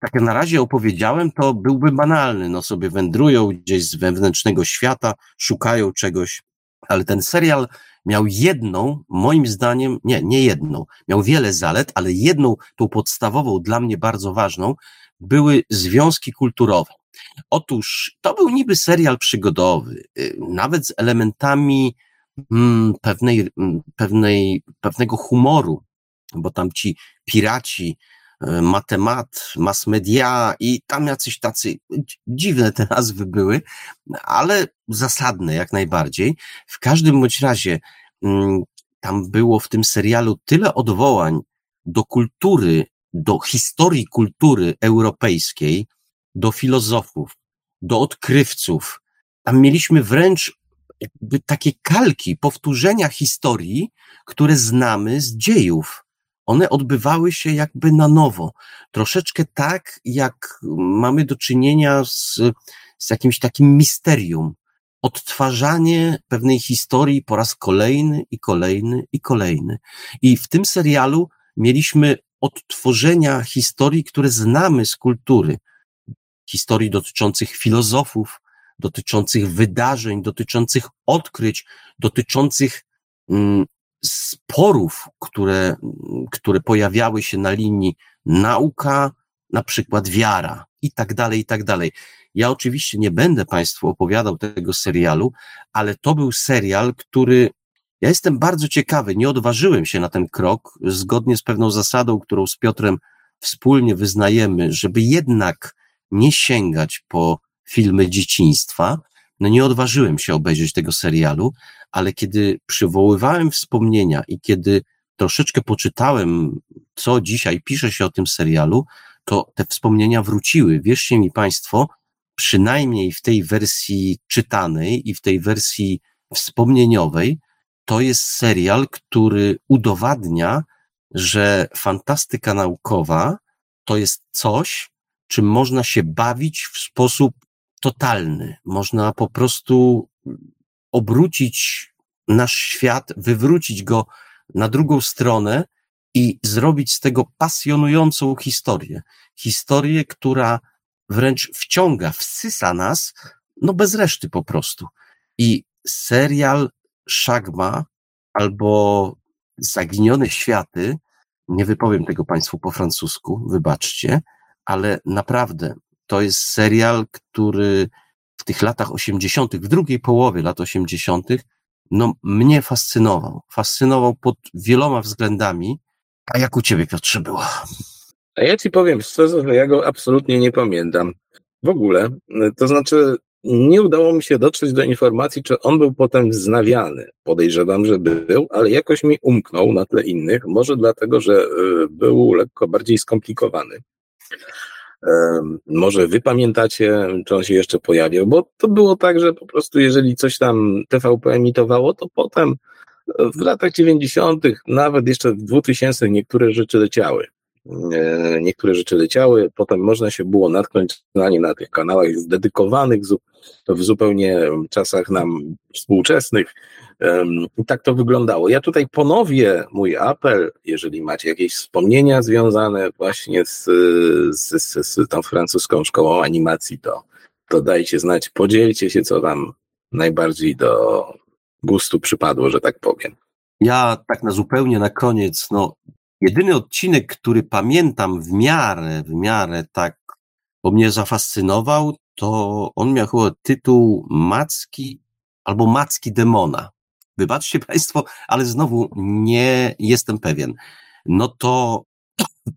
tak jak na razie opowiedziałem, to byłby banalny. No sobie wędrują gdzieś z wewnętrznego świata, szukają czegoś, ale ten serial miał jedną, moim zdaniem, nie, nie jedną, miał wiele zalet, ale jedną, tą podstawową, dla mnie bardzo ważną, były związki kulturowe. Otóż to był niby serial przygodowy, y, nawet z elementami mm, pewnej, mm, pewnej, pewnego humoru, bo tam ci piraci, matemat, mass media i tam jacyś tacy dziwne te nazwy były, ale zasadne jak najbardziej. W każdym bądź razie mm, tam było w tym serialu tyle odwołań do kultury, do historii kultury europejskiej, do filozofów, do odkrywców. Tam mieliśmy wręcz takie kalki, powtórzenia historii, które znamy z dziejów. One odbywały się jakby na nowo. Troszeczkę tak, jak mamy do czynienia z, z jakimś takim misterium. Odtwarzanie pewnej historii po raz kolejny i kolejny i kolejny. I w tym serialu mieliśmy odtworzenia historii, które znamy z kultury. Historii dotyczących filozofów, dotyczących wydarzeń, dotyczących odkryć, dotyczących mm, sporów, które, które pojawiały się na linii nauka, na przykład wiara i tak dalej, i tak dalej. Ja oczywiście nie będę Państwu opowiadał tego serialu, ale to był serial, który ja jestem bardzo ciekawy, nie odważyłem się na ten krok, zgodnie z pewną zasadą, którą z Piotrem wspólnie wyznajemy, żeby jednak nie sięgać po filmy dzieciństwa. No nie odważyłem się obejrzeć tego serialu, ale kiedy przywoływałem wspomnienia i kiedy troszeczkę poczytałem, co dzisiaj pisze się o tym serialu, to te wspomnienia wróciły. Wierzcie mi Państwo, przynajmniej w tej wersji czytanej i w tej wersji wspomnieniowej, to jest serial, który udowadnia, że fantastyka naukowa to jest coś, czym można się bawić w sposób totalny. Można po prostu obrócić nasz świat, wywrócić go na drugą stronę i zrobić z tego pasjonującą historię. Historię, która wręcz wciąga, wsysa nas, no bez reszty po prostu. I serial Szagma albo Zaginione Światy, nie wypowiem tego Państwu po francusku, wybaczcie, ale naprawdę to jest serial, który w tych latach 80., w drugiej połowie lat 80., no mnie fascynował. Fascynował pod wieloma względami. A jak u ciebie, Piotrze, było? A ja ci powiem szczerze, że ja go absolutnie nie pamiętam. W ogóle. To znaczy, nie udało mi się dotrzeć do informacji, czy on był potem wznawiany. Podejrzewam, że był, ale jakoś mi umknął na tle innych. Może dlatego, że y, był lekko bardziej skomplikowany. Może wy pamiętacie, czy on się jeszcze pojawił, bo to było tak, że po prostu jeżeli coś tam TVP emitowało, to potem w latach 90., nawet jeszcze w 2000 niektóre rzeczy leciały. E, niektóre rzeczy leciały, potem można się było natknąć na nie na tych kanałach dedykowanych w zupełnie czasach nam współczesnych. I tak to wyglądało. Ja tutaj ponowię mój apel, jeżeli macie jakieś wspomnienia związane właśnie z, z, z, z tą francuską szkołą animacji, to, to dajcie znać, podzielcie się, co wam najbardziej do gustu przypadło, że tak powiem. Ja tak na zupełnie na koniec, no Jedyny odcinek, który pamiętam w miarę, w miarę tak, bo mnie zafascynował, to on miał chyba tytuł Macki albo Macki Demona. Wybaczcie Państwo, ale znowu nie jestem pewien. No to,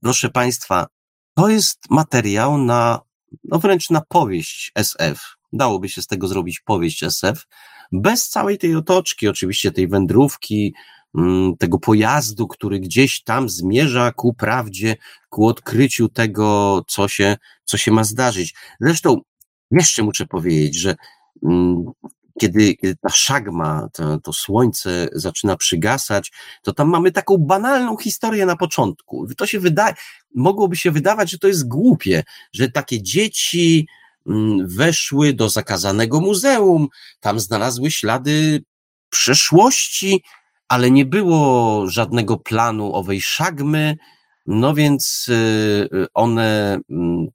proszę Państwa, to jest materiał na, no wręcz na powieść SF. Dałoby się z tego zrobić powieść SF, bez całej tej otoczki, oczywiście tej wędrówki, Mm, tego pojazdu, który gdzieś tam zmierza ku prawdzie, ku odkryciu tego, co się, co się ma zdarzyć. Zresztą jeszcze muszę powiedzieć, że mm, kiedy, kiedy ta szagma, to, to słońce zaczyna przygasać, to tam mamy taką banalną historię na początku. To się wydaje, mogłoby się wydawać, że to jest głupie, że takie dzieci mm, weszły do zakazanego muzeum, tam znalazły ślady przeszłości, ale nie było żadnego planu owej szagmy, no więc y, one mm,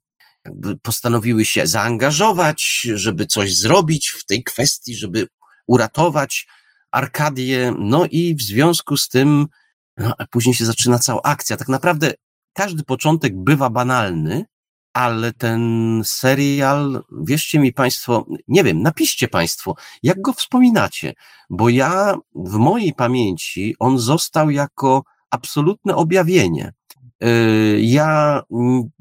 postanowiły się zaangażować, żeby coś zrobić w tej kwestii, żeby uratować Arkadię, no i w związku z tym, no, później się zaczyna cała akcja. Tak naprawdę każdy początek bywa banalny, ale ten serial, wierzcie mi Państwo, nie wiem, napiszcie Państwo, jak go wspominacie, bo ja w mojej pamięci on został jako absolutne objawienie. Y, ja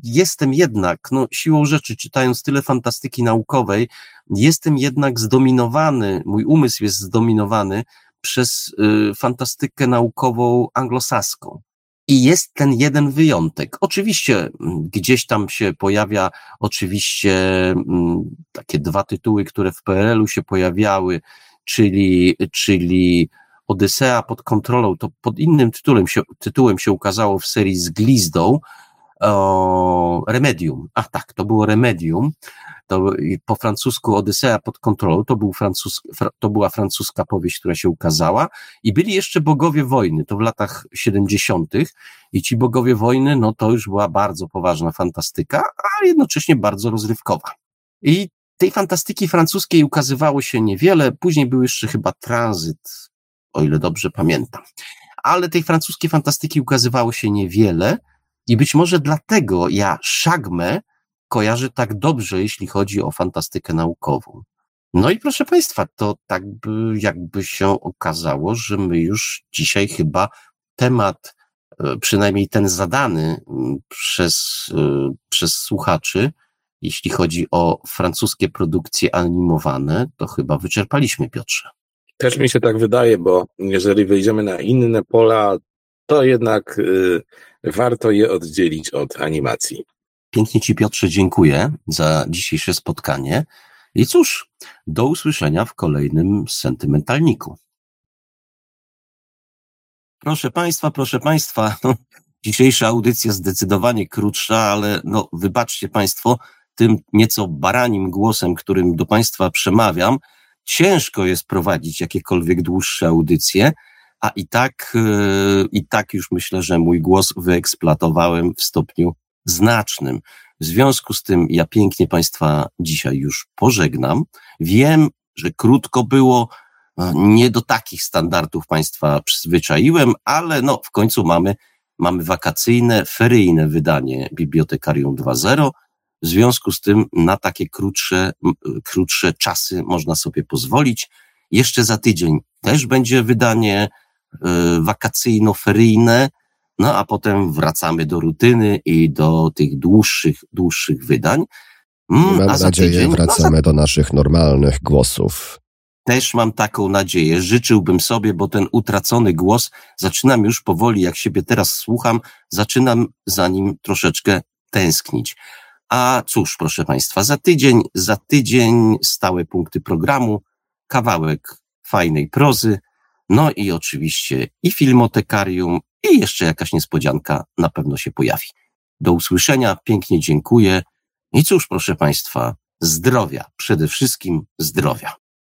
jestem jednak, no siłą rzeczy, czytając tyle fantastyki naukowej, jestem jednak zdominowany, mój umysł jest zdominowany przez y, fantastykę naukową anglosaską. I jest ten jeden wyjątek. Oczywiście mm, gdzieś tam się pojawia, oczywiście mm, takie dwa tytuły, które w PRL-u się pojawiały, czyli, czyli Odysea pod kontrolą, to pod innym tytułem się, tytułem się ukazało w serii z Glizdą, o, Remedium. A tak, to było Remedium. To po francusku Odysea pod kontrolą, to, był francus, to była francuska powieść, która się ukazała. I byli jeszcze bogowie wojny, to w latach 70. I ci bogowie wojny, no to już była bardzo poważna fantastyka, a jednocześnie bardzo rozrywkowa. I tej fantastyki francuskiej ukazywało się niewiele, później był jeszcze chyba tranzyt, o ile dobrze pamiętam. Ale tej francuskiej fantastyki ukazywało się niewiele i być może dlatego ja szagmę kojarzę tak dobrze, jeśli chodzi o fantastykę naukową. No i proszę Państwa, to tak by jakby się okazało, że my już dzisiaj chyba temat, e, przynajmniej ten zadany przez, e, przez słuchaczy, jeśli chodzi o francuskie produkcje animowane, to chyba wyczerpaliśmy, Piotrze. Też mi się tak wydaje, bo jeżeli wyjdziemy na inne pola, to jednak y, warto je oddzielić od animacji. Pięknie Ci, Piotrze, dziękuję za dzisiejsze spotkanie. I cóż, do usłyszenia w kolejnym sentymentalniku. Proszę Państwa, proszę Państwa, no, dzisiejsza audycja zdecydowanie krótsza, ale no, wybaczcie Państwo, tym nieco baranim głosem, którym do Państwa przemawiam, ciężko jest prowadzić jakiekolwiek dłuższe audycje, a i tak, e, i tak już myślę, że mój głos wyeksploatowałem w stopniu znacznym. W związku z tym ja pięknie Państwa dzisiaj już pożegnam. Wiem, że krótko było, nie do takich standardów Państwa przyzwyczaiłem, ale no w końcu mamy, mamy wakacyjne, feryjne wydanie Bibliotekarium 2.0. W związku z tym na takie krótsze, krótsze czasy można sobie pozwolić. Jeszcze za tydzień też będzie wydanie y, wakacyjno-feryjne, no a potem wracamy do rutyny i do tych dłuższych, dłuższych wydań. Mm, mam nadzieję, tydzień, wracamy no za... do naszych normalnych głosów. Też mam taką nadzieję. Życzyłbym sobie, bo ten utracony głos zaczynam już powoli, jak siebie teraz słucham, zaczynam za nim troszeczkę tęsknić. A cóż, proszę Państwa, za tydzień, za tydzień stałe punkty programu, kawałek fajnej prozy, no i oczywiście i filmotekarium, i jeszcze jakaś niespodzianka na pewno się pojawi. Do usłyszenia, pięknie dziękuję. I cóż, proszę Państwa, zdrowia, przede wszystkim zdrowia.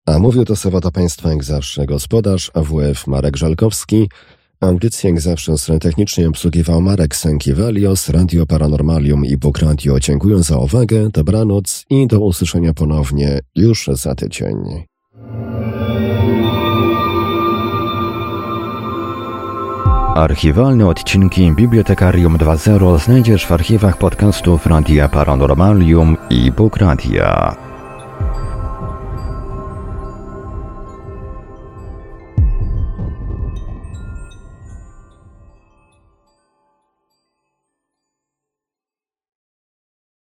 A mówił to Sawata Państwa jak zawsze gospodarz AWF Marek Żalkowski, Audycję jak zawsze strony technicznie obsługiwał Marek Sękiewalios, Radio Paranormalium i Bóg Radio. Dziękuję za uwagę, dobranoc i do usłyszenia ponownie już za tydzień. Archiwalne odcinki Bibliotekarium 2.0 znajdziesz w archiwach podcastów Radia Paranormalium i Bóg Radia.